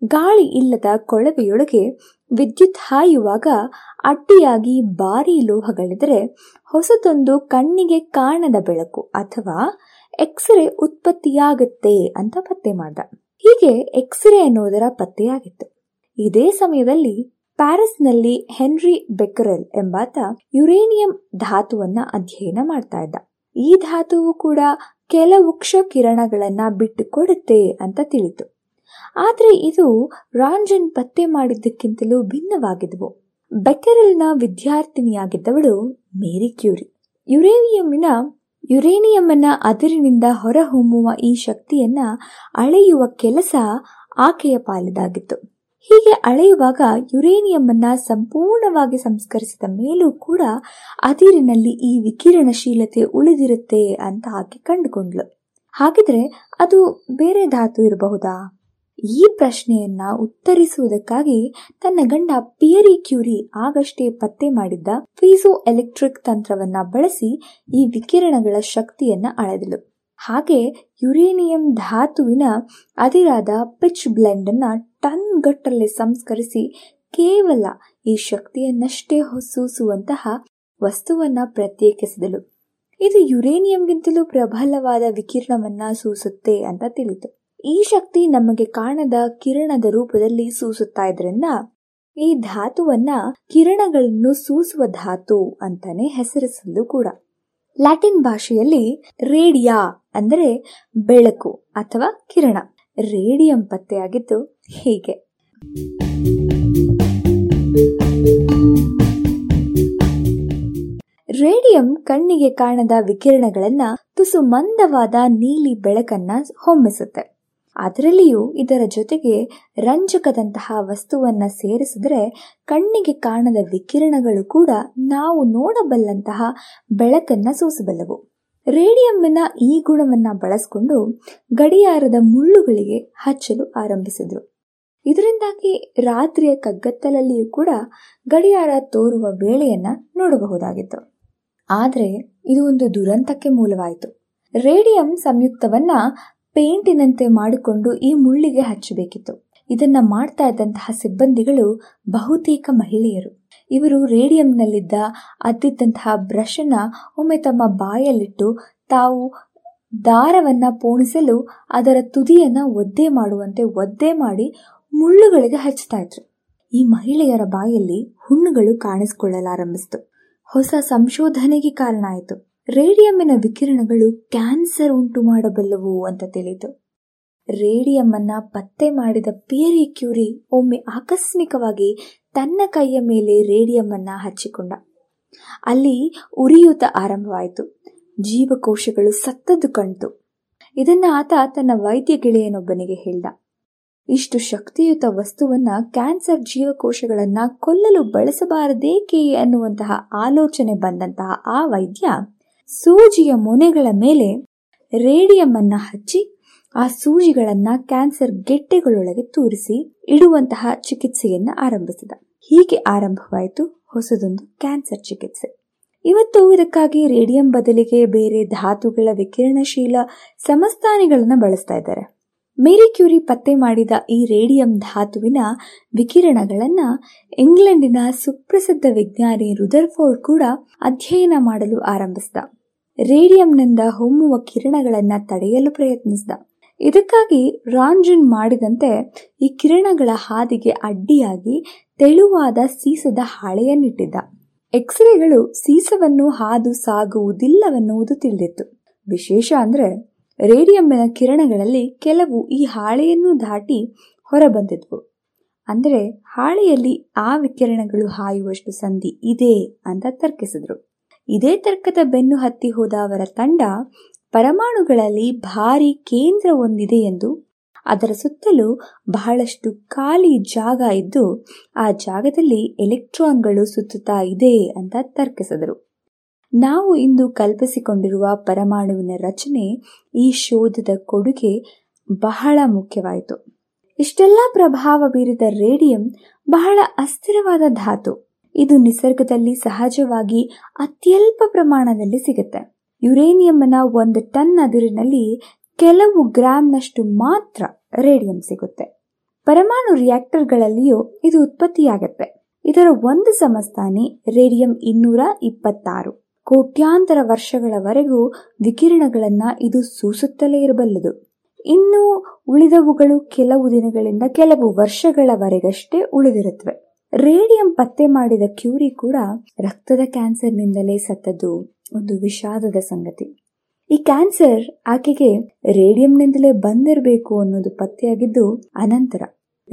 ಗಾಳಿ ಇಲ್ಲದ ಕೊಳವೆಯೊಳಗೆ ವಿದ್ಯುತ್ ಹಾಯುವಾಗ ಅಡ್ಡಿಯಾಗಿ ಭಾರಿ ಲೋಹಗಳಿದ್ರೆ ಹೊಸದೊಂದು ಕಣ್ಣಿಗೆ ಕಾಣದ ಬೆಳಕು ಅಥವಾ ಎಕ್ಸ್ರೇ ಉತ್ಪತ್ತಿಯಾಗುತ್ತೆ ಅಂತ ಪತ್ತೆ ಮಾಡ್ದ. ಹೀಗೆ ಎಕ್ಸ್ರೇ ಅನ್ನೋದರ ಪತ್ತೆಯಾಗಿತ್ತು. ಇದೇ ಸಮಯದಲ್ಲಿ ಪ್ಯಾರಿಸ್ನಲ್ಲಿ ಹೆನ್ರಿ ಬೆಕರೆಲ್ ಎಂಬಾತ ಯುರೇನಿಯಂ ಧಾತುವನ್ನ ಅಧ್ಯಯನ ಮಾಡ್ತಾ ಇದ್ದ. ಈ ಧಾತುವು ಕೂಡ ಕೆಲವು ಕ್ಷ ಕಿರಣಗಳನ್ನ ಬಿಟ್ಟು ಕೊಡುತ್ತೆ ಅಂತ ತಿಳಿತು. ಆದರೆ ಇದು ರಾಂಜನ್ ಪತ್ತೆ ಮಾಡಿದ್ದಕ್ಕಿಂತಲೂ ಭಿನ್ನವಾಗಿದ್ವು. ಬೆಕೆರೆಲ್ನ ವಿದ್ಯಾರ್ಥಿನಿಯಾಗಿದ್ದವಳು ಮೇರಿ ಕ್ಯೂರಿ. ಯುರೇನಿಯಂನ ಯುರೇನಿಯಂನ ಅದಿರಿನಿಂದ ಹೊರಹೊಮ್ಮುವ ಈ ಶಕ್ತಿಯನ್ನ ಅಳೆಯುವ ಕೆಲಸ ಆಕೆಯ ಪಾಲಿದಾಗಿತ್ತು ಹೀಗೆ ಅಳೆಯುವಾಗ ಯುರೇನಿಯಮ್ಮನ್ನು ಸಂಪೂರ್ಣವಾಗಿ ಸಂಸ್ಕರಿಸಿದ ಮೇಲೂ ಕೂಡ ಅದಿರಿನಲ್ಲಿ ಈ ವಿಕಿರಣಶೀಲತೆ ಉಳಿದಿರುತ್ತೆ ಅಂತ ಆಕೆ ಕಂಡುಕೊಂಡ್ಲು ಹಾಗಿದ್ರೆ ಅದು ಬೇರೆ ಧಾತು ಇರಬಹುದಾ? ಈ ಪ್ರಶ್ನೆಯನ್ನ ಉತ್ತರಿಸುವುದಕ್ಕಾಗಿ ತನ್ನ ಗಂಡ ಪಿಯರಿ ಕ್ಯೂರಿ ಆಗಷ್ಟೇ ಪತ್ತೆ ಮಾಡಿದ್ದ ಫೀಸೋ ಎಲೆಕ್ಟ್ರಿಕ್ ತಂತ್ರವನ್ನ ಬಳಸಿ ಈ ವಿಕಿರಣಗಳ ಶಕ್ತಿಯನ್ನ ಅಳೆದಳು. ಹಾಗೆ ಯುರೇನಿಯಂ ಧಾತುವಿನ ಅದಿರಾದ ಪಿಚ್ ಬ್ಲೆಂಡ್ ಅನ್ನ ಟನ್ ಗಟ್ಟಲೆ ಸಂಸ್ಕರಿಸಿ ಕೇವಲ ಈ ಶಕ್ತಿಯನ್ನಷ್ಟೇ ಹೊಸೂಸುವಂತಹ ವಸ್ತುವನ್ನ ಪ್ರತ್ಯೇಕಿಸಿದಳು. ಇದು ಯುರೇನಿಯಂಗಿಂತಲೂ ಪ್ರಬಲವಾದ ವಿಕಿರಣವನ್ನ ಸೂಸುತ್ತೆ ಅಂತ ತಿಳಿತು. ಈ ಶಕ್ತಿ ನಮಗೆ ಕಾಣದ ಕಿರಣದ ರೂಪದಲ್ಲಿ ಸೂಸುತ್ತಾ ಇದ್ರಿಂದ ಈ ಧಾತುವನ್ನ ಕಿರಣಗಳನ್ನು ಸೂಸುವ ಧಾತು ಅಂತಾನೆ ಹೆಸರಿಸಲು ಕೂಡ. ಲ್ಯಾಟಿನ್ ಭಾಷೆಯಲ್ಲಿ ರೇಡಿಯಾ ಅಂದರೆ ಬೆಳಕು ಅಥವಾ ಕಿರಣ. ರೇಡಿಯಂ ಪತ್ತೆಯಾಗಿದ್ದು ಹೀಗೆ. ರೇಡಿಯಂ ಕಣ್ಣಿಗೆ ಕಾಣದ ವಿಕಿರಣಗಳನ್ನ ತುಸು ಮಂದವಾದ ನೀಲಿ ಬೆಳಕನ್ನ ಹೊಮ್ಮಿಸುತ್ತೆ. ಅದರಲ್ಲಿಯೂ ಇದರ ಜೊತೆಗೆ ರಂಜಕದಂತಹ ವಸ್ತುವನ್ನ ಸೇರಿಸಿದ್ರೆ ಕಣ್ಣಿಗೆ ಕಾಣದ ವಿಕಿರಣಗಳು ಕೂಡ ನಾವು ನೋಡಬಲ್ಲಂತಹ ಬೆಳಕನ್ನ ಸೂಸಬಲ್ಲವು. ರೇಡಿಯಂನ ಈ ಗುಣವನ್ನ ಬಳಸಿಕೊಂಡು ಗಡಿಯಾರದ ಮುಳ್ಳುಗಳಿಗೆ ಹಚ್ಚಲು ಆರಂಭಿಸಿದರು. ಇದರಿಂದಾಗಿ ರಾತ್ರಿಯ ಕಗ್ಗತ್ತಲಲ್ಲಿಯೂ ಕೂಡ ಗಡಿಯಾರ ತೋರುವ ವೇಳೆಯನ್ನ ನೋಡಬಹುದಾಗಿತ್ತು. ಆದರೆ ಇದು ಒಂದು ದುರಂತಕ್ಕೆ ಮೂಲವಾಯಿತು. ರೇಡಿಯಂ ಸಂಯುಕ್ತವನ್ನ ಪೇಂಟಿನಂತೆ ಮಾಡಿಕೊಂಡು ಈ ಮುಳ್ಳಿಗೆ ಹಚ್ಚಬೇಕಿತ್ತು. ಇದನ್ನ ಮಾಡ್ತಾ ಇದ್ದಂತಹ ಸಿಬ್ಬಂದಿಗಳು ಬಹುತೇಕ ಮಹಿಳೆಯರು. ಇವರು ರೇಡಿಯಂನಲ್ಲಿದ್ದ ಅದ್ದಿದ್ದಂತಹ ಬ್ರಷ್ ಅನ್ನ ಒಮ್ಮೆ ತಮ್ಮ ಬಾಯಲ್ಲಿಟ್ಟು ತಾವು ದಾರವನ್ನ ಪೋಣಿಸಲು ಅದರ ತುದಿಯನ್ನ ಒದ್ದೆ ಮಾಡುವಂತೆ ಒದ್ದೆ ಮಾಡಿ ಮುಳ್ಳುಗಳಿಗೆ ಹಚ್ಚುತ್ತಾ ಇದ್ರು. ಈ ಮಹಿಳೆಯರ ಬಾಯಲ್ಲಿ ಹುಣ್ಣುಗಳು ಕಾಣಿಸಿಕೊಳ್ಳಲಾರಂಭಿಸಿತು. ಹೊಸ ಸಂಶೋಧನೆಗೆ ಕಾರಣ ಆಯಿತು. ರೇಡಿಯಂನ ವಿಕಿರಣಗಳು ಕ್ಯಾನ್ಸರ್ ಉಂಟು ಮಾಡಬಲ್ಲವು ಅಂತ ತಿಳಿತು. ರೇಡಿಯಂ ಅನ್ನ ಪತ್ತೆ ಮಾಡಿದ ಪಿಯರಿ ಕ್ಯೂರಿ ಒಮ್ಮೆ ಆಕಸ್ಮಿಕವಾಗಿ ತನ್ನ ಕೈಯ ಮೇಲೆ ರೇಡಿಯಂ ಅನ್ನ ಹಚ್ಚಿಕೊಂಡ. ಅಲ್ಲಿ ಉರಿಯೂತ ಆರಂಭವಾಯಿತು. ಜೀವಕೋಶಗಳು ಸತ್ತದ್ದು ಕಣ್ತು ಇದನ್ನ ಆತ ತನ್ನ ವೈದ್ಯ ಗೆಳೆಯನೊಬ್ಬನಿಗೆ ಹೇಳ್ದ. ಇಷ್ಟು ಶಕ್ತಿಯುತ ವಸ್ತುವನ್ನ ಕ್ಯಾನ್ಸರ್ ಜೀವಕೋಶಗಳನ್ನ ಕೊಲ್ಲಲು ಬಳಸಬಾರದೇಕೆ ಅನ್ನುವಂತಹ ಆಲೋಚನೆ ಬಂದಂತಹ ಆ ವೈದ್ಯ ಸೂಜಿಯ ಮೊನೆಗಳ ಮೇಲೆ ರೇಡಿಯಂ ಅನ್ನ ಹಚ್ಚಿ, ಆ ಸೂಜಿಗಳನ್ನ ಕ್ಯಾನ್ಸರ್ ಗೆಡ್ಡೆಗಳೊಳಗೆ ತೂರಿಸಿ ಇಡುವಂತಹ ಚಿಕಿತ್ಸೆಯನ್ನ ಆರಂಭಿಸಿದ. ಹೀಗೆ ಆರಂಭವಾಯಿತು ಹೊಸದೊಂದು ಕ್ಯಾನ್ಸರ್ ಚಿಕಿತ್ಸೆ. ಇವತ್ತು ಇದಕ್ಕಾಗಿ ರೇಡಿಯಂ ಬದಲಿಗೆ ಬೇರೆ ಧಾತುಗಳ ವಿಕಿರಣಶೀಲ ಸಮಸ್ಥಾನಿಗಳನ್ನ ಬಳಸ್ತಾ ಇದ್ದಾರೆ. ಮೇರಿ ಕ್ಯೂರಿ ಪತ್ತೆ ಮಾಡಿದ ಈ ರೇಡಿಯಂ ಧಾತುವಿನ ವಿಕಿರಣಗಳನ್ನ ಇಂಗ್ಲೆಂಡಿನ ಸುಪ್ರಸಿದ್ಧ ವಿಜ್ಞಾನಿ ರುದರ್ಫೋರ್ಡ್ ಕೂಡ ಅಧ್ಯಯನ ಮಾಡಲು ಆರಂಭಿಸಿದ. ರೇಡಿಯಂನಿಂದ ಹೊಮ್ಮುವ ಕಿರಣಗಳನ್ನ ತಡೆಯಲು ಪ್ರಯತ್ನಿಸಿದ. ಇದಕ್ಕಾಗಿ ರಾಂಜನ್ ಮಾಡಿದಂತೆ ಈ ಕಿರಣಗಳ ಹಾದಿಗೆ ಅಡ್ಡಿಯಾಗಿ ತೆಳುವಾದ ಸೀಸದ ಹಾಳೆಯನ್ನಿಟ್ಟಿದ್ದ. ಎಕ್ಸ್ರೇಗಳು ಸೀಸವನ್ನು ಹಾದು ಸಾಗುವುದಿಲ್ಲವೆನ್ನುವುದು ತಿಳಿದಿತ್ತು. ವಿಶೇಷ ಅಂದ್ರೆ ರೇಡಿಯಂನ ಕಿರಣಗಳಲ್ಲಿ ಕೆಲವು ಈ ಹಾಳೆಯನ್ನು ದಾಟಿ ಹೊರಬಂದಿದ್ವು. ಅಂದರೆ ಹಾಳೆಯಲ್ಲಿ ಆ ವಿಕಿರಣಗಳು ಹಾಯುವಷ್ಟು ಸಂಧಿ ಇದೆ ಅಂತ ತರ್ಕಿಸಿದ್ರು. ಇದೇ ತರ್ಕದ ಬೆನ್ನು ಹತ್ತಿ ಹೋದ ಅವರ ತಂಡ ಪರಮಾಣುಗಳಲ್ಲಿ ಭಾರಿ ಕೇಂದ್ರ ಒಂದಿದೆ ಎಂದು ಅದರ ಸುತ್ತಲೂ ಬಹಳಷ್ಟು ಖಾಲಿ ಜಾಗ ಇದ್ದು ಆ ಜಾಗದಲ್ಲಿ ಎಲೆಕ್ಟ್ರಾನ್ಗಳು ಸುತ್ತುತ್ತಾ ಇದೆ ಅಂತ ತರ್ಕಿಸಿದರು. ನಾವು ಇಂದು ಕಲ್ಪಿಸಿಕೊಂಡಿರುವ ಪರಮಾಣುವಿನ ರಚನೆ ಈ ಶೋಧದ ಕೊಡುಗೆ ಬಹಳ ಮುಖ್ಯವಾಯಿತು. ಇಷ್ಟೆಲ್ಲ ಪ್ರಭಾವ ಬೀರಿದ ರೇಡಿಯಂ ಬಹಳ ಅಸ್ಥಿರವಾದ ಧಾತು. ಇದು ನಿಸರ್ಗದಲ್ಲಿ ಸಹಜವಾಗಿ ಅತ್ಯಲ್ಪ ಪ್ರಮಾಣದಲ್ಲಿ ಸಿಗುತ್ತೆ. ಯುರೇನಿಯಂನ ಒಂದು ಟನ್ ಅದಿರಿನಲ್ಲಿ ಕೆಲವು ಗ್ರಾಂನಷ್ಟು ಮಾತ್ರ ರೇಡಿಯಂ ಸಿಗುತ್ತೆ. ಪರಮಾಣು ರಿಯಾಕ್ಟರ್ಗಳಲ್ಲಿಯೂ ಇದು ಉತ್ಪತ್ತಿಯಾಗತ್ತೆ. ಇದರ ಒಂದು ಸಮಸ್ಥಾನಿ ರೇಡಿಯಂ ಇನ್ನೂರ ಇಪ್ಪತ್ತಾರು. ಕೋಟ್ಯಾಂತರ ವರ್ಷಗಳವರೆಗೂ ವಿಕಿರಣಗಳನ್ನು ಇದು ಸೂಸುತ್ತಲೇ ಇರಬಲ್ಲದು. ಇನ್ನು ಉಳಿದವುಗಳು ಕೆಲವು ದಿನಗಳಿಂದ ಕೆಲವು ವರ್ಷಗಳವರೆಗಷ್ಟೇ ಉಳಿದಿರುತ್ತವೆ. ರೇಡಿಯಂ ಪತ್ತೆ ಮಾಡಿದ ಕ್ಯೂರಿ ಕೂಡ ರಕ್ತದ ಕ್ಯಾನ್ಸರ್ನಿಂದಲೇ ಸತ್ತದ್ದು ಒಂದು ವಿಷಾದದ ಸಂಗತಿ. ಈ ಕ್ಯಾನ್ಸರ್ ಆಕೆಗೆ ರೇಡಿಯಂನಿಂದಲೇ ಬಂದಿರಬೇಕು ಅನ್ನೋದು ಪತ್ತೆಯಾಗಿದ್ದು ಅನಂತರ.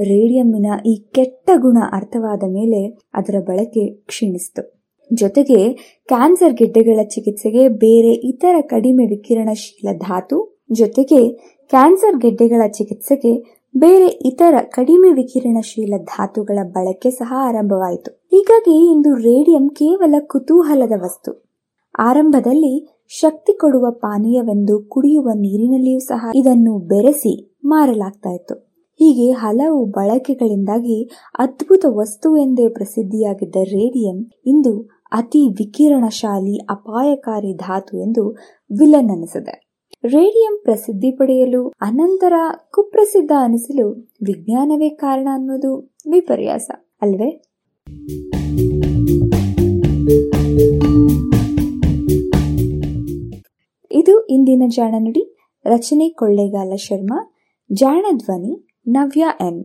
ರೇಡಿಯಂನ ಈ ಕೆಟ್ಟ ಗುಣ ಅರ್ಥವಾದ ಮೇಲೆ ಅದರ ಬಳಕೆ ಕ್ಷೀಣಿಸಿತು. ಜೊತೆಗೆ ಕ್ಯಾನ್ಸರ್ ಗೆಡ್ಡೆಗಳ ಚಿಕಿತ್ಸೆಗೆ ಬೇರೆ ಇತರ ಕಡಿಮೆ ವಿಕಿರಣಶೀಲ ಧಾತು, ಜೊತೆಗೆ ಕ್ಯಾನ್ಸರ್ ಗೆಡ್ಡೆಗಳ ಚಿಕಿತ್ಸೆಗೆ ಬೇರೆ ಇತರ ಕಡಿಮೆ ವಿಕಿರಣಶೀಲ ಧಾತುಗಳ ಬಳಕೆ ಸಹ ಆರಂಭವಾಯಿತು. ಹೀಗಾಗಿ ಇಂದು ರೇಡಿಯಂ ಕೇವಲ ಕುತೂಹಲದ ವಸ್ತು. ಆರಂಭದಲ್ಲಿ ಶಕ್ತಿ ಕೊಡುವ ಪಾನೀಯವೆಂದು ಕುಡಿಯುವ ನೀರಿನಲ್ಲಿಯೂ ಸಹ ಇದನ್ನು ಬೆರೆಸಿ ಮಾರಲಾಗ್ತಾ ಇತ್ತು. ಹೀಗೆ ಹಲವು ಬಳಕೆಗಳಿಂದಾಗಿ ಅದ್ಭುತ ವಸ್ತು ಎಂದೇ ಪ್ರಸಿದ್ಧಿಯಾಗಿದ್ದ ರೇಡಿಯಂ ಇಂದು ಅತಿ ವಿಕಿರಣಶಾಲಿ ಅಪಾಯಕಾರಿ ಧಾತು ಎಂದು ವಿಲನ್ ಅನಿಸಿದೆ ರೇಡಿಯಂ ಪ್ರಸಿದ್ಧಿ ಪಡೆಯಲು, ಅನಂತರ ಕುಪ್ರಸಿದ್ಧ ಅನಿಸಲು ವಿಜ್ಞಾನವೇ ಕಾರಣ ಅನ್ನೋದು ವಿಪರ್ಯಾಸ, ಅಲ್ವೇ? ಇದು ಇಂದಿನ ಜಾಣ ನುಡಿ ರಚನೆ ಕೊಳ್ಳೇಗಾಲ ಶರ್ಮಾ ಜಾಣ ಧ್ವನಿ ನವ್ಯ ಎನ್.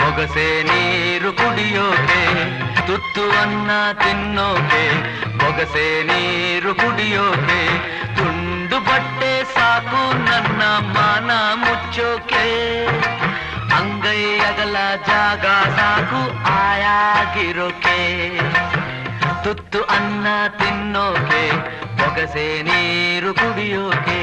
ಹೊಗಸೆ ನೀರು ಕುಡಿಯೋಕೆ, ತುತ್ತು ಅನ್ನ ತಿನ್ನೋಕೆ ಹೊಗಸೆ ನೀರು ಕುಡಿಯೋಕೆ, ತುಂಡು ಬಟ್ಟೆ ಸಾಕು ನನ್ನ ಮಾನ ಮುಚ್ಚೋಕೆ. ಅಂಗೈ ಅಗಲ ಜಾಗ ಸಾಕು ಆಯಾಗಿರೋಕೆ. ತುತ್ತು ಅನ್ನ ತಿನ್ನೋಕೆ ಹೊಗಸೆ ನೀರು ಕುಡಿಯೋಕೆ.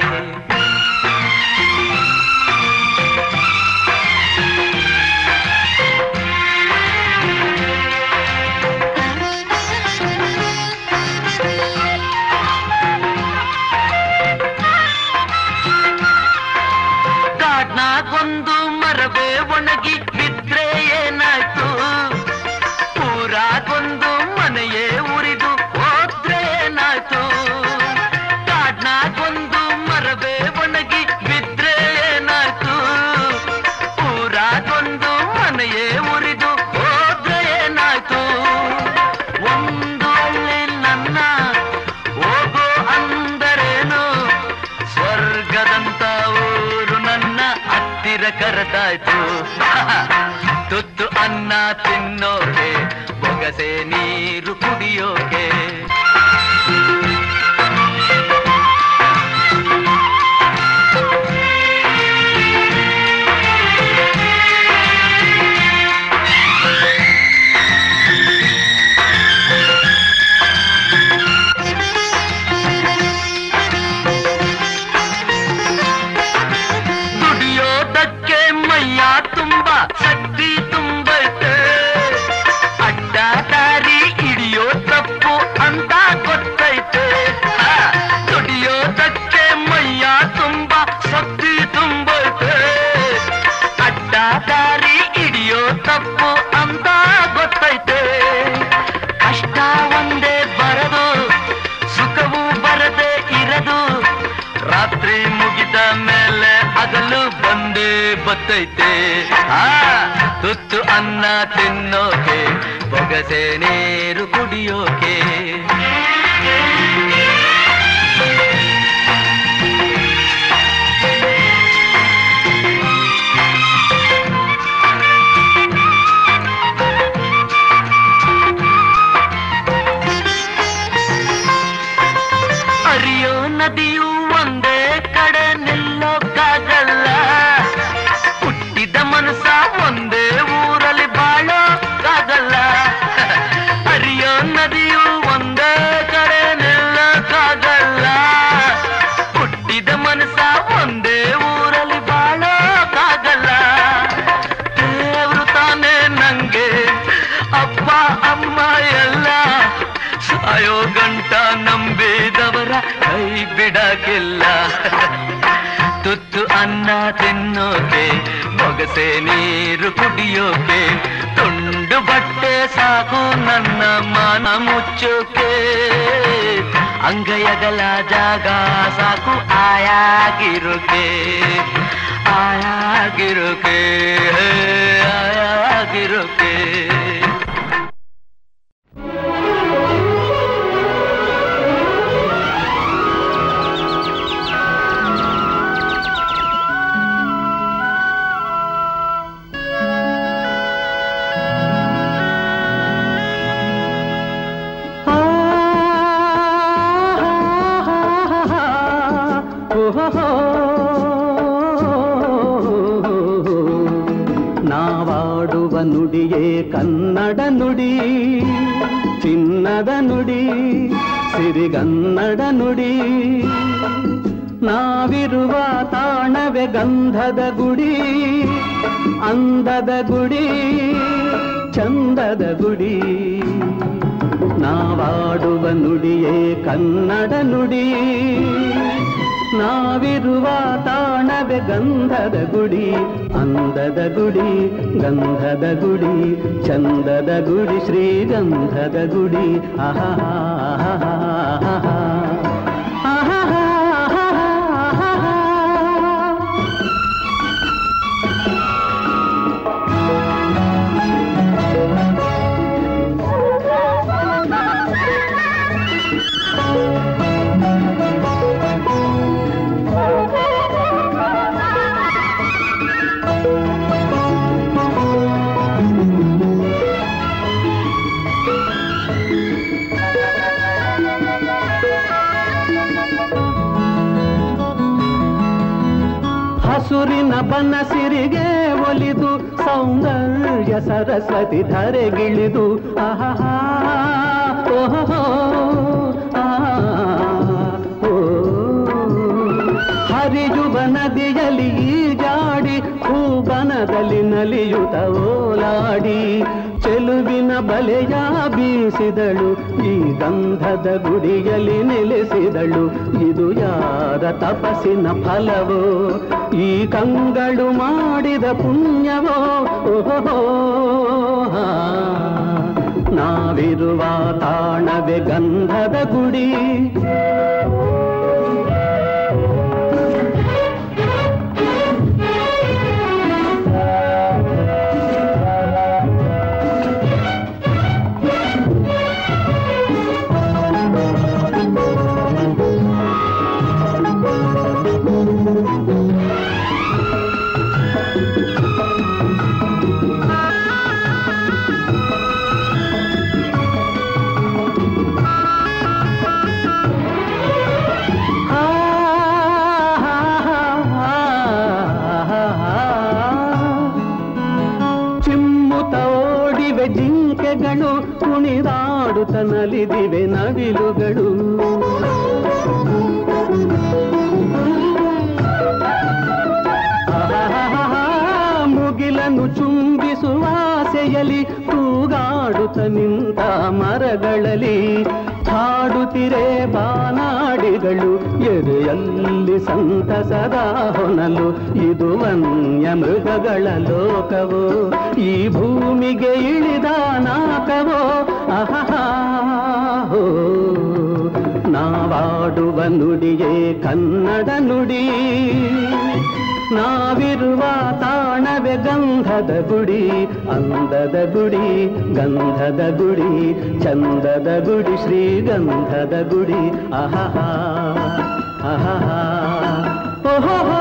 ಗುಡಿ ಗಂಧದ ಗುಡಿ ಚಂದದ ಗುಡಿ ಶ್ರೀಗಂಧದ ಗುಡಿ ಆಹಾ ಬನಸಿರಿಗೆ ಒಲಿದು ಸೌಂದರ್ಯ ಸರಸ್ವತಿ ಧರೆಗಿಳಿದು. ಆಹಾ ಓಹೋ ಹರಿಯುವ ನದಿಯಲ್ಲಿ ಈಜಾಡಿ ಹೂಬನದಲ್ಲಿ ನಲಿಯುತ ಓಲಾಡಿ. ಚೆಲುವಿನ ಬಲೆಯ ಬೀಸಿದಳು, ಈ ಗಂಧದ ಗುಡಿಯಲ್ಲಿ ನೆಲೆಸಿದಳು. ಇದು ಯಾರ ತಪಸ್ಸಿನ ಫಲವೋ? ಈ ಕಂಗಳು ಮಾಡಿದ ಪುಣ್ಯವೋ? ಓಹೋ. ನಾವಿರುವ ತಾಣವೇ ಗಂಧದ ಗುಡಿ. ನಲಿದಿವೆ ನವಿಲುಗಳು. ಮುಗಿಲನ್ನು ಚುಂಬಿಸುವ ಆಸೆಯಲಿ ತೂಗಾಡುತ್ತ ನಿಂತ ಮರಗಳಲ್ಲಿ ಹಾಡುತ್ತಿರೆ ಬಾನಾಡಿಗಳು. ಎದೆಯಲ್ಲಿ ಸಂತಸದ ಹೊನಲು ಇದು ವನ್ಯ ಮೃಗಗಳ ಲೋಕವೋ? ಈ ಭೂಮಿಗೆ ಇಳಿದ ನಾಕವೋ? ಅಹಹಾ, ಹೋ. ನಾವಾಡುವ ನುಡಿಯೇ ಕನ್ನಡ ನುಡಿ. ನಾವಿರುವ ತಾಣವೆ ಗಂಧದ ಗುಡಿ, ಅಂದದ ಗುಡಿ, ಗಂಧದ ಗುಡಿ, ಚಂದದ ಗುಡಿ, ಶ್ರೀಗಂಧದ ಗುಡಿ. ಅಹಹಾ ಅಹಹಾ ಓಹೋ ಓಹೋ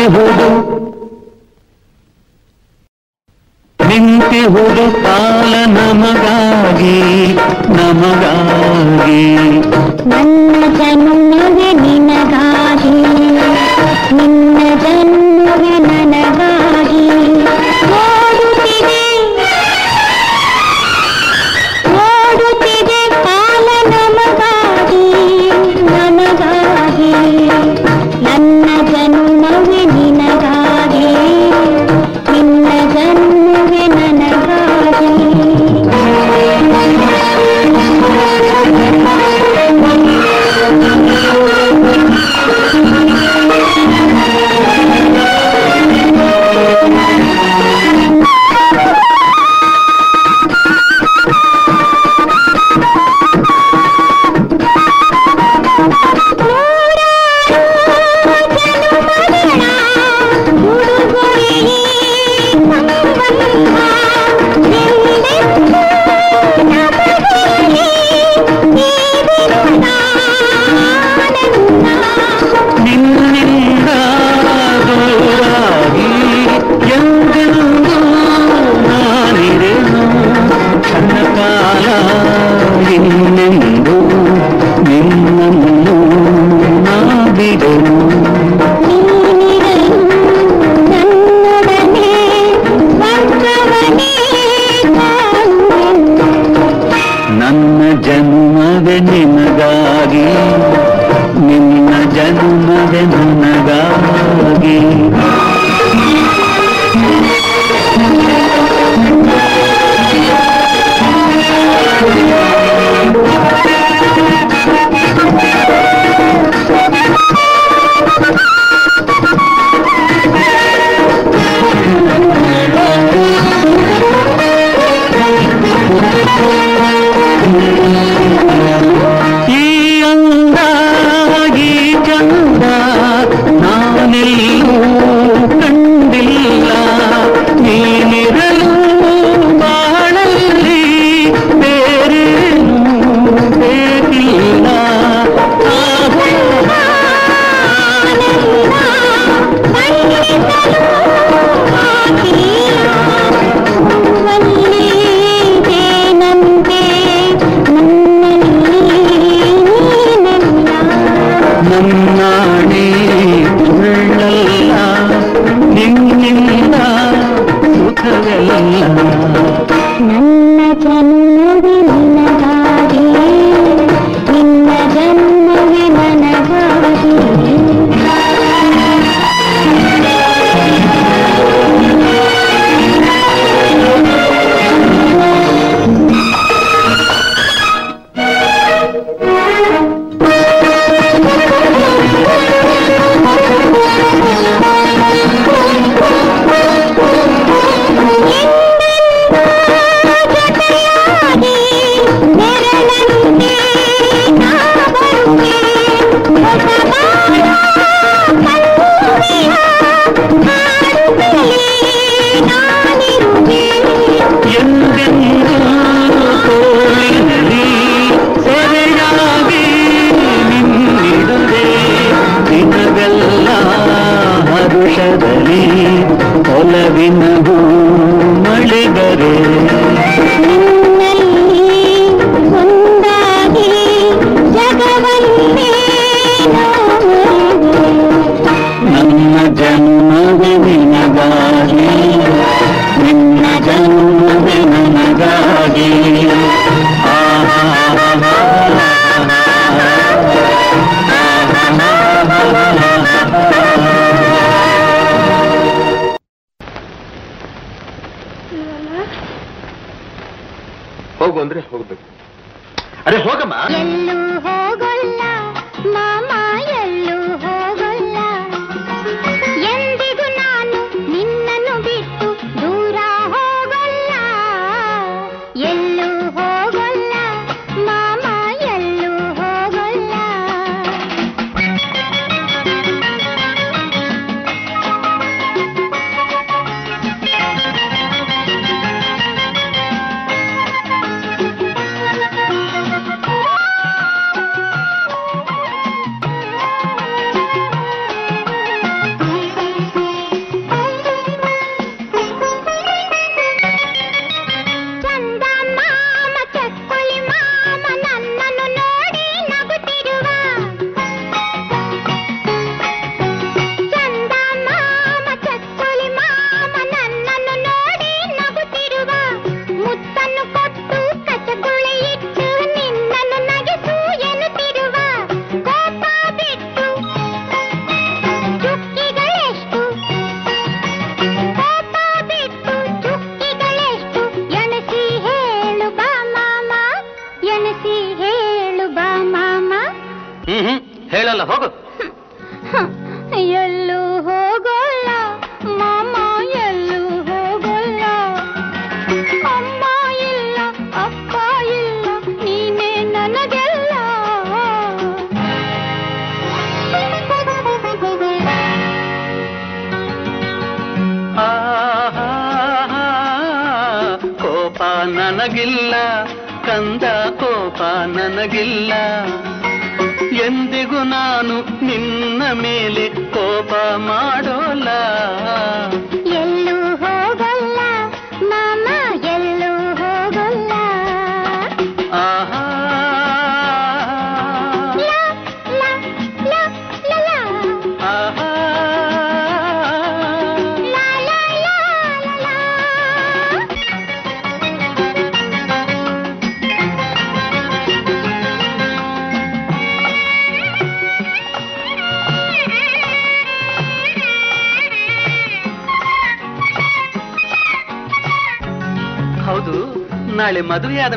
ನಿಂತಿಹುದು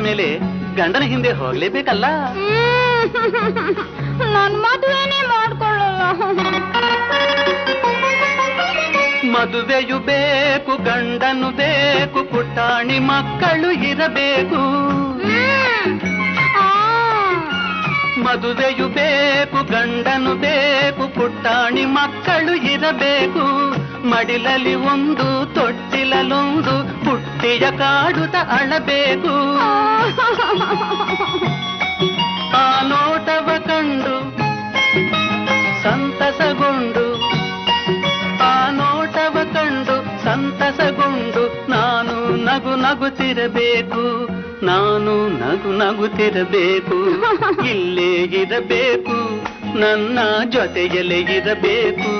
ಮೇಲೆ ಗಂಡನ ಹಿಂದೆ ಹೋಗ್ಲೇಬೇಕಲ್ಲ? ನನ್ ಮದುವೆನೇ ಮಾಡ್ಕೊಳ್ಳಲ್ಲ. ಮದುವೆಯು ಬೇಕು ಗಂಡನು ಬೇಕು ಪುಟಾಣಿ ಮಕ್ಕಳು ಇರಬೇಕು. ಮದುವೆಯು ಬೇಕು ಗಂಡನು ಬೇಕು ಪುಟ್ಟಾಣಿ ಮಕ್ಕಳು ಇರಬೇಕು. ಮಡಿಲಲ್ಲಿ ಒಂದು ತೊಟ್ಟಿಲಲ್ಲೊಂದು ಪುಟ್ಟಿಯ ಕಾಡುತ್ತ ಅಳಬೇಕು. ಆ ನೋಟವ ಕಂಡು, ಸಂತಸಗೊಂಡು, ಆ ನೋಟವ ಕಂಡು, ಸಂತಸಗೊಂಡು ನಾನು ನಗು ನಗುತ್ತಿರಬೇಕು, ನಾನು ನಗು ನಗುತ್ತಿರಬೇಕು, ಇಲ್ಲೇ ಇರಬೇಕು, ನನ್ನ ಜೊತೆಯಲ್ಲೇ ಇರಬೇಕು.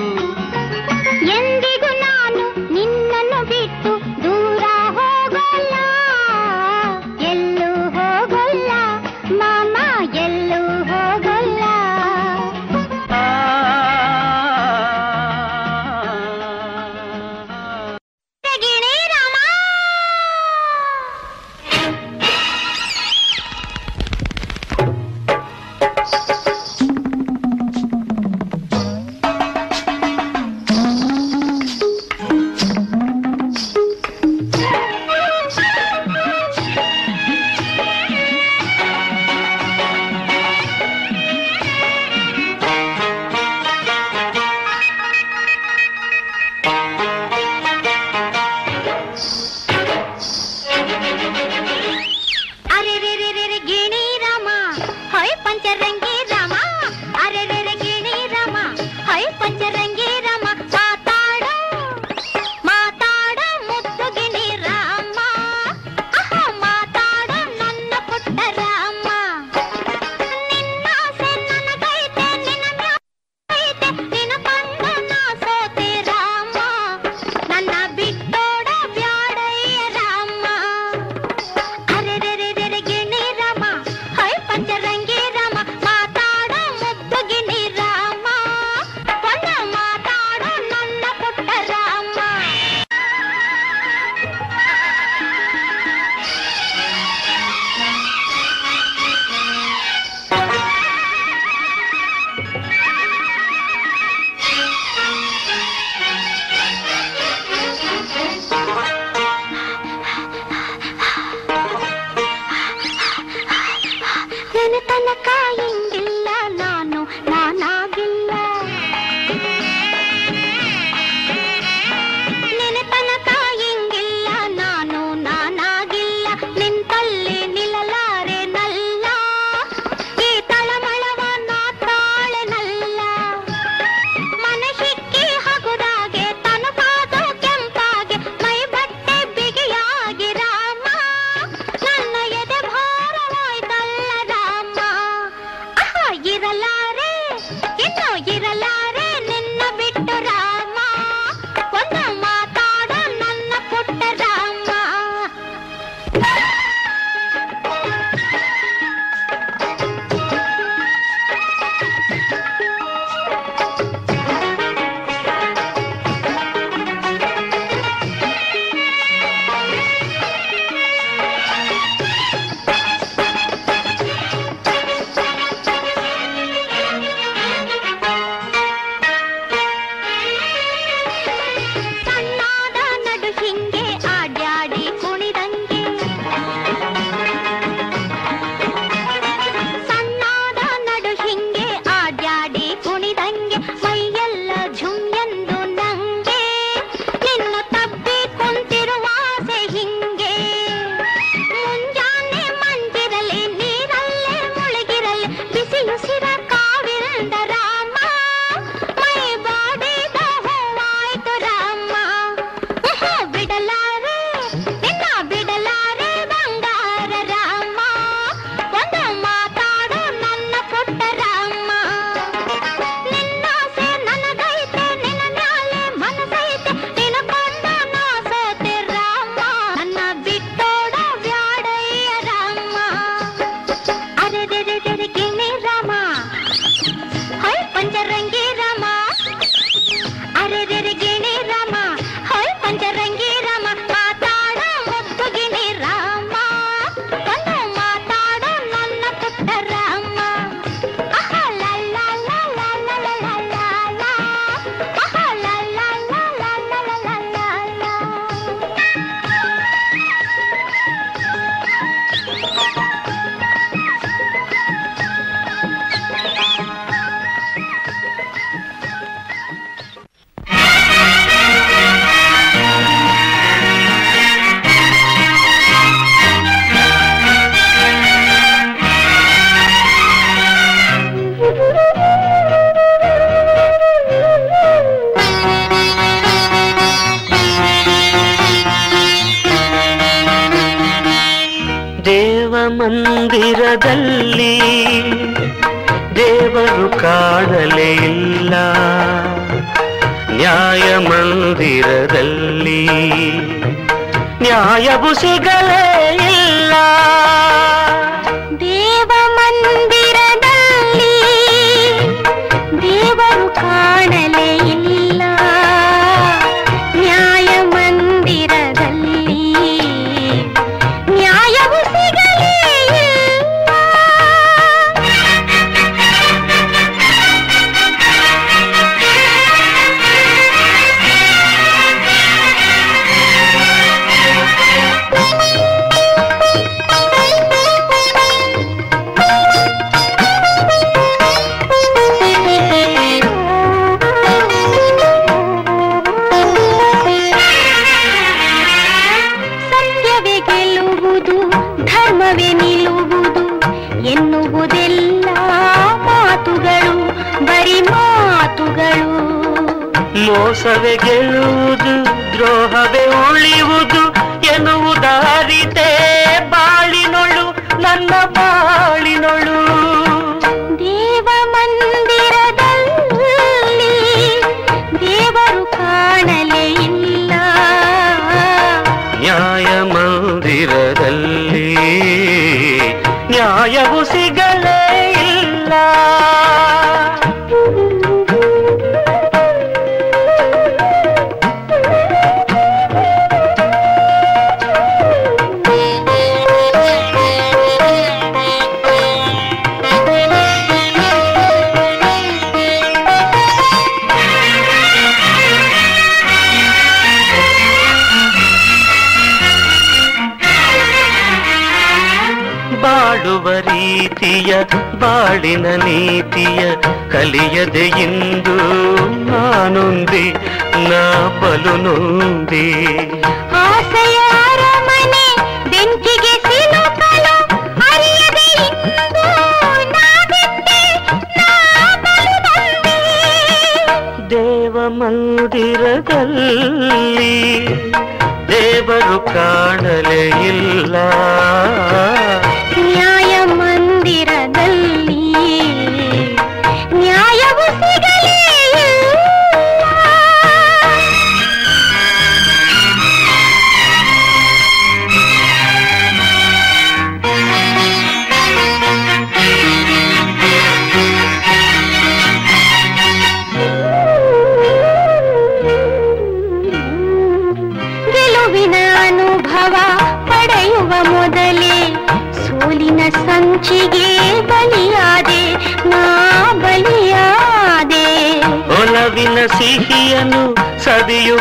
ದೇವರು ಕಾಣಲೇ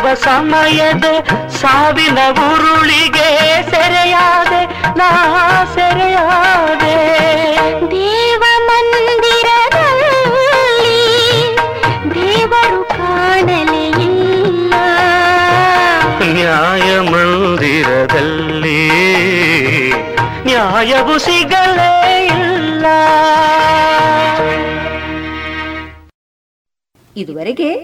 ಸವಿಯುವ ಸಮಯದ ಸಾವಿನ ಉರುಳಿಗೆ ಸೆರೆಯಾದೆ ನಾ ಸೆರೆಯಾದೆ. ದೇವ ಮಂದಿರದಲ್ಲಿ ದೇವರು ಕಾಣಲೇ ಇಲ್ಲ. ನ್ಯಾಯ ಮಂದಿರದಲ್ಲಿ ನ್ಯಾಯವು ಸಿಗಲೇ ಇಲ್ಲ. ಇದುವರೆಗೆ